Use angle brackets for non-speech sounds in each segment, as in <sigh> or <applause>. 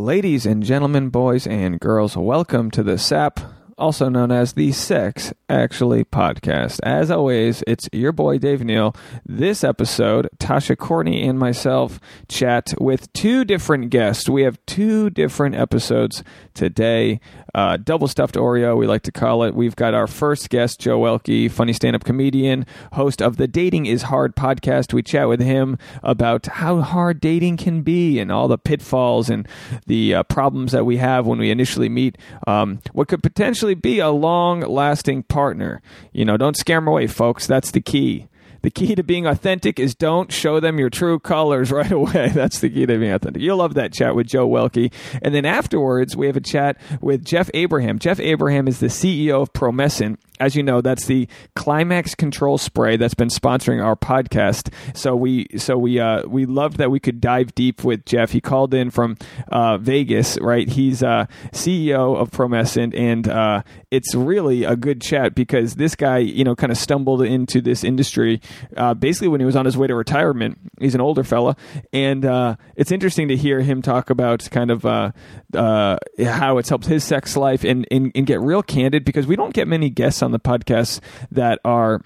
Ladies and gentlemen, boys and girls, welcome to the SAP, also known as the Sex Actually podcast. As always, it's your boy Dave Neal. This episode, Tasha Courtney and myself chat with two different guests. We have two different episodes today. Uh, double stuffed Oreo, we like to call it. We've got our first guest, Joe Welkie, funny stand up comedian, host of the Dating is Hard podcast. We chat with him about how hard dating can be and all the pitfalls and the uh, problems that we have when we initially meet. Um, what could potentially be a long lasting partner. You know, don't scare them away, folks. That's the key. The key to being authentic is don't show them your true colors <laughs> right away. That's the key to being authentic. You'll love that chat with Joe Welkie. And then afterwards, we have a chat with Jeff Abraham. Jeff Abraham is the CEO of Promescent. As you know, that's the climax control spray that's been sponsoring our podcast. So we so we uh, we loved that we could dive deep with Jeff. He called in from uh, Vegas, right? He's uh, CEO of Promescent, and uh, it's really a good chat because this guy, you know, kind of stumbled into this industry uh, basically when he was on his way to retirement. He's an older fella, and uh, it's interesting to hear him talk about kind of uh, uh, how it's helped his sex life and, and and get real candid because we don't get many guests on the podcast that are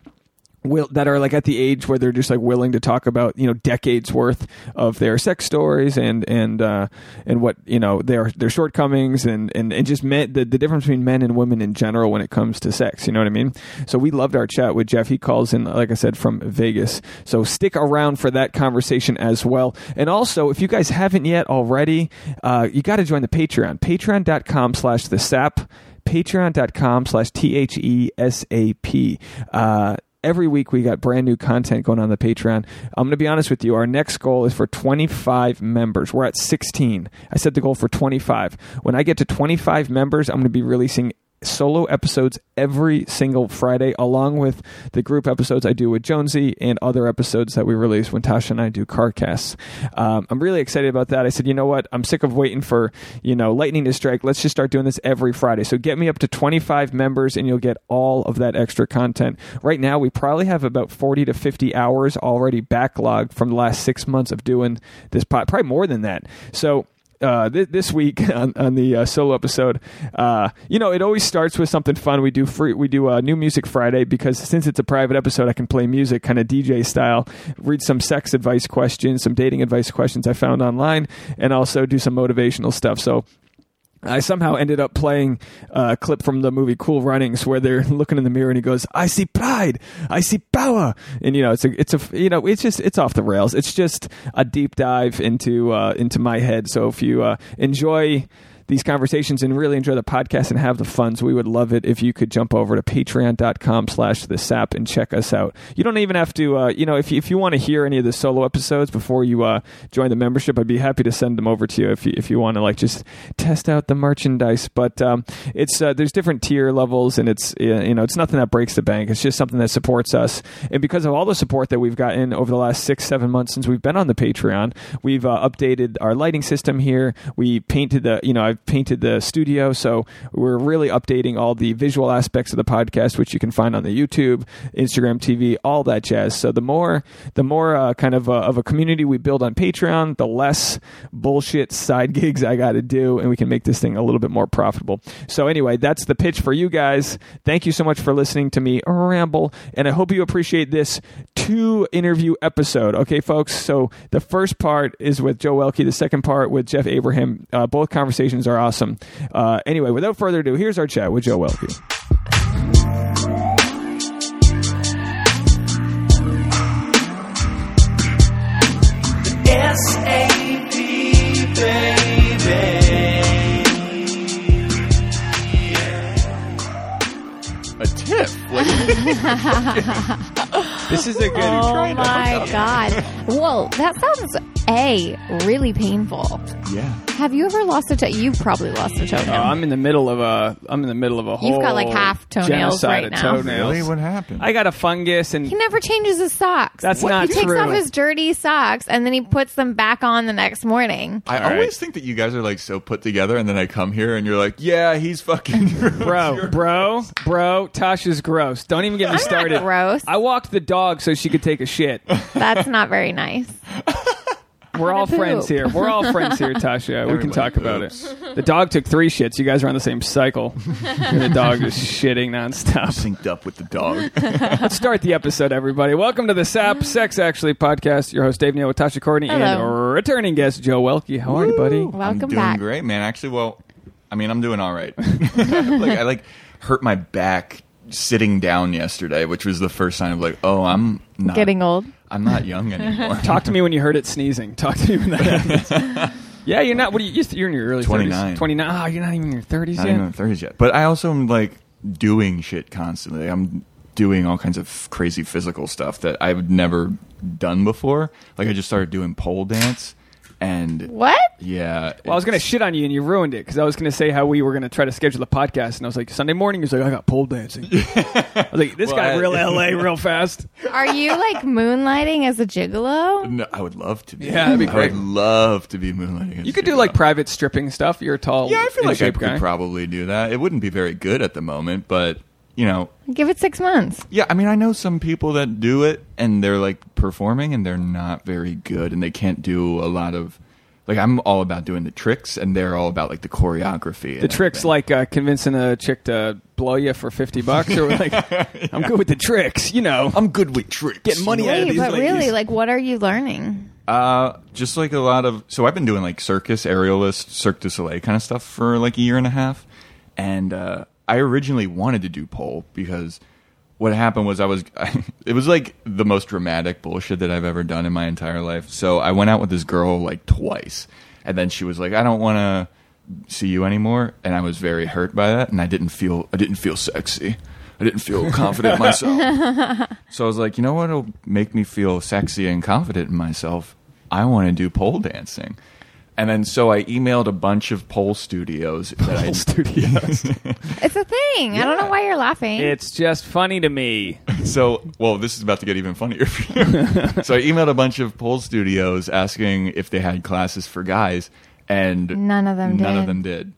will that are like at the age where they're just like willing to talk about you know decades worth of their sex stories and and uh, and what you know their their shortcomings and and, and just men, the the difference between men and women in general when it comes to sex. You know what I mean? So we loved our chat with Jeff. He calls in, like I said, from Vegas. So stick around for that conversation as well. And also, if you guys haven't yet already, uh, you got to join the Patreon. Patreon.com slash the sap patreon.com slash t-h-e-s-a-p uh, every week we got brand new content going on the patreon. I'm going to be honest with you our next goal is for 25 members. We're at 16 i set the goal for 25 when i get to 25 members i'm going to be releasing solo episodes every single Friday, along with the group episodes I do with Jonesy and other episodes that we release when Tasha and I do CarCasts. Um, I'm really excited about that. I said, you know what? I'm sick of waiting for you know lightning to strike. Let's just start doing this every Friday. So get me up to 25 members, and you'll get all of that extra content. Right now, we probably have about 40 to 50 hours already backlogged from the last six months of doing this. Pod, probably more than that. So uh, th- this week <laughs> on, on the uh, solo episode, uh, you know, it always starts with something fun. We do free, we do a new music Friday because since it's a private episode, I can play music kind of DJ style, read some sex advice questions, some dating advice questions I found online, and also do some motivational stuff. So I somehow ended up playing a clip from the movie Cool Runnings where they're <laughs> looking in the mirror and he goes, "I see pride, I see power," and you know it's a it's a you know it's just it's off the rails. It's just a deep dive into uh, into my head. So if you uh, enjoy these conversations and really enjoy the podcast and have the fun. So we would love it if you could jump over to patreon.com slash the sap and check us out. You don't even have to, uh, you know, if you, if you want to hear any of the solo episodes before you uh, join the membership, I'd be happy to send them over to you if you, if you want to like just test out the merchandise. But um, it's uh, there's different tier levels and it's, you know, it's nothing that breaks the bank. It's just something that supports us. And because of all the support that we've gotten over the last six, seven months since we've been on the Patreon, we've uh, updated our lighting system here. We painted the, you know, I've painted the studio. So we're really updating all the visual aspects of the podcast, which you can find on the YouTube, Instagram TV, all that jazz. So the more, the more uh, kind of a, of a community we build on Patreon, the less bullshit side <laughs> gigs I got to do, and we can make this thing a little bit more profitable. So anyway, that's the pitch for you guys. Thank you so much for listening to me ramble, and I hope you appreciate this two interview episode. Okay, folks. So the first part is with Joe Welkie. The second part with Jeff Abraham. Uh, both conversations are awesome. Uh, anyway, without further ado, here's our chat with Joe Welkie. Like, <laughs> This is a good. Oh my god. Whoa, that sounds a really painful. yeah. Have you ever lost a toe? You've probably lost a toenail. Oh, I'm in the middle of a. I'm in the middle of a whole. You've got, like, half toenails genocide right of now. Toenails. Really? What happened? I got a fungus and he never changes his socks. That's not true. He takes true. off his dirty socks and then he puts them back on the next morning. I All always right. think that you guys are like so put together, and then I come here and you're like, yeah, he's fucking <laughs> bro, bro, <laughs> bro. Tasha's gross. Don't even get me I'm started. not gross. I walked the dog so she could take a shit. That's not very nice. <laughs> We're all poop. friends here. We're all friends here, <laughs> Tasha. we can Everybody talk about poops. it. The dog took three shits. You guys are on the same cycle. <laughs> and the dog is shitting nonstop. Synced up with the dog. Let's start the episode, everybody. Welcome to the SAP Sex Actually podcast. Your host, Dave Neal with Tasha Courtney and Hello. returning guest, Joe Welkie. How are you, buddy? I'm Welcome doing back. great, man. Actually, well, I mean, I'm doing all right. like I like hurt my back sitting down yesterday, which was the first sign of like, oh, I'm not Getting old. I'm not young anymore. Talk to me when you heard it sneezing. Talk to me when that <laughs> happens. yeah, you're not. What are you? You're in your early 29. 30s. 29. Oh, you're not even in your 30s not yet. even in 30s yet. But I also am like doing shit constantly. I'm doing all kinds of crazy physical stuff that I've never done before. Like I just started doing pole dance, and What? yeah, Well, I was going to shit on you and you ruined it because I was going to say how we were going to try to schedule the podcast and I was like Sunday morning. He's like, I got pole dancing. <laughs> I was like, this Well, guy I- real LA <laughs> real fast. Are you like moonlighting as a gigolo? No, I would love to be. Yeah, that'd be I would love to be moonlighting. as You a could do gigolo. like private stripping stuff. You're a tall, Yeah, I feel in like I shape could guy. probably do that. It wouldn't be very good at the moment, but you know, Give it six months. yeah. I mean, I know some people that do it and they're like performing and they're not very good and they can't do a lot of. Like I'm all about doing the tricks and they're all about like the choreography. the tricks like uh, convincing a chick to blow you for 50 bucks or like, <laughs> I'm good with the tricks, you know. I'm good with tricks. Getting money out of Wait, these but ladies. really, like, what are you learning? Uh, just like a lot of. So I've been doing like circus, aerialist, Cirque du Soleil kind of stuff for like a year and a half, and uh, I originally wanted to do pole because what happened was I was. <laughs> it was like the most dramatic bullshit that I've ever done in my entire life. So I went out with this girl like twice, and then she was like, "I don't want to." see you anymore and i was very hurt by that and i didn't feel i didn't feel sexy i didn't feel <laughs> confident in myself <laughs> so I was like, you know what'll make me feel sexy and confident in myself? I want to do pole dancing. And then so I emailed a bunch of pole studios that I studios. <laughs> It's a thing. I don't know why you're laughing. it's just funny to me. <laughs> so well this is about to get even funnier for you. <laughs> so I emailed a bunch of pole studios asking if they had classes for guys and None of them none of did. them did.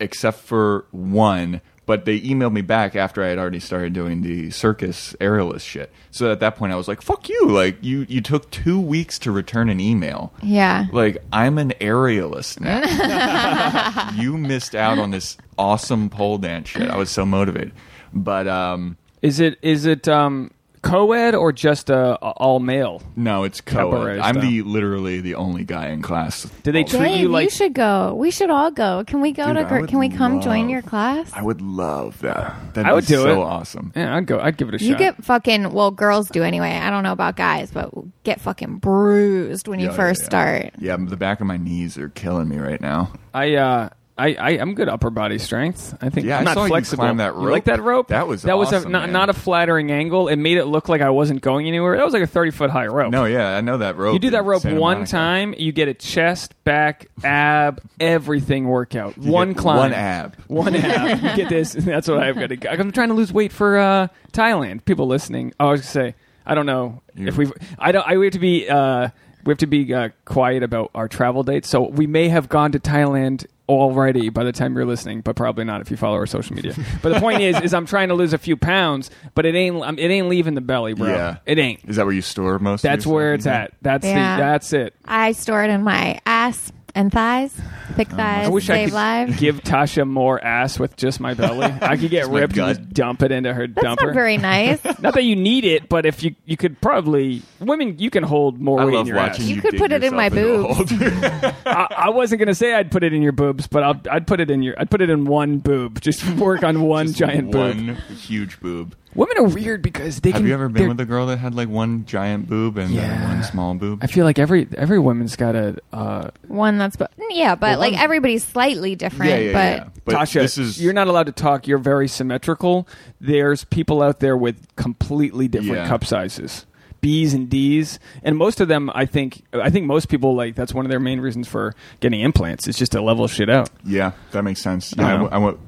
Except for one, but they emailed me back after I had already started doing the circus aerialist shit. So at that point I was like, fuck you. Like you you took 2 weeks to return an email. yeah. Like I'm an aerialist now. <laughs> you missed out on this awesome pole dance shit. I was so motivated. But um Is it is it um co-ed or just uh, all male? no, it's Cabaret co I'm style. the literally the only guy in class. Do they treat Dave, you like should go. We should all go. Can we go Dude, to? I gr- would Can we come join your class? I would love that. That'd I would be do so it. awesome. Yeah, I'd go. I'd give it a shot. You shot. get fucking well, girls do anyway. I don't know about guys, but get fucking bruised when you Yeah, yeah, first yeah. start. Yeah, the back of my knees are killing me right now. I uh I, I I'm good upper body strength. I think Yeah, I'm I not you flexible. climb that You like that rope? That was that was a, not, man. not a flattering angle. It made it look like I wasn't going anywhere. That was like a 30 foot high rope. No, yeah, I know that rope. You do that rope Santa one Monica. time, you get a chest, back, ab, everything workout. You one climb, one ab. one ab. You get this. <laughs> That's what I've got. To, I'm trying to lose weight for uh, Thailand. People listening. I was gonna say. I don't know if we've. I don't. I we have to be. Uh, we have to be uh, quiet about our travel dates. So we may have gone to Thailand already by the time you're listening, but probably not if you follow our social media. but the point is, is I'm trying to lose a few pounds, but it ain't. um, It ain't leaving the belly, bro. Yeah. It ain't. Is that where you store most? of That's your where stuff? it's at. That's Yeah. the. That's it. I store it in my ass and thighs, thick um, thighs. I wish I save could lives. give Tasha more ass with just my belly. <laughs> I could get my ripped and gut. just dump it into her That's dumper. not very nice. <laughs> Not that you need it, but if you you could probably women you can hold more I weight love in your watching ass. you. You could dig put it in my yourself into a hole. <laughs> I, I wasn't gonna say I'd put it in your boobs, but I'll, I'd put it in your I'd put it in one boob. Just work on one Just giant boob. one huge boob. Women are weird because they can Have can. you ever been they're- with a girl that had like one giant boob and then Yeah. one small boob? I feel like every every woman's got a. Uh, One that's but yeah, but Well, like one- everybody's slightly different. yeah, yeah, but yeah. But Tasha, this is you're not allowed to talk. You're very symmetrical. There's people out there with completely different Yeah. cup sizes. B's and D's, and most of them, I think, I think most people like that's one of their main reasons for getting implants. It's just to level shit out. Yeah, that makes sense. I Yeah, I, know. w- I went.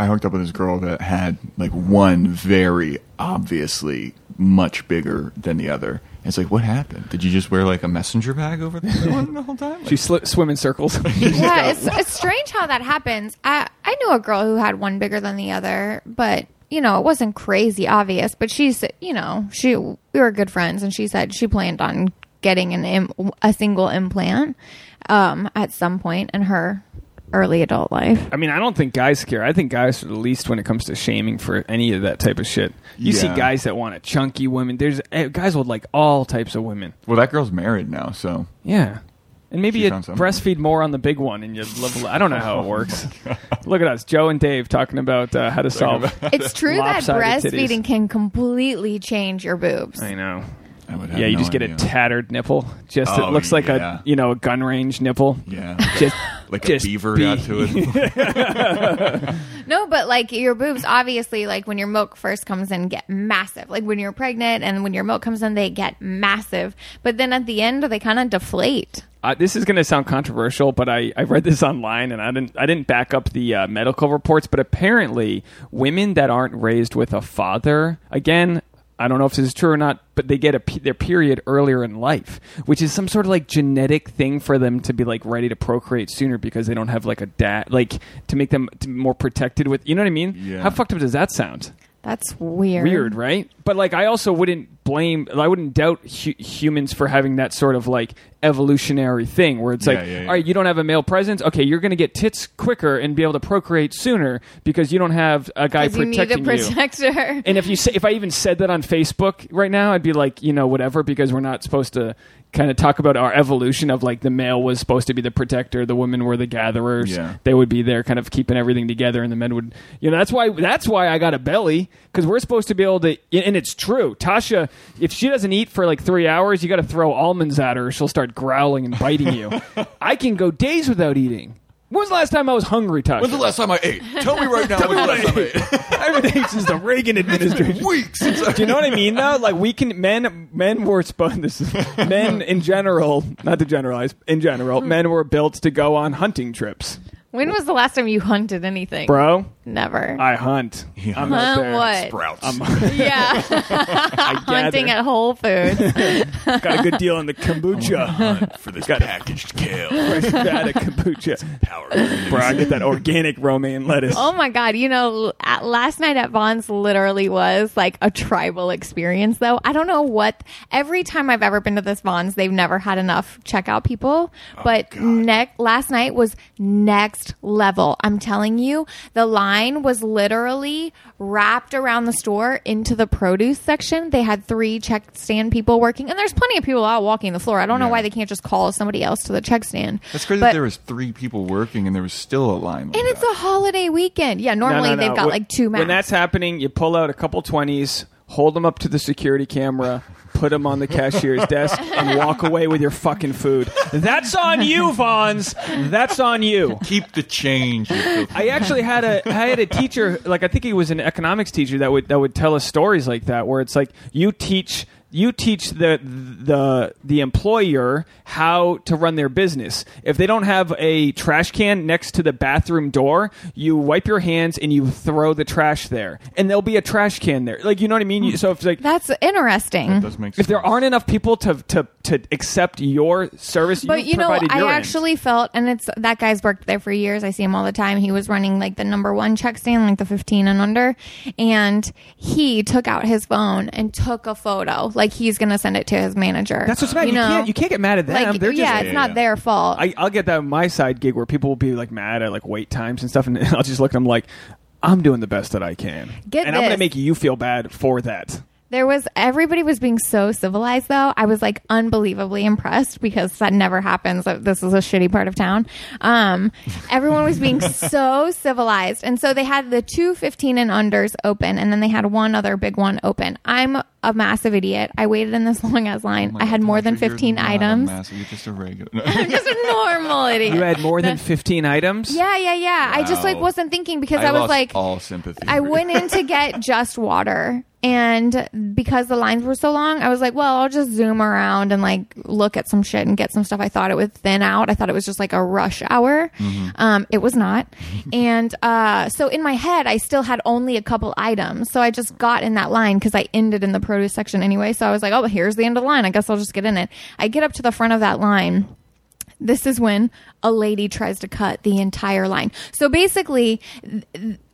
I hooked up with this girl that had like one very obviously much bigger than the other. It's like, what happened? Did you just wear like a messenger bag over the other one the whole time? She sli- swim in circles. <laughs> yeah, it's it's strange how that happens. I I knew a girl who had one bigger than the other, but you know it wasn't crazy obvious. But she's you know she we were good friends, and she said she planned on getting an Im- a single implant um, at some point in her early adult life. I mean, I don't think guys care. I think guys are the least when it comes to shaming for any of that type of shit. You see Yeah. guys that want a chunky woman. There's eh, guys would like all types of women. Well, that girl's married now, so Yeah. And maybe She you found something. breastfeed more on the big one, and you live. I don't know how it <laughs> works. Look at us, Joe and Dave, talking about uh, how to solve. <laughs> It's true that Lopsided titties. breastfeeding can completely change your boobs. I know. I would have Yeah, you no just get idea. a tattered nipple. Just it Oh, looks like yeah. a you know a gun range nipple. Yeah, <laughs> Just like just a beaver be- got to it. No, but like your boobs, obviously, like when your milk first comes in, get massive. Like when you're pregnant and when your milk comes in, they get massive. But then at the end, they kind of deflate. Uh, this is going to sound controversial, but I, I read this <laughs> online and I didn't I didn't back up the uh, medical reports. But apparently, women that aren't raised with a father, again, I don't know if this is true or not, but they get a, their period earlier in life, which is some sort of like genetic thing for them to be like ready to procreate sooner because they don't have like a dad, like to make them to more protected with. You know what I mean? Yeah. How fucked up does that sound? That's weird. weird, right? But like, I also wouldn't blame, I wouldn't doubt hu- humans for having that sort of like evolutionary thing where it's Yeah, like, yeah, yeah. all right, you don't have a male presence, okay, you're going to get tits quicker and be able to procreate sooner because you don't have a guy 'Cause you need a protecting you. protector. <laughs> And if you say, if I even said that on Facebook right now, I'd be like, you know, whatever, because we're not supposed to kind of talk about our evolution of like the male was supposed to be the protector, the women were the gatherers. Yeah. They would be there, kind of keeping everything together, and the men would, you know, that's why that's why I got a belly because we're supposed to be able to, and it's true. Tasha, if she doesn't eat for like three hours, you got to throw almonds at her. She'll start growling and biting you. <laughs> I can go days without eating. When was the last time I was hungry, Tasha? When's the last time I ate? Tell me right now. when's the last time I ate? <laughs> Everything since the Reagan administration. Weeks. I- Do you know what I mean though? Like we can men men were supposed this is, men in general, not to generalize, in general, men were built to go on hunting trips. When was the last time you hunted anything? Bro, Never. I hunt. Yeah. I'm out Huh? there. What? Sprouts. <laughs> yeah. <laughs> <laughs> Hunting at Whole Foods. Got a good deal on the kombucha. for this packaged kale. Fresh vat of kombucha. Power. Bro, I get that organic romaine lettuce. Oh my god! You know, at, last night at Vons literally was like a tribal experience. Though I don't know what. Every time I've ever been to this Vons, they've never had enough checkout people. Oh but next last night was next level. I'm telling you, the line was literally wrapped around the store into the produce section. They had three check stand people working, and there's plenty of people out walking the floor. I don't know Yeah. why they can't just call somebody else to the check stand. That's crazy. But- that there was three people working and there was still a line. Like and it's that. a holiday weekend. Yeah, No, normally no, no. they've got Wh- like two masks. When that's happening, you pull out a couple 20s, hold them up to the security camera, put them on the cashier's desk, and walk away with your fucking food. That's on you, Vons. That's on you. Keep the change. I actually had a I had a teacher like I think he was an economics teacher that would that would tell us stories like that where it's like you teach you teach the the the employer how to run their business. If they don't have a trash can next to the bathroom door, you wipe your hands and you throw the trash there, and there'll be a trash can there. Like you know what I mean? You- So if like That's interesting. That does make if there aren't enough people to to to accept your service, but you've you know, I your end. actually felt, and it's that guy's worked there for years. I see him all the time. He was running like the number one check stand, like the 15 and under, and he took out his phone and took a photo, like he's going to send it to his manager. That's what's bad. You, know? can't you can't get mad at them. Like, They're just yeah, it's Yeah, not yeah. their fault. I, I'll get that on my side gig where people will be like mad at like wait times and stuff, and <laughs> I'll just look at them like, I'm doing the best that I can, Get and I'm going to this. make you feel bad for that. There was everybody was being so civilized though. I was like unbelievably impressed because that never happens. This is a shitty part of town. Um, everyone was being <laughs> so civilized, and so they had the two 15 and unders open, and then they had one other big one open. I'm a massive idiot. I waited in this <laughs> long ass line. Oh I had God, more than you're 15 not a items. massive- You're just a regular. <laughs> I'm just a normal idiot. You had more than 15 items. yeah, yeah, yeah. I just like wasn't thinking because I, was lost like, all sympathy. I went in to get just water. And because the lines were so long, I was like, well, I'll just zoom around and like look at some shit and get some stuff. I thought it would thin out. I thought it was just like a rush hour. Um, it was not. <laughs> and uh, so in my head, I still had only a couple items. So I just got in that line because I ended in the produce section anyway. So I was like, oh, here's the end of the line. I guess I'll just get in it. I get up to the front of that line this is when a lady tries to cut the entire line. So basically,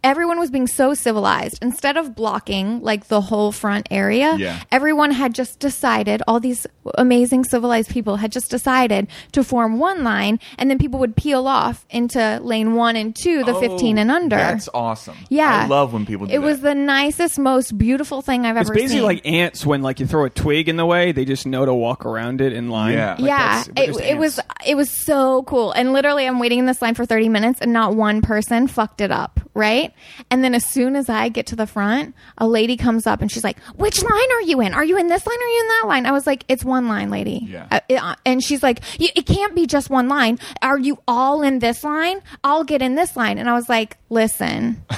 everyone was being so civilized. Instead of blocking like the whole front area, Yeah. everyone had just decided, all these amazing civilized people had just decided to form one line, and then people would peel off into lane one and two, the 15 and oh, under. Oh, That's awesome. yeah. I love when people do It was the nicest, most beautiful thing I've It's ever seen. It's basically like ants when like you throw a twig in the way, they just know to walk around it in line. Yeah. Like, yeah, it, it was it was so cool. And literally, I'm waiting in this line for 30 minutes, and not one person fucked it up, right? And then as soon as I get to the front, a lady comes up and she's like, "Which line are you in? Are you in this line? Or are you in that line?" I was like, "It's one line, lady." Yeah. Uh, it- uh, and she's like, "Y- "It can't be just one line. Are you all in this line? I'll get in this line." And I was like, "Listen." <laughs>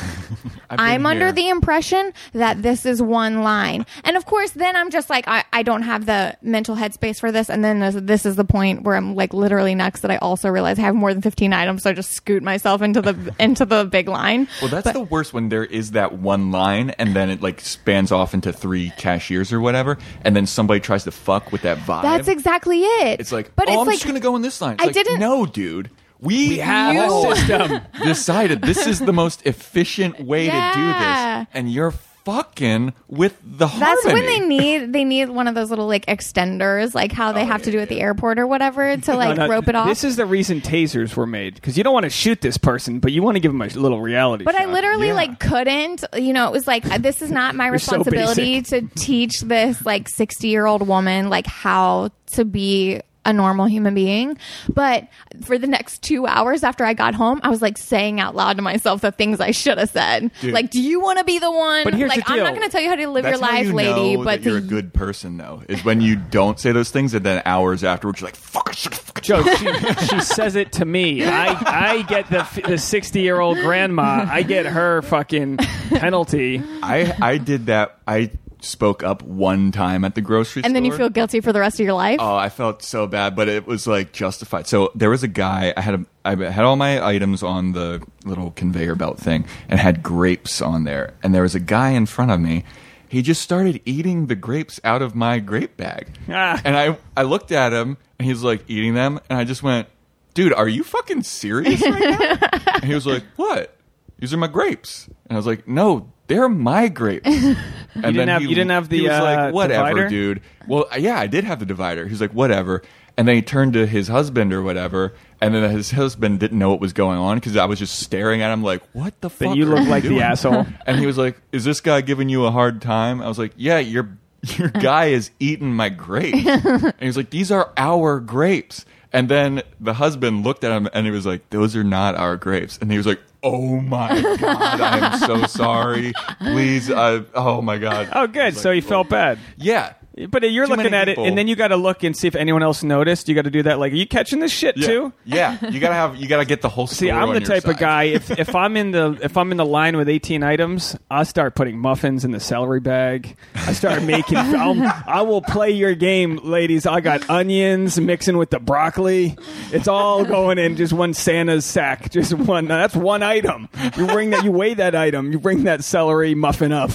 I'm under the impression that this is one line. And of course, then I'm just like, I, I don't have the mental headspace for this. And then this, this is the point where I'm like literally next that I also realize I have more than 15 items. So I just scoot myself into the, into the big line. Well, that's the worst when there is that one line and then it like spans off into three cashiers or whatever, and then somebody tries to fuck with that vibe. That's exactly it. It's like, but oh, it's I'm like, just gonna go in this line. It's I like, didn't- No, dude. We, We have You- a system. <laughs> decided this is the most efficient way to do this, and you're fucking with the that's harmony. when they need they need one of those little like extenders, like how they Oh, have to do at the airport or whatever, <laughs> to like No, no, rope it off. This is the reason tasers were made because you don't want to shoot this person, but you want to give them a little reality. But I shot. literally Yeah. like couldn't, you know, it was like this is not my <laughs> You're so responsibility to teach this like 60-year-old woman like how to be a normal human being. But for the next 2 hours after I got home, I was like saying out loud to myself the things I should have said. Dude. Like, do you want to be the one? But here's like the I'm not going to tell you how to live That's your life, you lady, know but that you're a good person, though, is when you don't say those things, and then hours afterwards, you're like, "Fuck, I should have fucking." Joe, she, she says it to me. I I get the the sixty year old grandma. I get her fucking penalty. I I did that. I spoke up one time at the grocery store, and then you feel guilty for the rest of your life. Oh, I felt so bad, but it was like justified. So there was a guy. I had a, I had all my items on the little conveyor belt thing, and had grapes on there. And there was a guy in front of me. He just started eating the grapes out of my grape bag, Ah. and I I looked at him, and he's like eating them, and I just went, "Dude, are you fucking serious right now?" and he was like, "What? These are my grapes." And I was like, "No." They're my grapes. <laughs> And didn't then have- he- you didn't have the, he was uh, like, whatever, divider? dude. Well, yeah, I did have the divider. He's like, whatever. And then he turned to his husband or whatever, and then his husband didn't know what was going on because I was just staring at him like, what the fuck? you look like the asshole. <laughs> And he was like, is this guy giving you a hard time? I was like, yeah, your your <laughs> guy is eating my grapes. and he was like, these are our grapes. And then the husband looked at him and he was like, those are not our grapes. And he was like, oh my god, I am so <laughs> sorry. Please, I, oh my god. Oh, good. So he felt bad. Yeah. But you're Too looking at people. it, and then you got to look and see if anyone else noticed. You got to do that. Like, are you catching this shit Yeah. too? Yeah, you gotta have you gotta get the whole. <laughs> See, I'm the type of guy. If <laughs> if I'm in the if I'm in the line with 18 items, I start putting muffins in the celery bag. I start making. <laughs> I will play your game, ladies. I got onions mixing with the broccoli. It's all going in just one Santa's sack. Just one. That's one item. You bring that. You weigh that item. You bring that celery muffin up.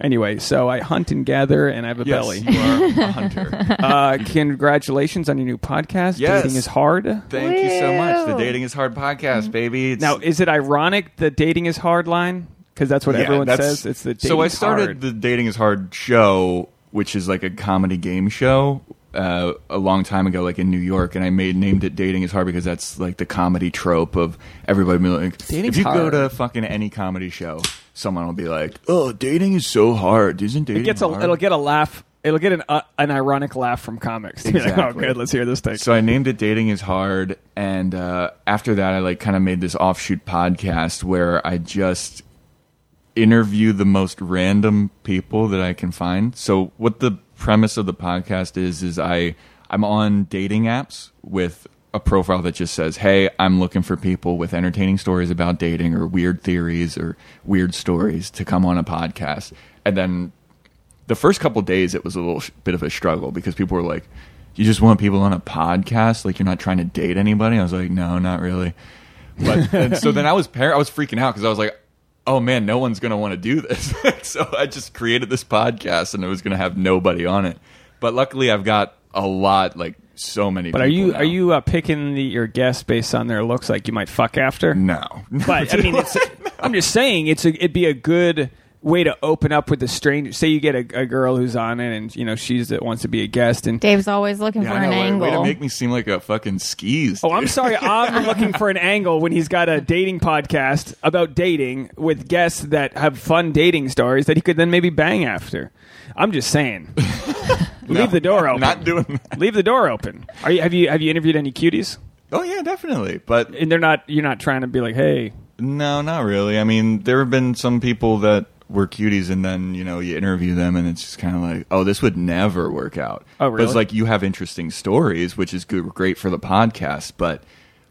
Anyway, so I hunt and gather, and I have a Yes, belly. you are a hunter. <laughs> Uh, congratulations on your new podcast. Yes. Dating is hard. Thank you so much. The Dating is Hard podcast, baby. It's, Now, is it ironic the dating is hard line? Because that's what yeah, everyone that's- says. It's the so I started hard. the Dating is Hard show, which is like a comedy game show. Uh, a long time ago, like in New York, and I made named it "Dating Is Hard" because that's like the comedy trope of everybody. being Like, Dating's if you go to fucking any comedy show, someone will be like, "Oh, dating is so hard, isn't dating?" it gets a, hard? it'll get a laugh. It'll get an uh, an ironic laugh from comics. <laughs> Be like, oh, Exactly. good. Let's hear this thing. So I named it "Dating Is Hard," and uh, after that, I like kind of made this offshoot podcast where I just interview the most random people that I can find. So what the premise of the podcast is is I I'm on dating apps with a profile that just says, "Hey, I'm looking for people with entertaining stories about dating or weird theories or weird stories to come on a podcast." And then the first couple days it was a little bit of a struggle because people were like, "You just want people on a podcast? Like you're not trying to date anybody?" I was like, "No, not really." But so then I was par- I was freaking out because I was like, "Oh man, no one's gonna want to do this." <laughs> so I just created this podcast and it was gonna have nobody on it. But luckily, I've got a lot, like so many. but are you now. are you uh, picking the, your guests based on their looks? Like you might fuck after? No, But I mean, it's <laughs> I'm just saying it's a, it'd be a good way to open up with a stranger. Say you get a, a girl who's on it, and you know she's that wants to be a guest, and Dave's always looking Yeah, for I an way, angle. way to make me seem like a fucking skis. Oh, I'm sorry. I'm <laughs> looking for an angle when he's got a dating podcast about dating with guests that have fun dating stories that he could then maybe bang after. I'm just saying. <laughs> Leave the door open. Not doing that. Leave the door open. Are you have you have you interviewed any cuties? Oh yeah, definitely. But And they're not. You're not trying to be like, hey. no, not really. I mean, there have been some people that were cuties, and then you know you interview them, and it's just kind of like, oh, this would never work out. Oh, But really? it's like you have interesting stories, which is good, great for the podcast, but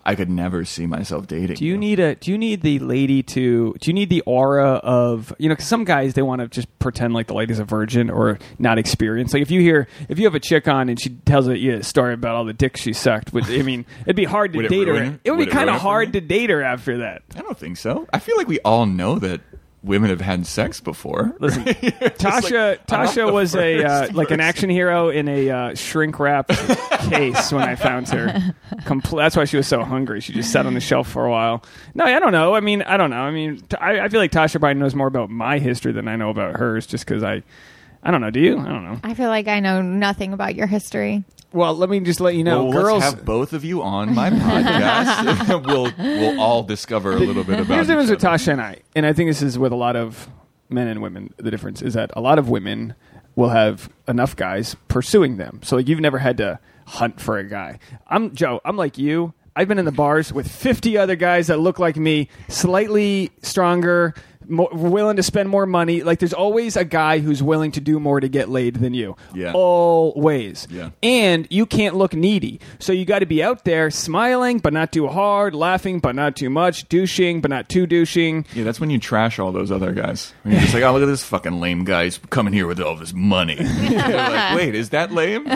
I could never see myself dating. Do you need a? Do you need the lady to? Do you need the aura of you know? Because some guys they want to just pretend like the lady's a virgin or not experienced. Like if you hear if you have a chick on and she tells a, you a story about all the dicks she sucked, with I mean, <laughs> it'd be hard to it date her. it? It would, Would be kind of hard to date her after that. I don't think so. I feel like we all know that women have had sex before. Listen, <laughs> Tasha like, Tasha was a uh, like an action hero in a uh, shrink wrap <laughs> case when I found her. Compl- that's why she was so hungry. She just sat on the shelf for a while. No, I don't know. I mean, I don't know. I mean, t- I, I feel like Tasha probably knows more about my history than I know about hers, just because I. I don't know. Do you? I don't know. I feel like I know nothing about your history. Well, let me just let you know, well, girls. let's have both of you on my podcast. <laughs> <laughs> we'll we'll all discover a little bit about. Here's the difference with. Tasha and I, and I think this is with a lot of men and women. The difference is that a lot of women will have enough guys pursuing them. So like you've never had to hunt for a guy. I'm Joe. I'm like you. I've been in the bars with 50 other guys that look like me, slightly stronger, more, willing to spend more money. Like there's always a guy who's willing to do more to get laid than you. Yeah. Always. Yeah. And you can't look needy. So you got to be out there smiling, but not too hard, laughing, but not too much, douching, but not too douching. Yeah, that's when you trash all those other guys. When you're just like, oh, look at this fucking lame guy. He's coming here with all this money. <laughs> Like, wait, is that lame? <laughs>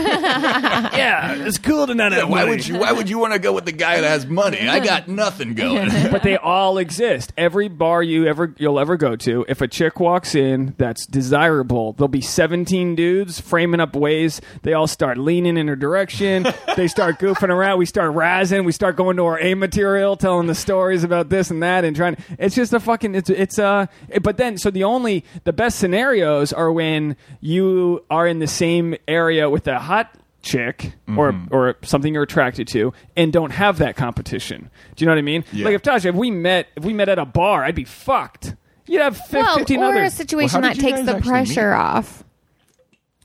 Yeah, it's cool to not have why money. would you? Why would you want to go with the guy that has money? I got nothing going. <laughs> but they all exist. Every bar you ever you'll ever go to, if a chick walks in that's desirable, there'll be 17 dudes framing up ways. They all start leaning in her direction. <laughs> they start goofing around. We start razzing. We start going to our A material, telling the stories about this and that, and trying. It's just a fucking. It's it's uh. But then, so the only the best scenarios are when you are in the same area with a hot chick or Mm-hmm. or something you're attracted to and don't have that competition. Do you know what I mean? Yeah. Like if Tasha, if we met if we met at a bar, I'd be fucked. You'd have fif- Well, 15 or a others. situation Well, how that you takes guys the actually pressure meet? off.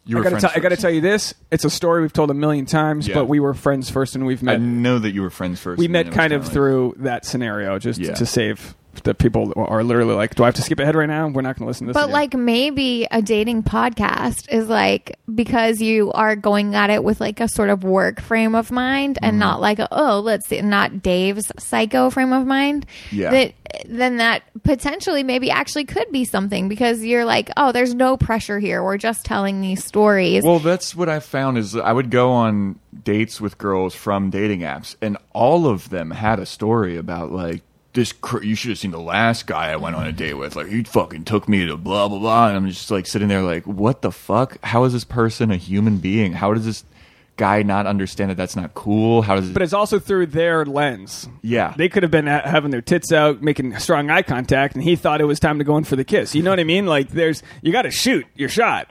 You I gotta, friends tell, I gotta tell you this. It's a story we've told a million times, Yeah. but we were friends first, and we've met. I met. know that you were friends first. we and met it was kind of kinda like- through that scenario, just Yeah. to save the people are literally like, "Do I have to skip ahead right now? We're not going to listen to this." But again." like maybe a dating podcast is like because you are going at it with like a sort of work frame of mind Mm-hmm. and not like a, oh let's see not Dave's psycho frame of mind. Yeah. That then that potentially maybe actually could be something because you're like oh there's no pressure here we're just telling these stories. Well, that's what I found is I would go on dates with girls from dating apps, and all of them had a story about like this. Cr- you should have seen the last guy I went on a date with. Like he fucking took me to blah blah blah, and I'm just like sitting there like, what the fuck? How is this person a human being? How does this guy not understand that that's not cool? How does? but it's also through their lens. yeah, They could have been ha- having their tits out, making strong eye contact, and he thought it was time to go in for the kiss. You know what I mean? Like, there's you got to shoot your shot.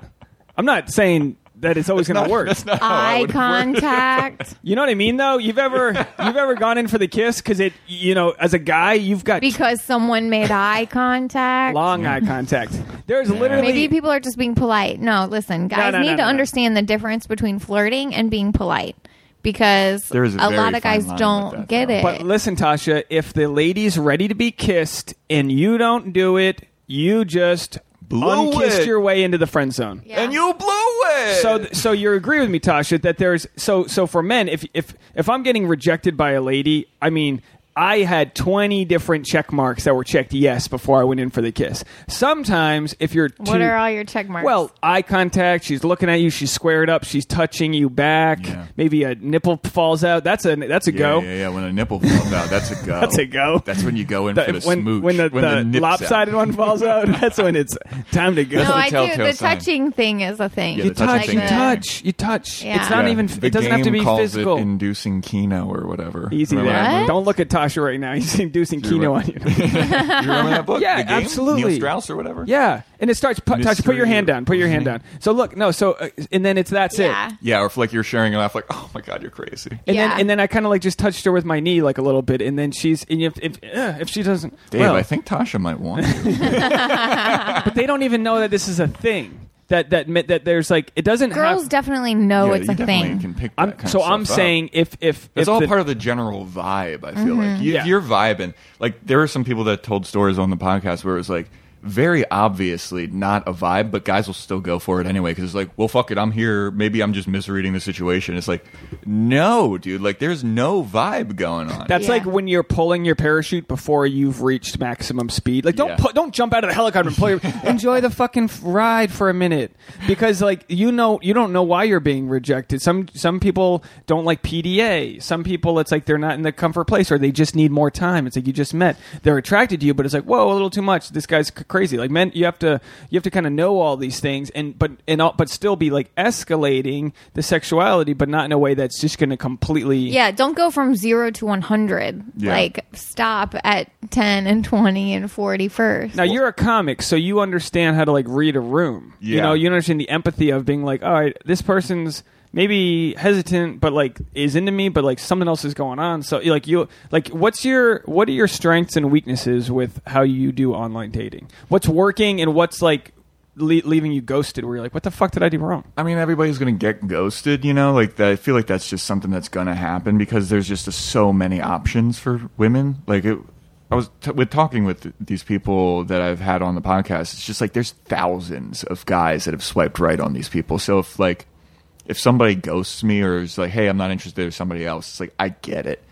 I'm not saying that it's always going to work. That's not how I Eye would work. contact <laughs> You know what I mean, though. You've ever <laughs> you've ever gone in for the kiss because it, you know, as a guy, you've got because someone made <laughs> eye contact. long eye contact. There's literally Maybe people are just being polite. No, listen, guys no, need no, to no, no. understand the difference between flirting and being polite because There is a a very lot of fine guys line don't that, get though. it. But listen, Tasha, if the lady's ready to be kissed and you don't do it, you just Blew unkissed it. your way into the friend zone. Yeah. and you blew it. So, so you agree with me, Tasha, that there's so so for men, if if if I'm getting rejected by a lady, I mean, I had 20 different check marks that were checked yes before I went in for the kiss. Sometimes, if you're what are all your check marks? well, eye contact. She's looking at you. She's squared up. She's touching you back. Yeah. Maybe a nipple falls out. That's a that's a yeah, go. yeah, yeah. When a nipple falls out, that's a <laughs> go. That's a go. That's when you go in The- for the when smooch. when the, the nip's lopsided out. one falls out, <laughs> that's when it's time to go. no, the I do. The sign. touching thing is a thing. Yeah, you touch, thing you is- touch, you touch. Yeah. It's not Yeah, even. the It doesn't have to be calls physical. It inducing Kino or whatever. Easy there. What? Don't look at Tasha right now. <laughs> He's inducing Kino on you. <laughs> you remember that book? <laughs> Yeah, The Game? absolutely. Neil Strauss or whatever. Yeah, and it starts. Pu- Tasha, put your hand down. Put your hand down. So look, no. So uh, and then it's that's Yeah. it. Yeah, or if like you're sharing a laugh, like, oh my god, you're crazy. And Yeah. then and then I kind of like just touched her with my knee like a little bit, and then she's and if if, uh, if she doesn't, Dave, well, I think Tasha might want you. but they don't even know that this is a thing. That that that, that there's like it doesn't Girls have. definitely know yeah, it's you a definitely thing. can pick that I'm, kind so of I'm stuff up. saying if if It's if all the- part of the general vibe. I feel like mm-hmm. you, Yeah. if you're vibing, like there are some people that told stories on the podcast where it was like very obviously not a vibe, but guys will still go for it anyway because it's like, well, fuck it, I'm here. Maybe I'm just misreading the situation. It's like, no, dude, like there's no vibe going on. That's Yeah. like when you're pulling your parachute before you've reached maximum speed. Like don't Yeah. pu- don't jump out of the helicopter and pull your <laughs> enjoy the fucking f- ride for a minute because like you know you don't know why you're being rejected. Some some people don't like PDA. Some people it's like they're not in the comfort place or they just need more time. It's like you just met. They're attracted to you, but it's like whoa, a little too much. This guy's c- crazy. Like men, you have to you have to kind of know all these things and but and all, but still be like escalating the sexuality, but not in a way that's just going to completely Yeah, don't go from zero to 100. Yeah. Like, stop at 10 and 20 and 40 first. Now you're a comic, so you understand how to like read a room. Yeah. You know, you understand the empathy of being like, all right, this person's maybe hesitant, but like is into me, but like something else is going on. So like you like what's your what are your strengths and weaknesses with how you do online dating? What's working and what's like le- leaving you ghosted? Where you're like, what the fuck did I do wrong? I mean, everybody's gonna get ghosted, you know. Like that, I feel like that's just something that's gonna happen because there's just so many options for women. Like it, I was t- with talking with these people that I've had on the podcast. It's just like there's thousands of guys that have swiped right on these people. So if like if somebody ghosts me or is like, hey, I'm not interested in somebody else, it's like I get it.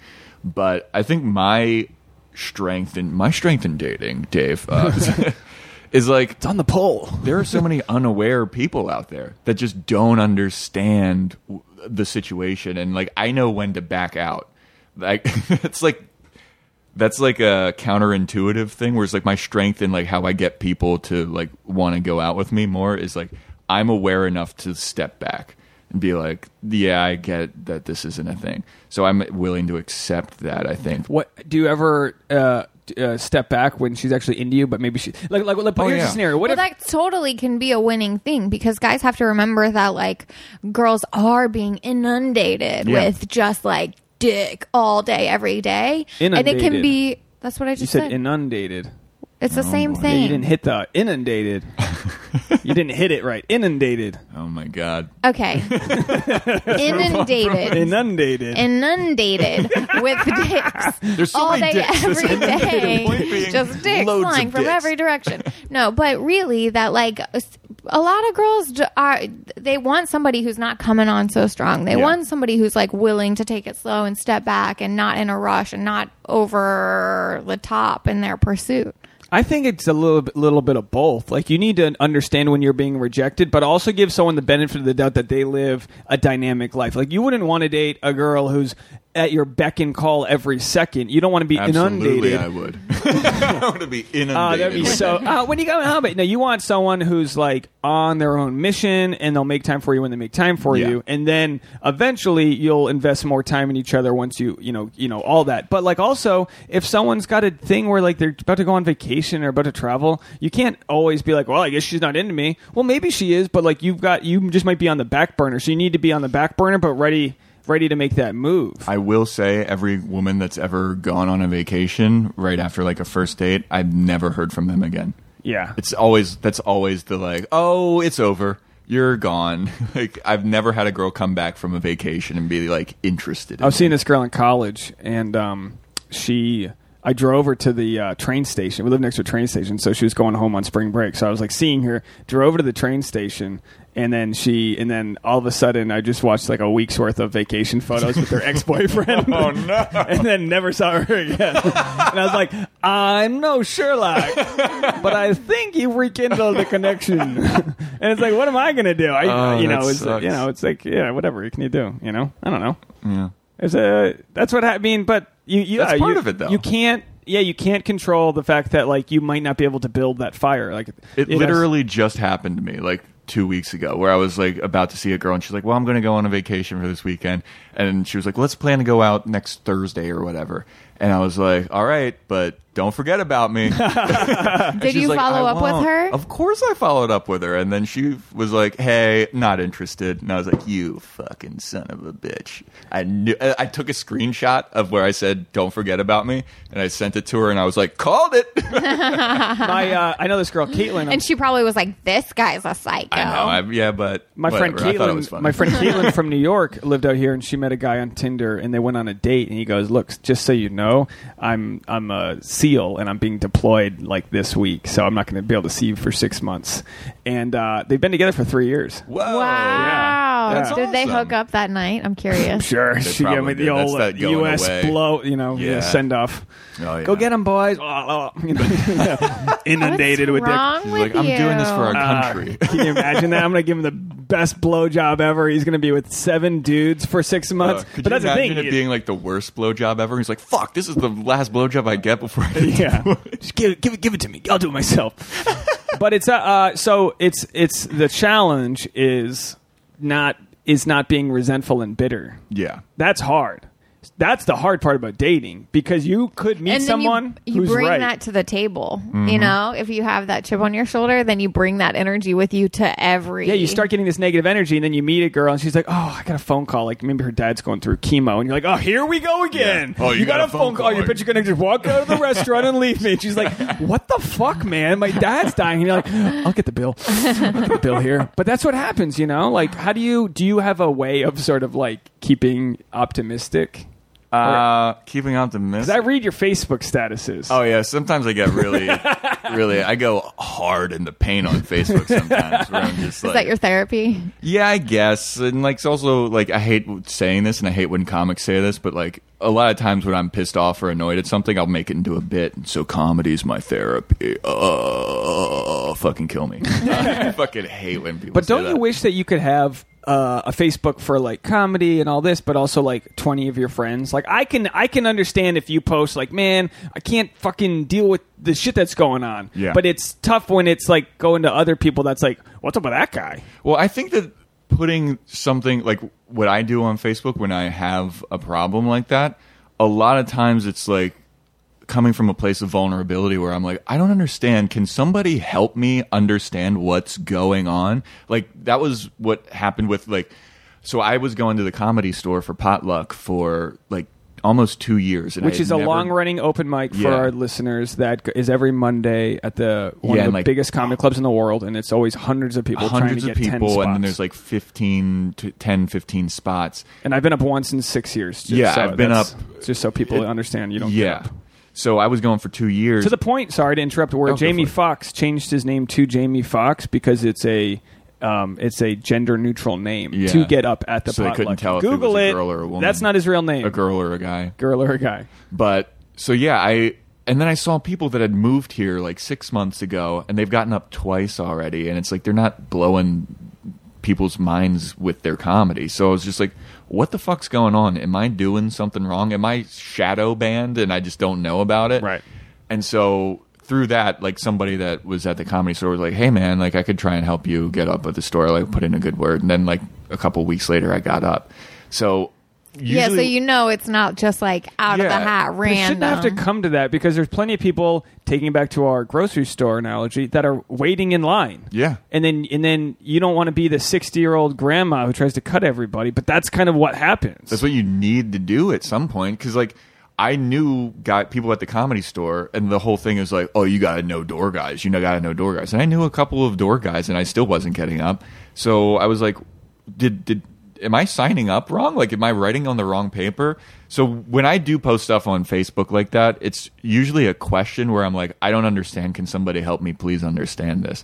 But I think my strength in my strength in dating, Dave, uh, <laughs> is like It's on the pole. there are so many <laughs> unaware people out there that just don't understand w- the situation and like i know when to back out like <laughs> it's like that's like a counterintuitive thing where it's like my strength in like how i get people to like want to go out with me more is like i'm aware enough to step back and be like yeah i get that this isn't a thing so i'm willing to accept that i think What do you ever uh, uh, step back when she's actually into you, but maybe she like like, like Oh, here's yeah. a scenario. What Well, if that totally can be a winning thing because guys have to remember that like girls are being inundated Yeah. with just like dick all day, every day, and it can be. That's what I you just said said. inundated? It's the oh, same Yeah, thing. you didn't hit the inundated. <laughs> you didn't hit it right. Inundated. oh my god okay, <laughs> inundated, Inundated. inundated with <laughs> dicks There's so all many day, dicks. every day, Point being, just dicks loads of flying from dicks. every direction. No, but really, that like a lot of girls j- are they want somebody who's not coming on so strong. They Yeah. want somebody who's like willing to take it slow and step back and not in a rush and not over the top in their pursuit. I think it's a little bit, little bit of both. Like you need to understand when you're being rejected, but also give someone the benefit of the doubt that they live a dynamic life. Like you wouldn't want to date a girl who's at your beck and call every second. You don't want to be Absolutely, inundated. I would. I want to be inundated. Oh, that'd be so. Uh, when you go home, but no, you want someone who's like on their own mission, and they'll make time for you when they make time for Yeah. you, and then eventually you'll invest more time in each other once you, you know, you know all that. But like also, if someone's got a thing where like they're about to go on vacation or about to travel, you can't always be like, well, I guess she's not into me. Well, maybe she is, but like you've got you just might be on the back burner, so you need to be on the back burner, but ready, ready to make that move. I will say, every woman that's ever gone on a vacation right after like a first date, I've never heard from them again. yeah, It's always that's always the like, oh, it's over. You're gone. <laughs> like I've never had a girl come back from a vacation and be like interested. In I was me. seeing this girl in college, and um, she. I drove her to the uh, train station. We live next to a train station, so she was going home on spring break. So I was like seeing her. Drove her to the train station, and then she, and then all of a sudden, I just watched like a week's worth of vacation photos with her <laughs> ex boyfriend. oh no! <laughs> and then never saw her again. and I was like, I'm no Sherlock, but I think you rekindled the connection. <laughs> and it's like, what am I gonna do? I, Oh, you know, it's sucks. you know, it's like, yeah, whatever. You can you do? You know, I don't know. Yeah. It's a that's what I mean, but you, you That's uh, yeah, part you- of it, though. You can't, yeah, you can't control the fact that like you might not be able to build that fire. Like It has- literally just happened to me like two weeks ago where I was like about to see a girl and she's like, Well, I'm going to go on a vacation for this weekend. And she was like, Let's plan to go out next Thursday or whatever. And I was like, all right, but don't forget about me. <laughs> Did you follow up with her? Of course I followed up with her. And then she was like, hey, not interested. And I was like, you fucking son of a bitch. I knew, I I took a screenshot of where I said, don't forget about me. And I sent it to her and I was like, called it. <laughs> My, uh, I know this girl, Caitlin. and she probably was like, "This guy's a psycho." I know. I, yeah, but my friend whatever. I thought it was Caitlin, my friend <laughs> Caitlin from New York lived out here, and she met a guy on Tinder, and they went on a date. And he goes, "Look, just so you know, I'm I'm a SEAL, and I'm being deployed like this week, so I'm not going to be able to see you for six months." And uh, they've been together for three years. Whoa. Wow. Yeah. Did they hook up that night? I'm curious. <laughs> Sure, They she gave me the did. Old that U.S. away. blow, you know, Yeah. send off. Oh, yeah. Go get them, boys! <laughs> you know, <laughs> inundated with dick. wrong He's with like, I'm you? doing this for our Uh, country. can you imagine that? I'm going to give him the best blowjob ever. He's going to be with seven dudes for six months. Uh, could but you that's the imagine thing. it being like the worst blowjob ever? He's like, "Fuck, this is the last blowjob I get before I get <laughs> yeah, <laughs> just give it, give it, give it to me. I'll do it myself. <laughs> but it's uh, uh, so it's it's the challenge is not is not being resentful and bitter. Yeah, That's hard. That's the hard part about dating because you could meet and someone you, you who's bring right. that to the table. Mm-hmm. You know, if you have that chip on your shoulder, then you bring that energy with you to every. yeah, you start getting this negative energy, and then you meet a girl, and she's like, "Oh, I got a phone call. Like maybe her dad's going through chemo," and you're like, "Oh, here we go again. Yeah. Oh, you got, a phone call. You bet you're gonna just walk out of the restaurant and leave me." And she's like, "What the fuck, man? My dad's dying." And you're like, "I'll get the bill. I'll get the bill here." But that's what happens, you know. Like, how do you do? You have a way of sort of like keeping optimistic? Uh, keeping Because optimistic. I read your Facebook statuses. Oh yeah, sometimes I get really, <laughs> really. I go hard in the paint on Facebook sometimes. Where I'm just <laughs> Is like, that your therapy? yeah, I guess. And like, it's also like I hate saying this, and I hate when comics say this, but like a lot of times when I'm pissed off or annoyed at something, I'll make it into a bit. And so is my therapy. Uh, fucking kill me. <laughs> I fucking hate when people. But say don't you wish that you could have uh, a Facebook for like comedy and all this, but also like twenty of your friends? Like I can, I can understand if you post like, man, I can't fucking deal with the shit that's going on. Yeah. But it's tough when it's like going to other people. That's like, what's up with that guy? Well, I think that putting something like what I do on Facebook when I have a problem like that, a lot of times it's like coming from a place of vulnerability where I'm like, I don't understand. Can somebody help me understand what's going on? Like that was what happened with like so I was going to the comedy store for potluck for like almost 2 years and Which is a never- long running open mic for Yeah. our listeners That is every Monday at the one Yeah, of the like- biggest comedy clubs in the world, and it's always hundreds of people hundreds trying of to get 10 people and then there's like 15 to 10 15 spots. and I've been up once in six years. just Yeah, so I've been up- just so people understand you don't. get Yeah. So I was going for 2 years. To the point, sorry to interrupt, where Oh, Jamie. Foxx changed his name to Jamie Foxx because it's a um, it's a gender neutral name Yeah. to get up at the So they potluck. couldn't tell if it Google was a it. girl or a woman. That's not his real name. a girl or a guy. girl or a guy. But so yeah, I and then I saw people that had moved here like six months ago, and they've gotten up twice already, and it's like they're not blowing people's minds with their comedy. So I was just like, what the fuck's going on? Am I doing something wrong? Am I shadow banned and I just don't know about it? Right. And so through that, like somebody that was at the comedy store was like, "Hey man, like I could try and help you get up with the store, like put in a good word." And then like a couple weeks later, I got up. So yeah, so you know it's not just like out of the hat, But it random. shouldn't have to come to that because there's plenty of people taking it back to our grocery store analogy that are waiting in line. Yeah. and then and then you don't want to be the 60 year old grandma who tries to cut everybody, but that's kind of what happens. That's what you need to do at some point because like I knew got people at the comedy store and the whole thing is like, oh, you got to know door guys, you know, got to know door guys, and I knew a couple of door guys and I still wasn't getting up, so I was like, did did am I signing up wrong? Like, am I writing on the wrong paper? So when I do post stuff on Facebook like that, it's usually a question where I'm like, I don't understand. Can somebody help me please understand this?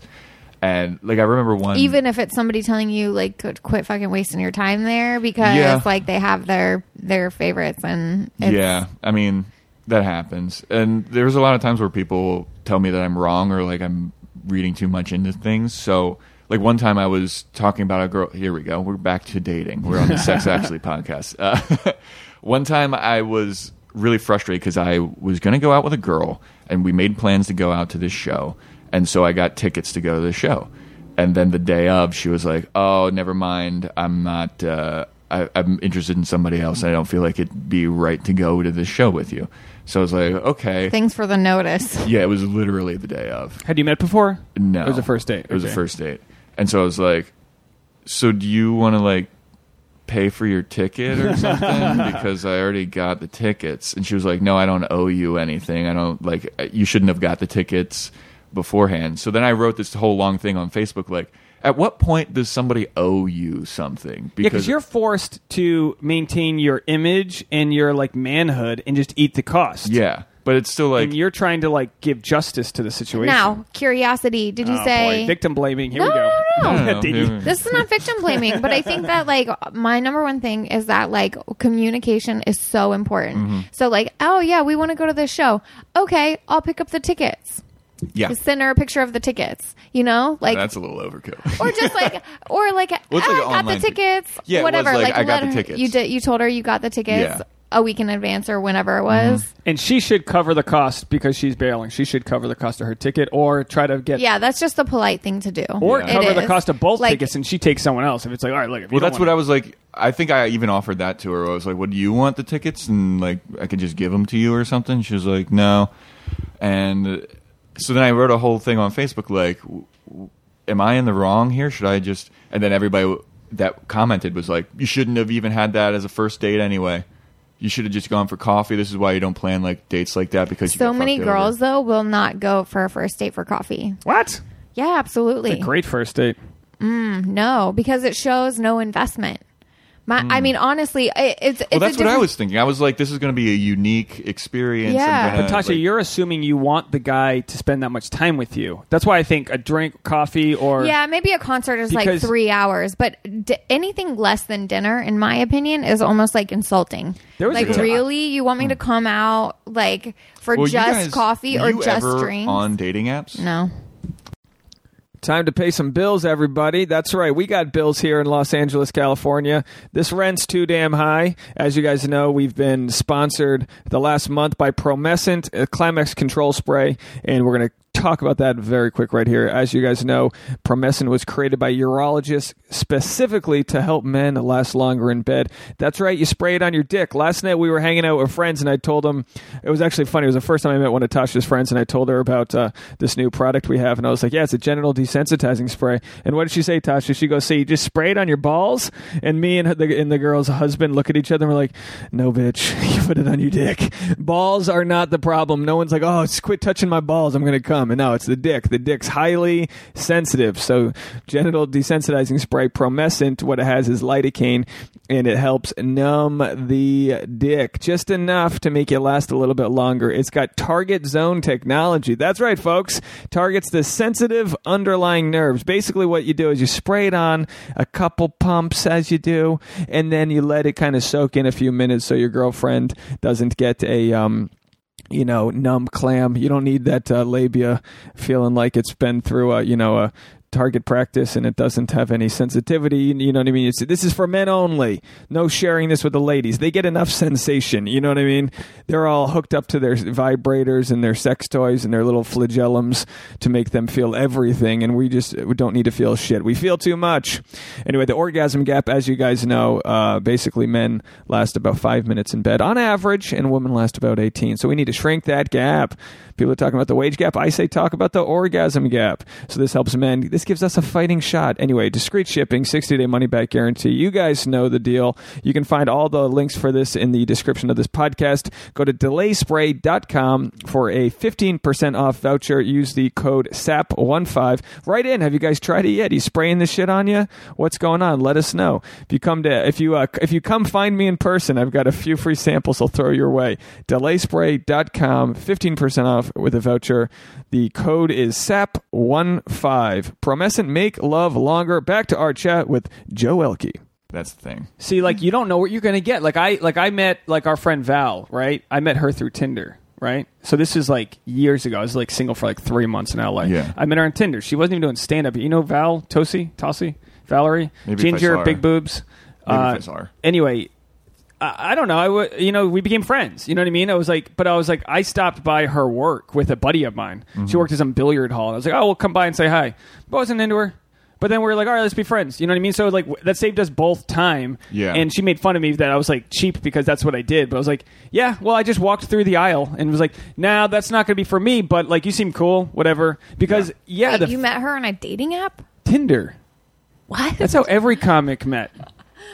And like I remember one even if it's somebody telling you like quit- quit fucking wasting your time there because Yeah. like they have their their favorites and it's, yeah, I mean that happens, and there's a lot of times where people tell me that I'm wrong or like I'm reading too much into things. So, like one time I was talking about a girl. Here we go. We're back to dating. We're on the Sex <laughs> Actually podcast. Uh, <laughs> one time I was really frustrated because I was going to go out with a girl, and we made plans to go out to this show, and so I got tickets to go to the show. And then the day of, she was like, "Oh, never mind. I'm not. Uh, I, I'm interested in somebody else. and I don't feel like it'd be right to go to this show with you. So I was like, okay. Thanks for the notice. yeah, it was literally the day of. Had you met before? No, It was a first date. It was a first date, and so I was like, "So do you want to like pay for your ticket or <laughs> something? because I already got the tickets." And she was like, "No, I don't owe you anything. I don't like uh, you shouldn't have got the tickets beforehand." So then I wrote this whole long thing on Facebook, like, "At what point does somebody owe you something?" Yeah, because you're forced to maintain your image and your like manhood and just eat the cost. yeah, but it's still like and you're trying to like give justice to the situation. Now, curiosity. Did you Oh, say boy. victim blaming? Here No, we go. No, no, I don't know. Did you- Here- this is not victim blaming, but I think that like my number one thing is that like communication is so important. Mm-hmm. So like, oh yeah, we want to go to this show. Okay, I'll pick up the tickets. yeah, Send her a picture of the tickets. You know, like that's a little overkill. or just like <laughs> or like Well, it's "Ah, like I got the tickets. Yeah, it was whatever. like, I got the her- tickets. You did. You told her you got the tickets Yeah. Mm-hmm. a week in advance or whenever it was. And she should cover the cost because she's bailing. She should cover the cost of her ticket or try to get Yeah, that's just the polite thing to do. or Yeah. cover the cost of both Like- tickets and she takes someone else. If it's like, all right, look, if Well, that's what wanna- I was like. I think I even offered that to her. I was like, "Would do you want the tickets?" And like, I could just give them to you or something. She was like, "No." And uh, so then I wrote a whole thing on Facebook, like, w- w- "Am I in the wrong here? Should I just?" And then everybody that commented was like, "You shouldn't have even had that as a first date anyway. You should have just gone for coffee. This is why you don't plan like dates like that because So got many fucked over." girls though will not go for a first date for coffee. What? Yeah, absolutely. A great first date. Mm, no, because it shows no investment. My, I mean, honestly, it, it's it's Hmm. Well, a that's what I was thinking. I was like, "This is going to be a unique experience." I'm Yeah. gonna, But Tasha, like- you're assuming you want the guy to spend that much time with you. That's why I think a drink, coffee, or Yeah, maybe a concert is like three hours, but d- anything less than dinner, in my opinion, is almost like insulting. There was like, ti- really, you want me to come out like for Well, just guys- coffee or you just ever drinks? on dating apps? no. Time to pay some bills, everybody. That's right. We got bills here in Los Angeles, California. This rent's too damn high. As you guys know, we've been sponsored the last month by Promescent, a Climax control spray, and we're going to talk about that very quick right here. As you guys know, Promescent was created by urologists specifically to help men last longer in bed. That's right. You spray it on your dick. Last night we were hanging out with friends, and I told them it was actually funny. It was the first time I met one of Tasha's friends, and I told her about uh, this new product we have, and I was like, "Yeah, it's a genital desensitizing spray." And what did she say, Tasha? She goes, "So you just spray it on your balls?" And me and the and the girl's husband look at each other, and we're like, "No, bitch, <laughs> you put it on your dick. Balls are not the problem. No one's like, oh, quit touching my balls. I'm gonna come." And no, it's the dick. The dick's highly sensitive. So genital desensitizing spray, Promescent, what it has is lidocaine, and it helps numb the dick just enough to make it last a little bit longer. It's got target zone technology. That's right, folks. Targets the sensitive underlying nerves. Basically, what you do is you spray it on a couple pumps as you do, and then you let it kind of soak in a few minutes so your girlfriend doesn't get a um you know, numb clam. You don't need that uh, labia feeling like it's been through a, you know, a target practice and it doesn't have any sensitivity. You know what I mean? It's, this is for men only. No sharing this with the ladies. They get enough sensation. You know what I mean? They're all hooked up to their vibrators and their sex toys and their little flagellums to make them feel everything. And we just we don't need to feel shit. We feel too much. Anyway, the orgasm gap, as you guys know, uh, basically men last about five minutes in bed on average, and women last about 18. So we need to shrink that gap. People are talking about the wage gap. I say talk about the orgasm gap. So this helps men. This gives us a fighting shot. Anyway, discreet shipping, 60 day money back guarantee. You guys know the deal. You can find all the links for this in the description of this podcast. Go to delayspray.com for a 15% off voucher. Use the code SAP15. Right in. Have you guys tried it yet? He's spraying this shit on you? What's going on? Let us know. If you come to, if you, uh, if you come find me in person, I've got a few free samples I'll throw your way. Delayspray.com, 15% off with a voucher. The code is SAP15. Promescent make love longer. Back to our chat with Joe Welkie. That's the thing. See, like you don't know what you're gonna get. Like I, like I met like our friend Val, right? I met her through Tinder, right? So this is like years ago. I was like single for like three months in LA. Yeah. I met her on Tinder. She wasn't even doing stand up. You know Val Tosi, Tosi, Valerie, Maybe if I ginger, saw her. big boobs. Maybe if Uh, I saw her. Anyway, I, I don't know. I w- you know, we became friends. You know what I mean? I was like, but I was like, I stopped by her work with a buddy of mine. Mm-hmm. She worked at some billiard hall. And I was like, oh, we'll come by and say hi. But I wasn't into her. But then we are like, all right, let's be friends. You know what I mean? So like w- that saved us both time. Yeah. And she made fun of me that I was like cheap because that's what I did. But I was like, yeah, well, I just walked through the aisle and was like, nah, that's not going to be for me. But like, you seem cool, whatever. Because yeah, Wait, the you met her on a dating app? Tinder. What? That's how every comic met.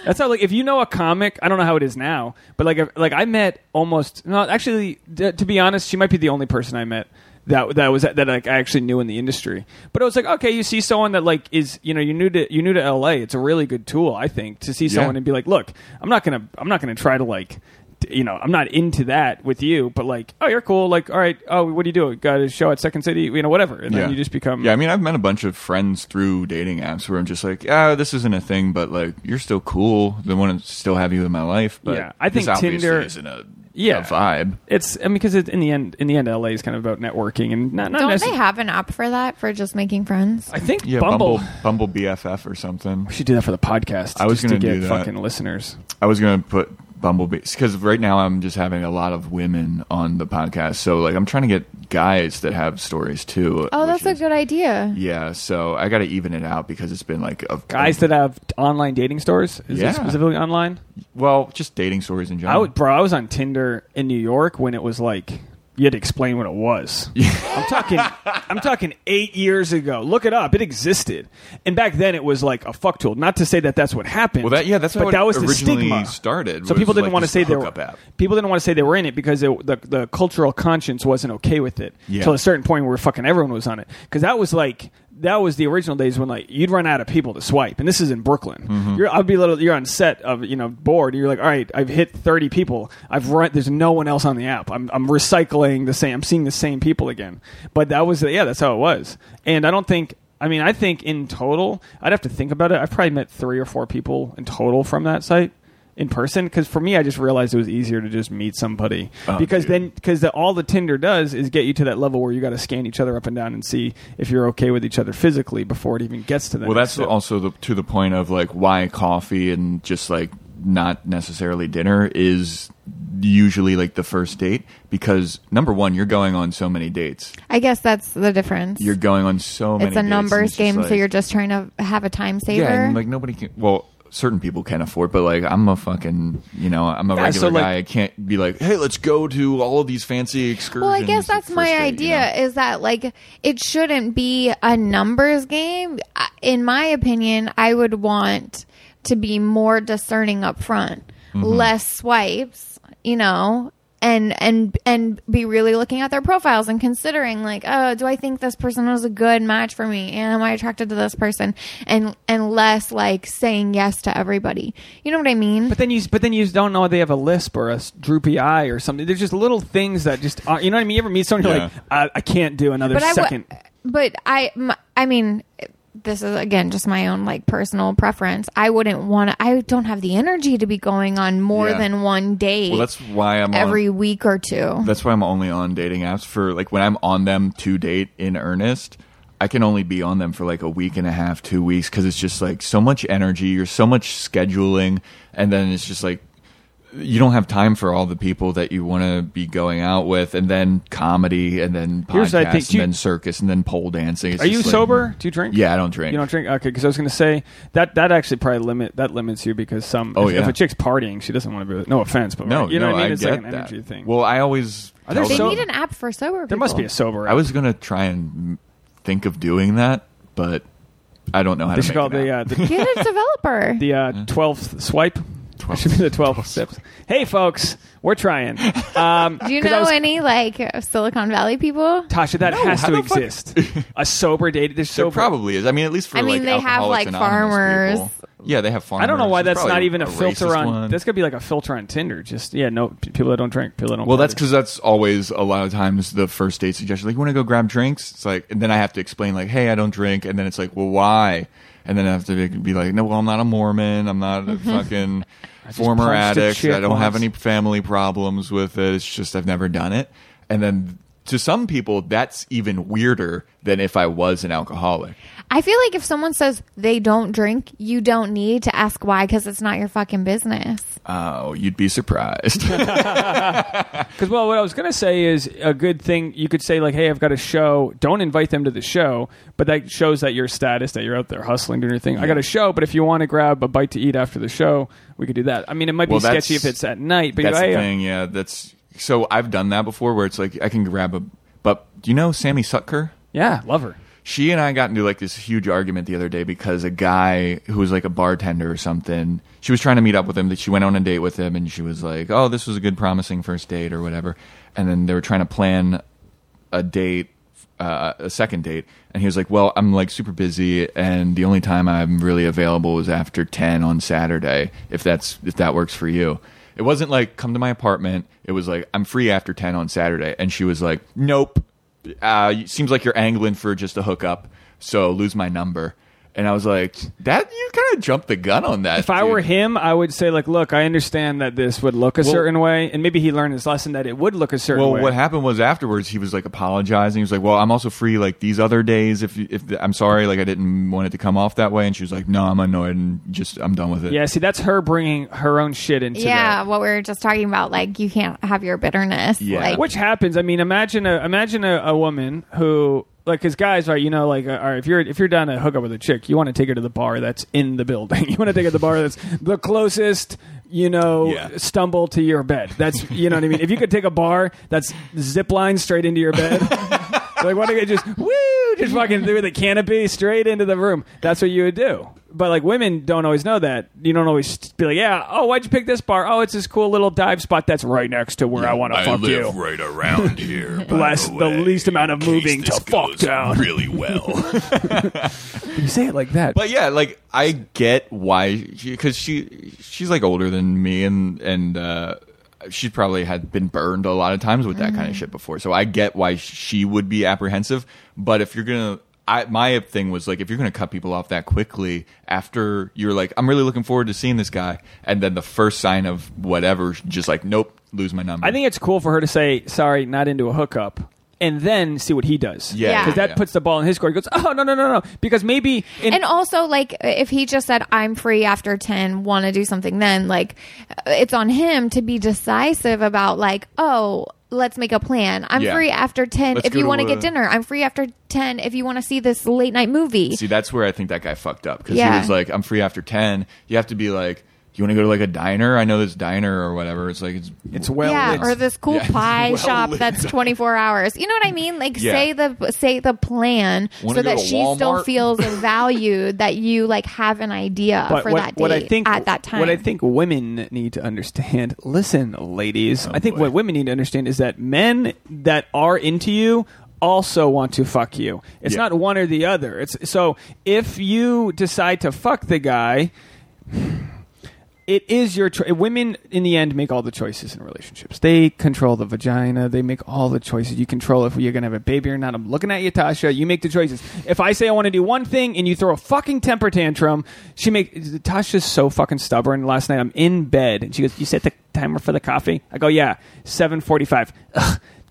That's how like if you know a comic, I don't know how it is now, but like if, like I met almost no actually d- to be honest, she might be the only person I met that that was that like I actually knew in the industry. But it was like okay, you see someone that like is you know you new to you new to LA, it's a really good tool I think to see someone and be like, look, I'm not gonna I'm not gonna try to like. D- You know, I'm not into that with you, but like, oh, you're cool. Like, all right, oh, what do you do? Got a show at Second City, you know, whatever, and then you just become. Yeah, I mean, I've met a bunch of friends through dating apps where I'm just like, yeah, this isn't a thing, but like, you're still cool. I want to still have you in my life. But Yeah, I think obviously Tinder- isn't a, Yeah. a vibe. It's I mean because in the end in the end LA is kind of about networking and not not Don't necessarily. they have an app for that for just making friends? I think Yeah, Bumble. Bumble, Bumble BFF or something. We should do that for the podcast. I was just to gonna get do that. fucking listeners. I was gonna put Bumblebee because right now I'm just having a lot of women on the podcast, so like I'm trying to get guys that have stories too. Oh, which that's a good idea. Yeah, so I got to even it out because it's been like a Guys that have online dating stories. Is Yeah. it specifically online? well, just dating stories in general. I general. would, bro. I was on Tinder in New York when it was like you had to explain what it was. <laughs> I'm talking. I'm talking eight years ago. Look it up. It existed, and back then it was like a fuck tool. Not to say that that's what happened. Well, that- yeah, that's but how that was the stigma. started, So people didn't like want to say they were. app. People didn't want to say they were in it because it, the the cultural conscience wasn't okay with it. Yeah. Till a certain point where fucking everyone was on it because that was like. That was the original days when like you'd run out of people to swipe, and this is in Brooklyn. Mm-hmm. You're, I'd be a little. You're on set of you know bored. You're like, all right, I've hit thirty people. I've run. There's no one else on the app. I'm I'm recycling the same. I'm seeing the same people again. But that was yeah, that's how it was. And I don't think. I mean, I think in total, I'd have to think about it. I've probably met three or four people in total from that site in person because for me, I just realized it was easier to just meet somebody Oh, because dude. then because the, all the Tinder does is get you to that level where you got to scan each other up and down and see if you're okay with each other physically before it even gets to that. Well, that's step. also the, to the point of like why coffee and just like not necessarily dinner is usually like the first date because number one, you're going on so many dates. I guess that's the difference. You're going on so many. it's a dates, numbers it's just game, so you're just trying to have a time saver. yeah, and like nobody can. Well, certain people can afford, but like I'm a fucking, you know, I'm a Yeah, regular so, like- guy. I can't be like, hey, let's go to all of these fancy excursions. Well, I guess that's first my date, you idea know? is that like it shouldn't be a numbers game. In my opinion, I would want to be more discerning up front, Mm-hmm. less swipes, you know, and and and be really looking at their profiles and considering like, oh, do I think this person is a good match for me, and am I attracted to this person, and and less like saying yes to everybody. You know what I mean? But then you, but then you don't know they have a lisp or a droopy eye or something. There's just little things that just, are, you know what I mean. You ever meet someone you're like, I, I can't do another but I second. would, but I, m- I mean, this is again just my own like personal preference. I wouldn't want to. I don't have the energy to be going on more Yeah. than one date. Well, that's why I'm on- every week or two. That's why I'm only on dating apps for like when I'm on them to date in earnest. I can only be on them for like a week and a half, two weeks, because it's just like so much energy. You're so much scheduling, and then it's just like you don't have time for all the people that you want to be going out with, and then comedy, and then Here's podcasts, what I think. and Do you- then circus, and then pole dancing. It's Are you just like- sober? Do you drink? Yeah, I don't drink. You don't drink? Okay, because I was going to say that that actually probably limit that limits you because some. Oh, if, if yeah. a chick's partying, she doesn't want to be. with No offense, but No, right? you know no, what I mean. I it's get like an that. energy thing. Well, I always Are there tell they so- them- need an app for sober. People. there must be a sober. I was gonna try and think of doing that, but I don't know how They to should make call it it the out. uh, the get a <laughs> developer. the uh, twelfth swipe. That should be the twelfth sips. Hey, folks, we're trying. Um, <laughs> Do you 'cause I know was- any like Silicon Valley people? Tasha, that No, has how to the fuck- exist. <laughs> a sober date. There's There sober. probably is. I mean, at least for I mean, like they have, Alcoholics like, Anonymous farmers. people. Yeah, they have farmers. I don't know why There's that's probably not even a, filter racist on. one. That's gonna be like a filter on Tinder. Just yeah, no p- people that don't drink, people that don't. well, that's party. because that's always a lot of times the first date suggestion. Like, you want to go grab drinks? It's like, and then I have to explain like, hey, I don't drink, and then it's like, well, why? And then I have to be like, no, well, I'm not a Mormon. I'm not a fucking former addict. I don't have any family problems with it. It's just I've never done it. And then to some people, that's even weirder than if I was an alcoholic. I feel like if someone says they don't drink, you don't need to ask why because it's not your fucking business. Oh, you'd be surprised. <laughs> <laughs> Because well, what I was gonna say is a good thing. You could say like, "Hey, I've got a show." Don't invite them to the show, but that shows that your status, that you're out there hustling, doing your thing. I got a show, but if you want to grab a bite to eat after the show, we could do that. I mean, it might be Well, that's- sketchy if it's at night, but that's hey, the thing. Yeah, that's so I've done that before, where it's like I can grab a. But do you know Sammy Sutker? yeah, love her. she and I got into like this huge argument the other day because a guy who was like a bartender or something, she was trying to meet up with him. That she went on a date with him, and she was like, "Oh, this was a good, promising first date or whatever." And then they were trying to plan a date, uh, a second date, and he was like, "Well, I'm like super busy, and the only time I'm really available is after ten on Saturday. If that's if that works for you." It wasn't like come to my apartment. It was like I'm free after ten on Saturday, and she was like, "Nope." uh, seems like you're angling for just a hookup, so lose my number. And I was like, that you kind of jumped the gun on that. If I were him, I would say like, "Look, I understand that this would look a certain way, and maybe he learned his lesson that it would look a certain well, way." Well, what happened was afterwards he was like apologizing. He was like, "Well, I'm also free like these other days. If if I'm sorry, like I didn't want it to come off that way." And she was like, "No, I'm annoyed and just I'm done with it." Yeah, see, that's her bringing her own shit into it. yeah, that. what we were just talking about, like you can't have your bitterness. Yeah. Like, Which happens. I mean, imagine a imagine a, a woman who like because guys right you know like uh, all right if you're if you're down to hook up with a chick you want to take her to the bar that's in the building. <laughs> You want to take her to the bar that's the closest you know Yeah. stumble to your bed. That's you know what i mean? If you could take a bar that's zip line straight into your bed <laughs> like why don't you just woo just fucking through the canopy straight into the room? That's what you would do but like women don't always know that you don't always be like yeah oh why'd you pick this bar oh it's this cool little dive spot that's right next to where i want to fuck you right around <laughs> here. by Less- the way, least amount of moving to fuck goes down. Really well. <laughs> You say it like that. But yeah, like I get why because she she's like older than me and and uh, she probably had been burned a lot of times with that kind of shit before. So I get why she would be apprehensive. But if you're gonna, I my thing was like if you're gonna cut people off that quickly after you're like I'm really looking forward to seeing this guy, and then the first sign of whatever, just like nope, lose my number. I think it's cool for her to say, sorry, not into a hookup. And then see what he does. Yeah, Yeah. Because that yeah. puts the ball in his court. He goes, oh, no, no, no, no. Because maybe. In, and also like if he just said i'm free after 10 want to do something then like it's on him to be decisive about like oh let's make a plan i'm Yeah. free after 10 Let's if you want to get dinner i'm free after 10 if you want to see this late night movie See, that's where I think that guy fucked up because Yeah. he was like, "I'm free after 10. You have to be like, "Do you want to go to like a diner? I know this diner or whatever." It's like it's it's well yeah, lit. or this cool <laughs> Yeah. pie Well shop lit. that's 24 hours. You know what I mean? Like Yeah. say the say the plan Wanna so that to she still feels <laughs> valued that you like have an idea but for what, that date what I think at that time. what I think women need to understand. <laughs> Listen, ladies, oh, I think boy. what women need to understand is that men that are into you also want to fuck you. It's Yeah. not one or the other. It's so if you decide to fuck the guy. It is your choice. Women, in the end, make all the choices in relationships. They control the vagina. They make all the choices. You control if you're going to have a baby or not. I'm looking at you, Tasha. You make the choices. If I say I want to do one thing and you throw a fucking temper tantrum, she make Tasha's so fucking stubborn. Last night I'm in bed and she goes, "You set the timer for the coffee?" I go, "Yeah, 7:45."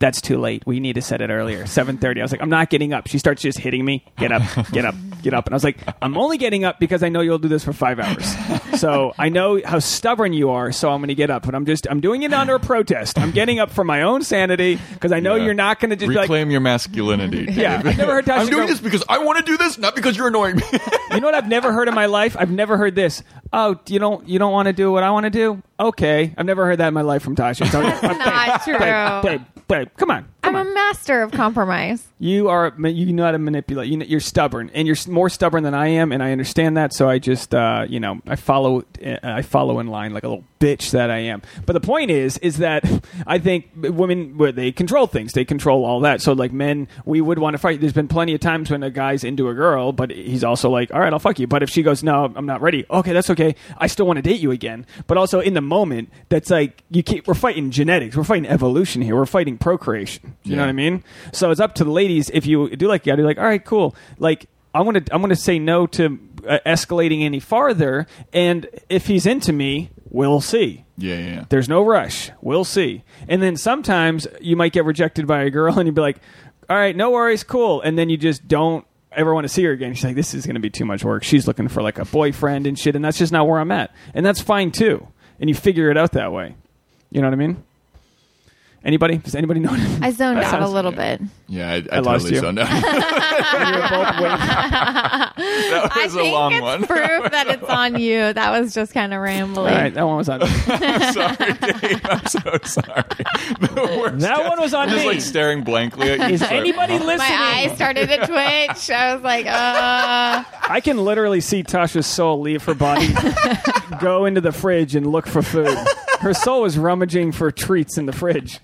That's too late. We need to set it earlier. 7:30. I was like, "I'm not getting up." She starts just hitting me. Get up. Get up. Get up. And I was like, "I'm only getting up because I know you'll do this for 5 hours." So, I know how stubborn you are, so I'm going to get up. But I'm just I'm doing it under a protest. I'm getting up for my own sanity because I know Yeah. you're not going to just be like reclaim your masculinity. <laughs> Yeah, I've never heard Tasha I'm doing go- this because I want to do this, not because you're annoying me. You know what I've never heard in my life? I've never heard this. Oh, you don't you don't want to do what I want to do? Okay, I've never heard that in my life from Tasha. So, not true. babe, babe, babe, come on, come I'm on. a master of compromise. You are you know how to manipulate. You know, you're stubborn, and you're more stubborn than I am, and I understand that. So I just uh, you know I follow uh, I follow in line like a little bitch that I am. But the point is is that <laughs> I think women where they control things, they control all that. So like men, we would want to fight. There's been plenty of times when a guy's into a girl, but he's also like, all right, I'll fuck you. But if she goes, no, I'm not ready. Okay, that's okay. I still want to date you again. But also in the moment, that's like you keep. We're fighting genetics. We're fighting evolution here. We're fighting procreation. You know what I mean? So it's up to the ladies. If you do like you, be like, all right, cool. Like I'm gonna I'm gonna say no to uh, escalating any farther. And if he's into me, We'll see. Yeah, yeah, yeah. There's no rush. We'll see. And then sometimes you might get rejected by a girl <laughs> and you'd be like, all right, no worries, cool. And then you just don't ever want to see her again. She's like, this is going to be too much work. She's looking for like a boyfriend and shit. And that's just not where I'm at. And that's fine too. And you figure it out that way. You know what I mean? Anybody? Does anybody know? I zoned That <laughs> out a sounds- little bit. Yeah, I, I, I lost totally you. zoned out. <laughs> <laughs> You were both waiting. that I was a think long it's one. proof that it's on you. That was just kind of rambling. All right, that one was on. Me. sorry, Dave. I'm so sorry. The worst. That one was on I'm just me. like staring blankly at you. Is Sorry. anybody listening? My eyes started to twitch. I was like, uh. I can literally see Tasha's soul leave her body, go into the fridge and look for food. Her soul was rummaging for treats in the fridge,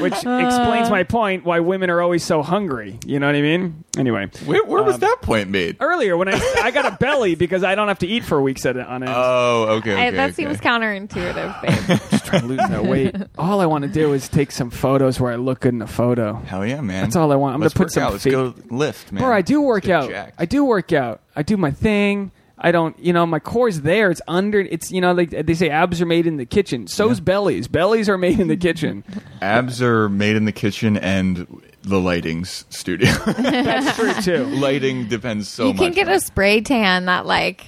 which explains my point why women are always so hungry. You know what I mean? Anyway, Where, where Um, was that point made? earlier when I I got a belly because I don't have to eat for weeks at, on end. Oh, okay. okay I, that okay. seems counterintuitive, babe. <laughs> Just trying to lose that weight. All I want to do is take some photos where I look good in a photo. Hell yeah, man. That's all I want. I'm Let's gonna put work some out. Let's fake- go lift, man. Bro, I do work out. jacked. I do work out. I do my thing. I don't, you know, my core's there. It's under. It's you know, like they say, abs are made in the kitchen. So's bellies. Bellies are made in the kitchen. Abs are made in the kitchen and the lighting's studio. <laughs> That's true too. Lighting depends so much. you much. can get on a spray tan that like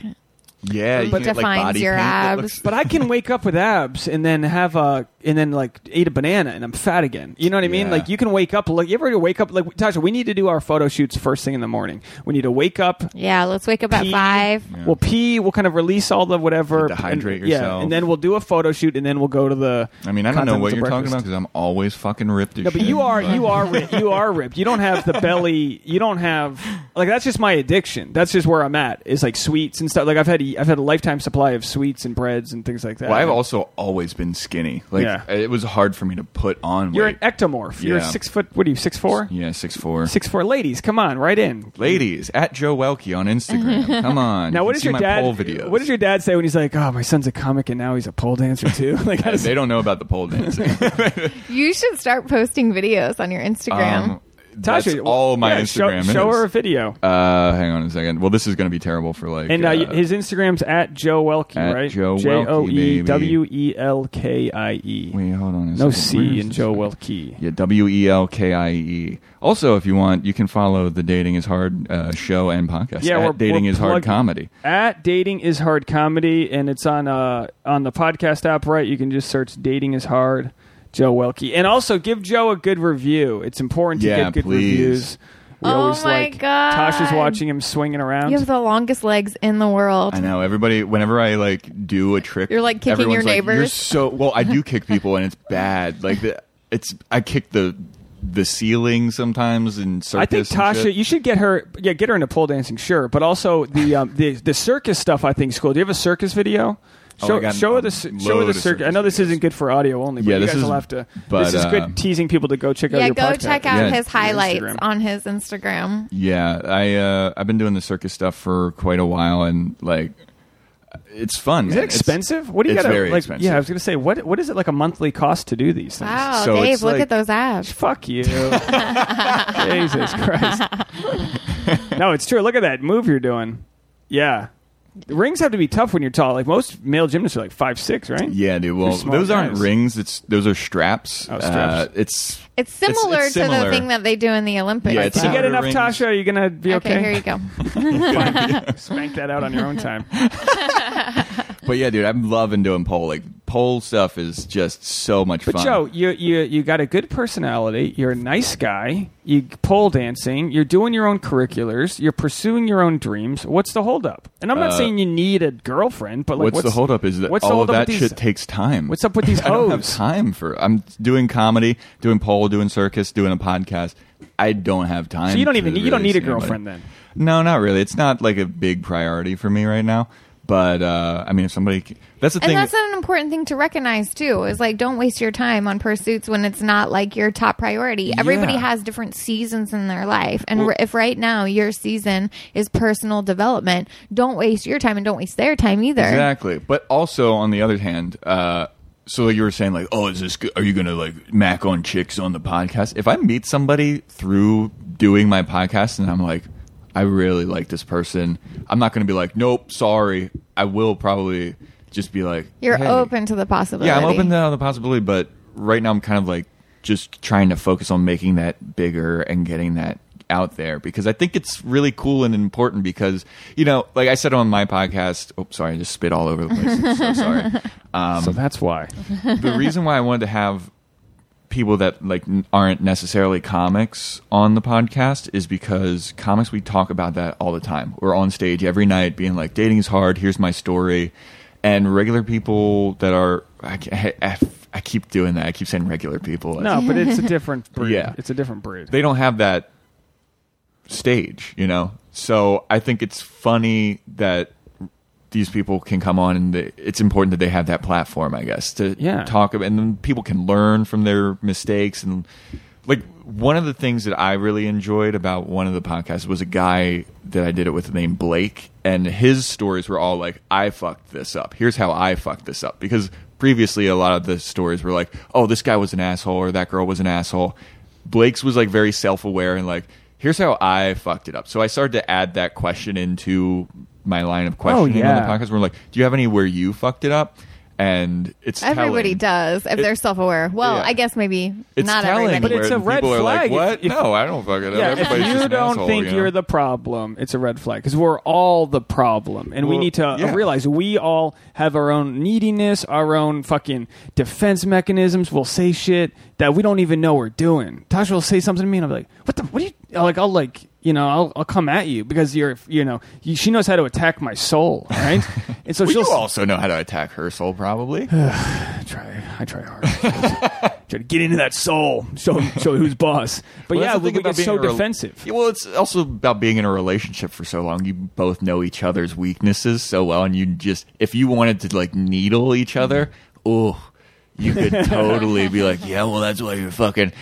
yeah, you but can get, like, defines body your paint that abs. looks- But I can wake up with abs and then have a and then like eat a banana and I'm fat again. You know what I mean? Yeah. Like you can wake up. Like you ever wake up? Like Tasha, we need to do our photo shoots first thing in the morning. We need to wake up. yeah. Let's wake up at pee. five. We'll pee. We'll kind of release all the whatever. Need to hydrate and, Yeah, yourself. and then we'll do a photo shoot, and then we'll go to the. I mean, I don't know what you're talking about because I'm always fucking ripped. As No, but shit, you are you are ripped. You are ripped. You don't have the belly. You don't have like that's just my addiction. That's just where I'm at. Is like sweets and stuff. Like I've had I've had a lifetime supply of sweets and breads and things like that. Well, I've also always been skinny. Like Yeah. It was hard for me to put on You're weight. an ectomorph. You're Yeah. six foot. What are you? Six four. yeah, six four. Six four. Ladies, come on, right in. Ladies at Joe Welkie on Instagram. <laughs> Come on. Now, You what can does see your my dad? Pole videos. What does your dad say when he's like, "Oh, my son's a comic and now he's a pole dancer too"? <laughs> like, how does, They don't know about the pole dancing. <laughs> You should start posting videos on your Instagram. um, that's Tasha, all my yeah, Instagram show, show her a video. Uh, hang on a second. Well, this is going to be terrible for like. And uh, uh, his Instagram's at Joe Welkie, At right? Joe J O E. W E L K I E. Wait, hold on. A No. C in Joe? Welkie. Yeah, W E L K I E. Also, if you want, you can follow the Dating is Hard uh, show and podcast. Yeah, at we're- Dating we're is Hard Comedy. At Dating is Hard Comedy, and it's on uh on the podcast app, right? You can just search Dating is Hard, Joe Welkie, and also give Joe a good review. It's important to Yeah, get good please. reviews. We Oh always my like God. Tasha's watching him swinging around. you have the longest legs in the world. I know everybody. Whenever I like do a trick, You're, like, kicking your everyone's like, You're neighbors. so <laughs> well. I do kick people, and it's bad. Like the, it's I kick the the ceiling sometimes in circus. I think and Tasha, shit. you should get her, yeah, get her into pole dancing, sure, but also the um, the the circus stuff. I think is cool. Do you have a circus video? Oh, Show, I got show her the show her the of circus. I know this videos. isn't good for audio only, but Yeah, you guys is- will have to. but, this is uh, good teasing people to go check out yeah, your go podcast. check out Yeah. his highlights Instagram. on his Instagram. Yeah, I uh, I've been doing the circus stuff for quite a while, and like, it's fun. Is it man. It's- expensive? what do you it's got? very like, expensive. Yeah, I was gonna say what what is it like a monthly cost to do these things? Wow, So Dave, look like- at those abs. Fuck you, <laughs> Jesus Christ! <laughs> no, it's true. Look at that move you're doing. Yeah, the rings have to be tough when you're tall. Like most male gymnasts are like five six, right? Yeah, dude. Well, They're small those aren't rings. It's those are straps. Oh, straps. Uh, it's It's similar it's to the thing that they do in the Olympics. Yeah, it's Did you get enough, rings. Tasha? Are you gonna be okay? Okay, here you go. <laughs> Spank that out on your own time. <laughs> But yeah, dude, I'm loving doing pole. Like pole stuff is just so much But fun. Joe, you you you got a good personality. You're a nice guy. You pole dancing. You're doing your own curriculars. You're pursuing your own dreams. What's the holdup? And I'm not Uh, saying you need a girlfriend, but like, what's, the holdup is that what's all of that these- shit takes time. What's up with these <laughs> I don't have time for. I'm doing comedy, doing pole, doing circus, doing a podcast. I don't have time. So you don't even need, you don't need a see anybody. girlfriend then. No, not really. It's not like a big priority for me right now. But uh, I mean, if somebody that's the thing. And thing. that's an important thing to recognize too. Is like don't waste your time on pursuits when it's not like your top priority. Everybody Yeah. has different seasons in their life, and Well- if right now your season is personal development, don't waste your time and don't waste their time either. Exactly. But also on the other hand, uh, so like you were saying like, oh, is this? Good? Are you gonna like mac on chicks on the podcast? If I meet somebody through doing my podcast and I'm like, I really like this person, I'm not gonna be like, nope, sorry. I will probably just be like, You're hey. open to the possibility. Yeah, I'm open to the possibility, but right now I'm kind of like just trying to focus on making that bigger and getting that out there because I think it's really cool and important because you know, like I said on my podcast. Oh, sorry, I just spit all over the place. I'm so sorry. Um, <laughs> so that's why. the reason why I wanted to have people that like aren't necessarily comics on the podcast is because comics we talk about that all the time. We're on stage every night being like dating is hard, here's my story. And regular people that are I, I, I keep doing that. I keep saying regular people. No, but it's a <laughs> different breed. Yeah. It's a different breed. They don't have that stage, you know. So I think it's funny that these people can come on and they, it's important that they have that platform, I guess, to Yeah. talk about, and then people can learn from their mistakes and like one of the things that I really enjoyed about one of the podcasts was a guy that I did it with named Blake, and his stories were all like, "I fucked this up. Here's how I fucked this up." Because previously, a lot of the stories were like, "Oh, this guy was an asshole," or "That girl was an asshole." Blake's was like very self aware and like, "Here's how I fucked it up." So I started to add that question into my line of questioning on yeah. the podcast. We're like, "Do you have any where you fucked it up?" And it's Everybody telling. does if It- they're self aware. Well, Yeah. I guess maybe It's not telling, everybody. But it's a red people are like, flag "What? if- no, I don't fuck it up. Yeah, if Everybody's you an don't asshole," think you know? you're the problem, it's a red flag because we're all the problem, and we need to yeah. realize we all have our own neediness, our own fucking defense mechanisms. We'll say shit that we don't even know we're doing. Tasha will say something to me, and I'll be like, "What the? What are you?" Like I'll like you know I'll I'll come at you because you're you know you, she knows how to attack my soul, right? <laughs> and so Well, she'll you also know how to attack her soul, probably. <sighs> I try. I try hard. <laughs> try to get into that soul. Show show who's boss. But Well, yeah, we, we about get being so rel- defensive. Yeah, well, it's also about being in a relationship for so long. You both know each other's weaknesses so well, and you just if you wanted to like needle each other, oh, you could <laughs> totally be like, yeah, well, that's why you're fucking.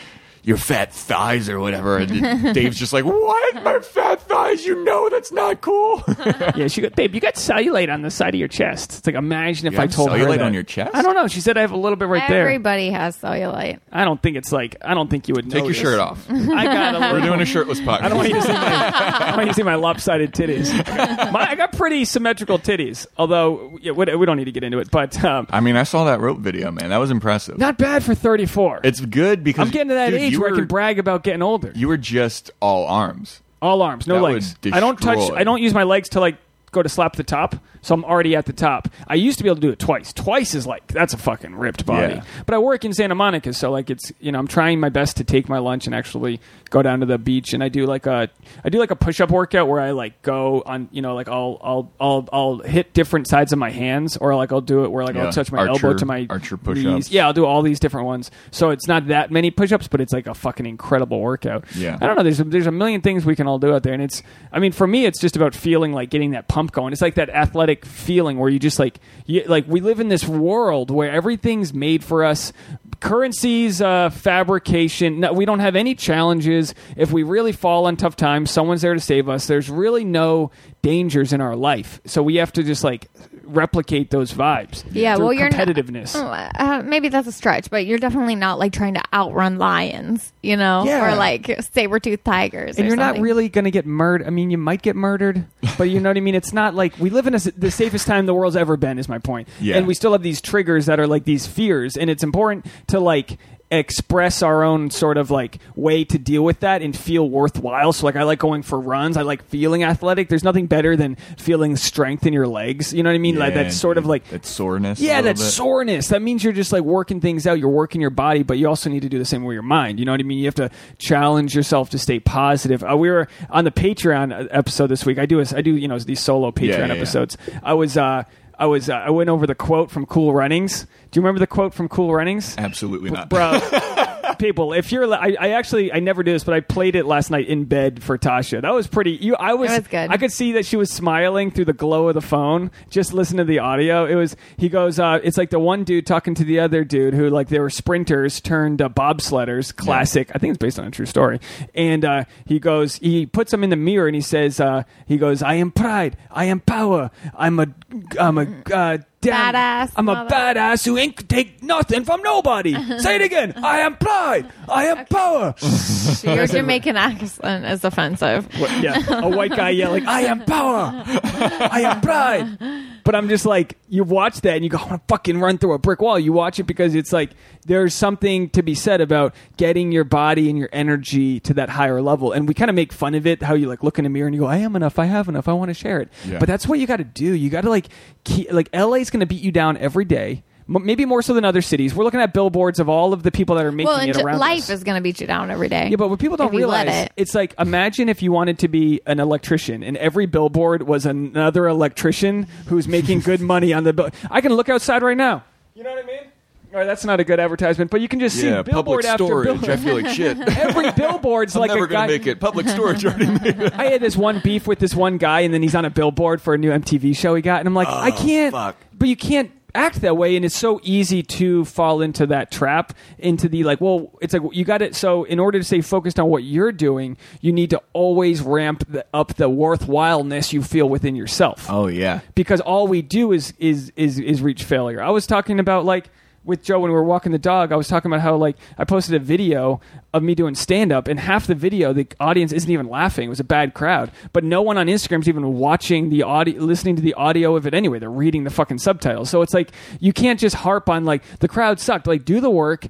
Your fat thighs or whatever, and Dave's just like, "What? My fat thighs? You know that's not cool." <laughs> yeah, she got, babe, you got cellulite on the side of your chest. It's like, imagine if You I have told her cellulite that. on your chest? I don't know. She said I have a little bit right there. Everybody has cellulite. I don't think it's like. I don't think you would Take your shirt off. <laughs> I got a little. We're doing a shirtless podcast. <laughs> I don't want you to see my. I don't want you to see my lopsided titties. I got, my, I got pretty symmetrical titties. Although yeah, we, we don't need to get into it, but um, I mean, I saw that rope video, man. That was impressive. not bad for thirty four. it's good because I'm getting to that dude, age you where I can brag about getting older. You were just all arms. All arms, no That legs. would I don't touch. destroy. I don't use my legs to like go to slap the top. So I'm already at the top. I used to be able to do it twice. Twice is like that's a fucking ripped body. Yeah. But I work in Santa Monica, so like it's you know I'm trying my best to take my lunch and actually go down to the beach and I do like a I do like a push up workout where I like go on you know like I'll I'll I'll I'll hit different sides of my hands or like I'll do it where like Yeah. I'll touch my Archer- elbow to my archer knees. push-ups. Yeah, I'll do all these different ones. So it's not that many push ups, but it's like a fucking incredible workout. Yeah. I don't know. There's a, there's a million things we can all do out there, and it's. I mean, for me, it's just about feeling like getting that pump going. It's like that athletic feeling where you just like you, like we live in this world where everything's made for us. Currencies, uh, fabrication. No, we don't have any challenges. If we really fall on tough times, someone's there to save us. There's really no dangers in our life, so we have to just like replicate those vibes. Yeah, well, you're not- competitiveness. Uh, maybe that's a stretch, but you're definitely not like trying to outrun lions, you know, Yeah. or like saber tooth tigers. and or you're not really going to get murdered. I mean, you might get murdered, <laughs> but you know what I mean. It's not like we live in a, s- the safest time the world's ever been. Is my point. Yeah. And we still have these triggers that are like these fears, and it's important to like express our own sort of like way to deal with that and feel worthwhile. So like I like going for runs. I like feeling athletic. There's nothing better than feeling strength in your legs. You know what I mean? like Yeah, that sort of like that soreness. yeah, that bit. soreness. That means you're just like working things out. You're working your body, but you also need to do the same with your mind. You know what I mean? You have to challenge yourself to stay positive. Uh, we were on the Patreon episode this week. I do, a, I do, you know, these solo Patreon yeah, yeah. episodes. I was, uh, I was, uh, I went over the quote from Cool Runnings. Do you remember the quote from Cool Runnings? Absolutely not, bro. <laughs> <laughs> people, if you're, I, I actually, I never did this, but I played it last night in bed for Tasha. That was pretty. You, I was, It was good. I could see that she was smiling through the glow of the phone. Just listen to the audio. It was. He goes. Uh, it's like the one dude talking to the other dude who, like, they were sprinters turned uh, bobsledders. Classic. I think it's based on a true story. And uh, he goes. He puts them in the mirror and he says. Uh, he goes. I am pride. I am power. I'm a. I'm a. Uh, Damn, Badass I'm a mother- badass who ain't take nothing from nobody. <laughs> Say it again. I am pride. I am power. <laughs> Your Jamaican accent is offensive. What- yeah, a white guy yelling, "I am power. <laughs> I am pride." But I'm just like, you watch that and you go, I want to fucking run through a brick wall. You watch it because it's like there's something to be said about getting your body and your energy to that higher level. And we kind of make fun of it, how you like look in the mirror and you go, I am enough, I have enough, I want to share it. Yeah. But that's what you got to do. You got to like, keep, like LA's going to beat you down every day. M- Maybe more so than other cities. We're looking at billboards of all of the people that are making well, it and j- around life us. is going to beat you down every day. Yeah, but what people don't if you let realize, it. it's like imagine if you wanted to be an electrician and every billboard was another electrician who's making good <laughs> money on the bill. I can look outside right now. You know what I mean? All right, that's not a good advertisement, but you can just see billboard public after storage. billboard. I feel like shit. <laughs> Every billboard's I'm like never a guy. gonna make it. Public storage already made it. <laughs> I had this one beef with this one guy, and then he's on a billboard for a new MTV show he got, and I'm like, oh, I can't. fuck. But you can't act that way, and it's so easy to fall into that trap. Into the like, well, it's like you got it. So in order to stay focused on what you're doing, you need to always ramp the, up the worthwhileness you feel within yourself Oh yeah. because all we do is is is is reach failure. I was talking about like with Joe when we were walking the dog. I was talking about how like I posted a video of me doing stand up, and half the video the audience isn't even laughing. It was a bad crowd, but no one on Instagram's even watching the audio, listening to the audio of it anyway. They're reading the fucking subtitles. So it's like you can't just harp on like the crowd sucked. Like do the work.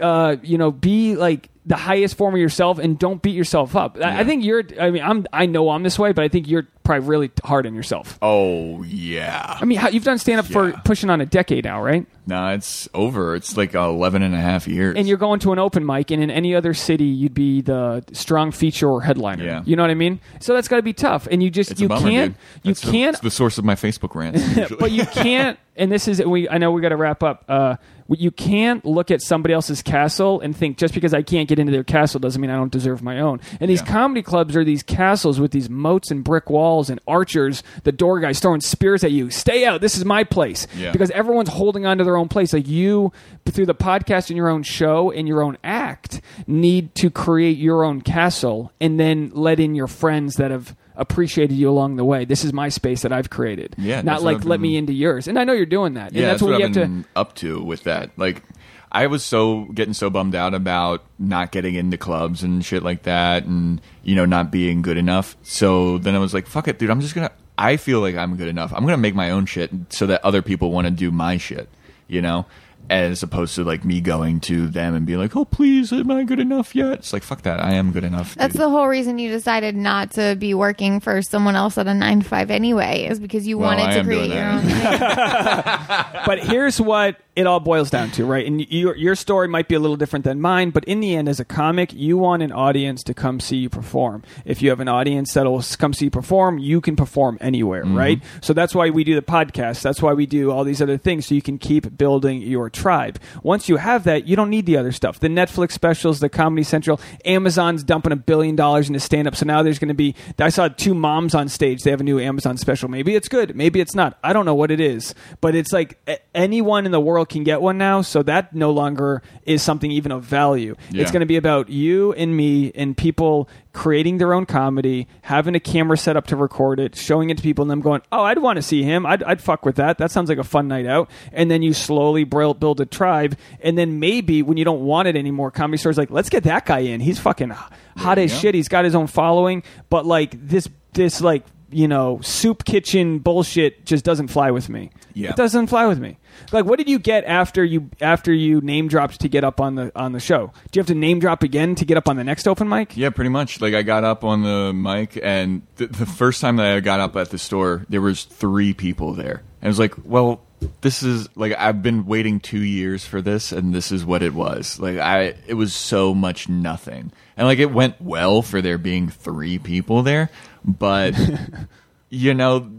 Uh, you know, be like the highest form of yourself and don't beat yourself up. I, I think you're. I mean, I'm. I know I'm this way, but I think you're probably really hard on yourself. Oh yeah. I mean, how, you've done stand up for pushing on a decade now, right? No, it's over. It's like 11 and a half years. And you're going to an open mic, and in any other city, you'd be the strong feature or headliner. Yeah. You know what I mean? So that's got to be tough, and you just it's you bummer, can't dude. you That's the- can't it's the source of my Facebook rants. usually. <laughs> but you can't and this is we i know we got to wrap up uh you can't look at somebody else's castle and think just because i can't get into their castle doesn't mean i don't deserve my own and these Yeah. comedy clubs are these castles with these moats and brick walls and archers the door guys throwing spears at you stay out this is my place Yeah. because everyone's holding on to their own place like you through the podcast and your own show and your own act need to create your own castle and then let in your friends that have appreciated you along the way this is my space that i've created Yeah, not like let me into yours. And I know you're doing that. yeah, and that's, what, what, you I've have to. been up to with that. Like, I was so getting so bummed out about not getting into clubs and shit like that, and you know not being good enough. So then I was like, "Fuck it, dude! I'm just gonna." I feel like I'm good enough. I'm gonna make my own shit so that other people want to do my shit. You know. As opposed to like me going to them and being like, "Oh, please, am I good enough yet?" It's like, "Fuck that! I am good enough." That's dude. the whole reason you decided not to be working for someone else at a nine to five anyway, is because you Well, wanted I to create your that. own. thing. <laughs> <laughs> but here's what it all boils down to, right? And your your story might be a little different than mine, but in the end, as a comic, you want an audience to come see you perform. If you have an audience that'll come see you perform, you can perform anywhere, mm-hmm. right? So that's why we do the podcast. That's why we do all these other things, so you can keep building your tribe. Once you have that, you don't need the other stuff. The Netflix specials, the Comedy Central, Amazon's dumping a billion dollars into stand up. So now there's going to be. I saw two moms on stage. They have a new Amazon special. Maybe it's good. Maybe it's not. I don't know what it is. But it's like anyone in the world can get one now. So that no longer is something even of value. Yeah. It's going to be about you and me and people creating their own comedy, having a camera set up to record it, showing it to people, and them going, "Oh, I'd want to see him. I'd, I'd fuck with that. That sounds like a fun night out." And then you slowly build, build a tribe, and then maybe when you don't want it anymore, comedy stores like, "Let's get that guy in. He's fucking hot as go. shit. He's got his own following, but like this, this like." You know, soup kitchen bullshit just doesn't fly with me. Yeah. It doesn't fly with me. Like, what did you get after you after you name dropped to get up on the on the show? Do you have to name drop again to get up on the next open mic? Yeah, pretty much. Like I got up on the mic, and th- the first time that I got up at the store, there was three people there. And I was like, "Well, this is like I've been waiting two years for this, and this is what it was. Like I, it was so much nothing, and like it went well for there being three people there, but <laughs> you know."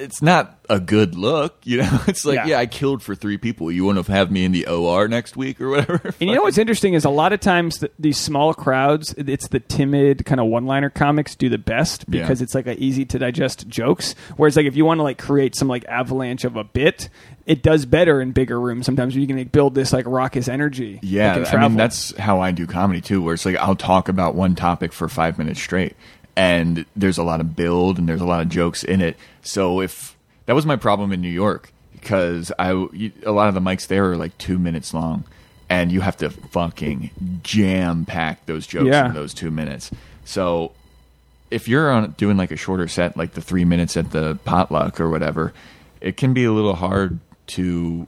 It's not a good look, you know. <laughs> It's like, Yeah. yeah, I killed for three people. You want to have me in the OR next week or whatever? <laughs> And you know what's interesting is a lot of times th- these small crowds, it's the timid kind of one-liner comics do the best Yeah. because it's like a easy to digest jokes. Whereas like if you want to like create some like avalanche of a bit, it does better in bigger rooms. Sometimes where you can like, build this like raucous energy. Yeah, I mean that's how I do comedy too, where it's like I'll talk about one topic for five minutes straight, and there's a lot of build and there's a lot of jokes in it. So if that was my problem in New York, because I a lot of the mics there are like two minutes long, and you have to fucking jam pack those jokes Yeah. in those two minutes. So if you're on doing like a shorter set, like the three minutes at the potluck or whatever, it can be a little hard to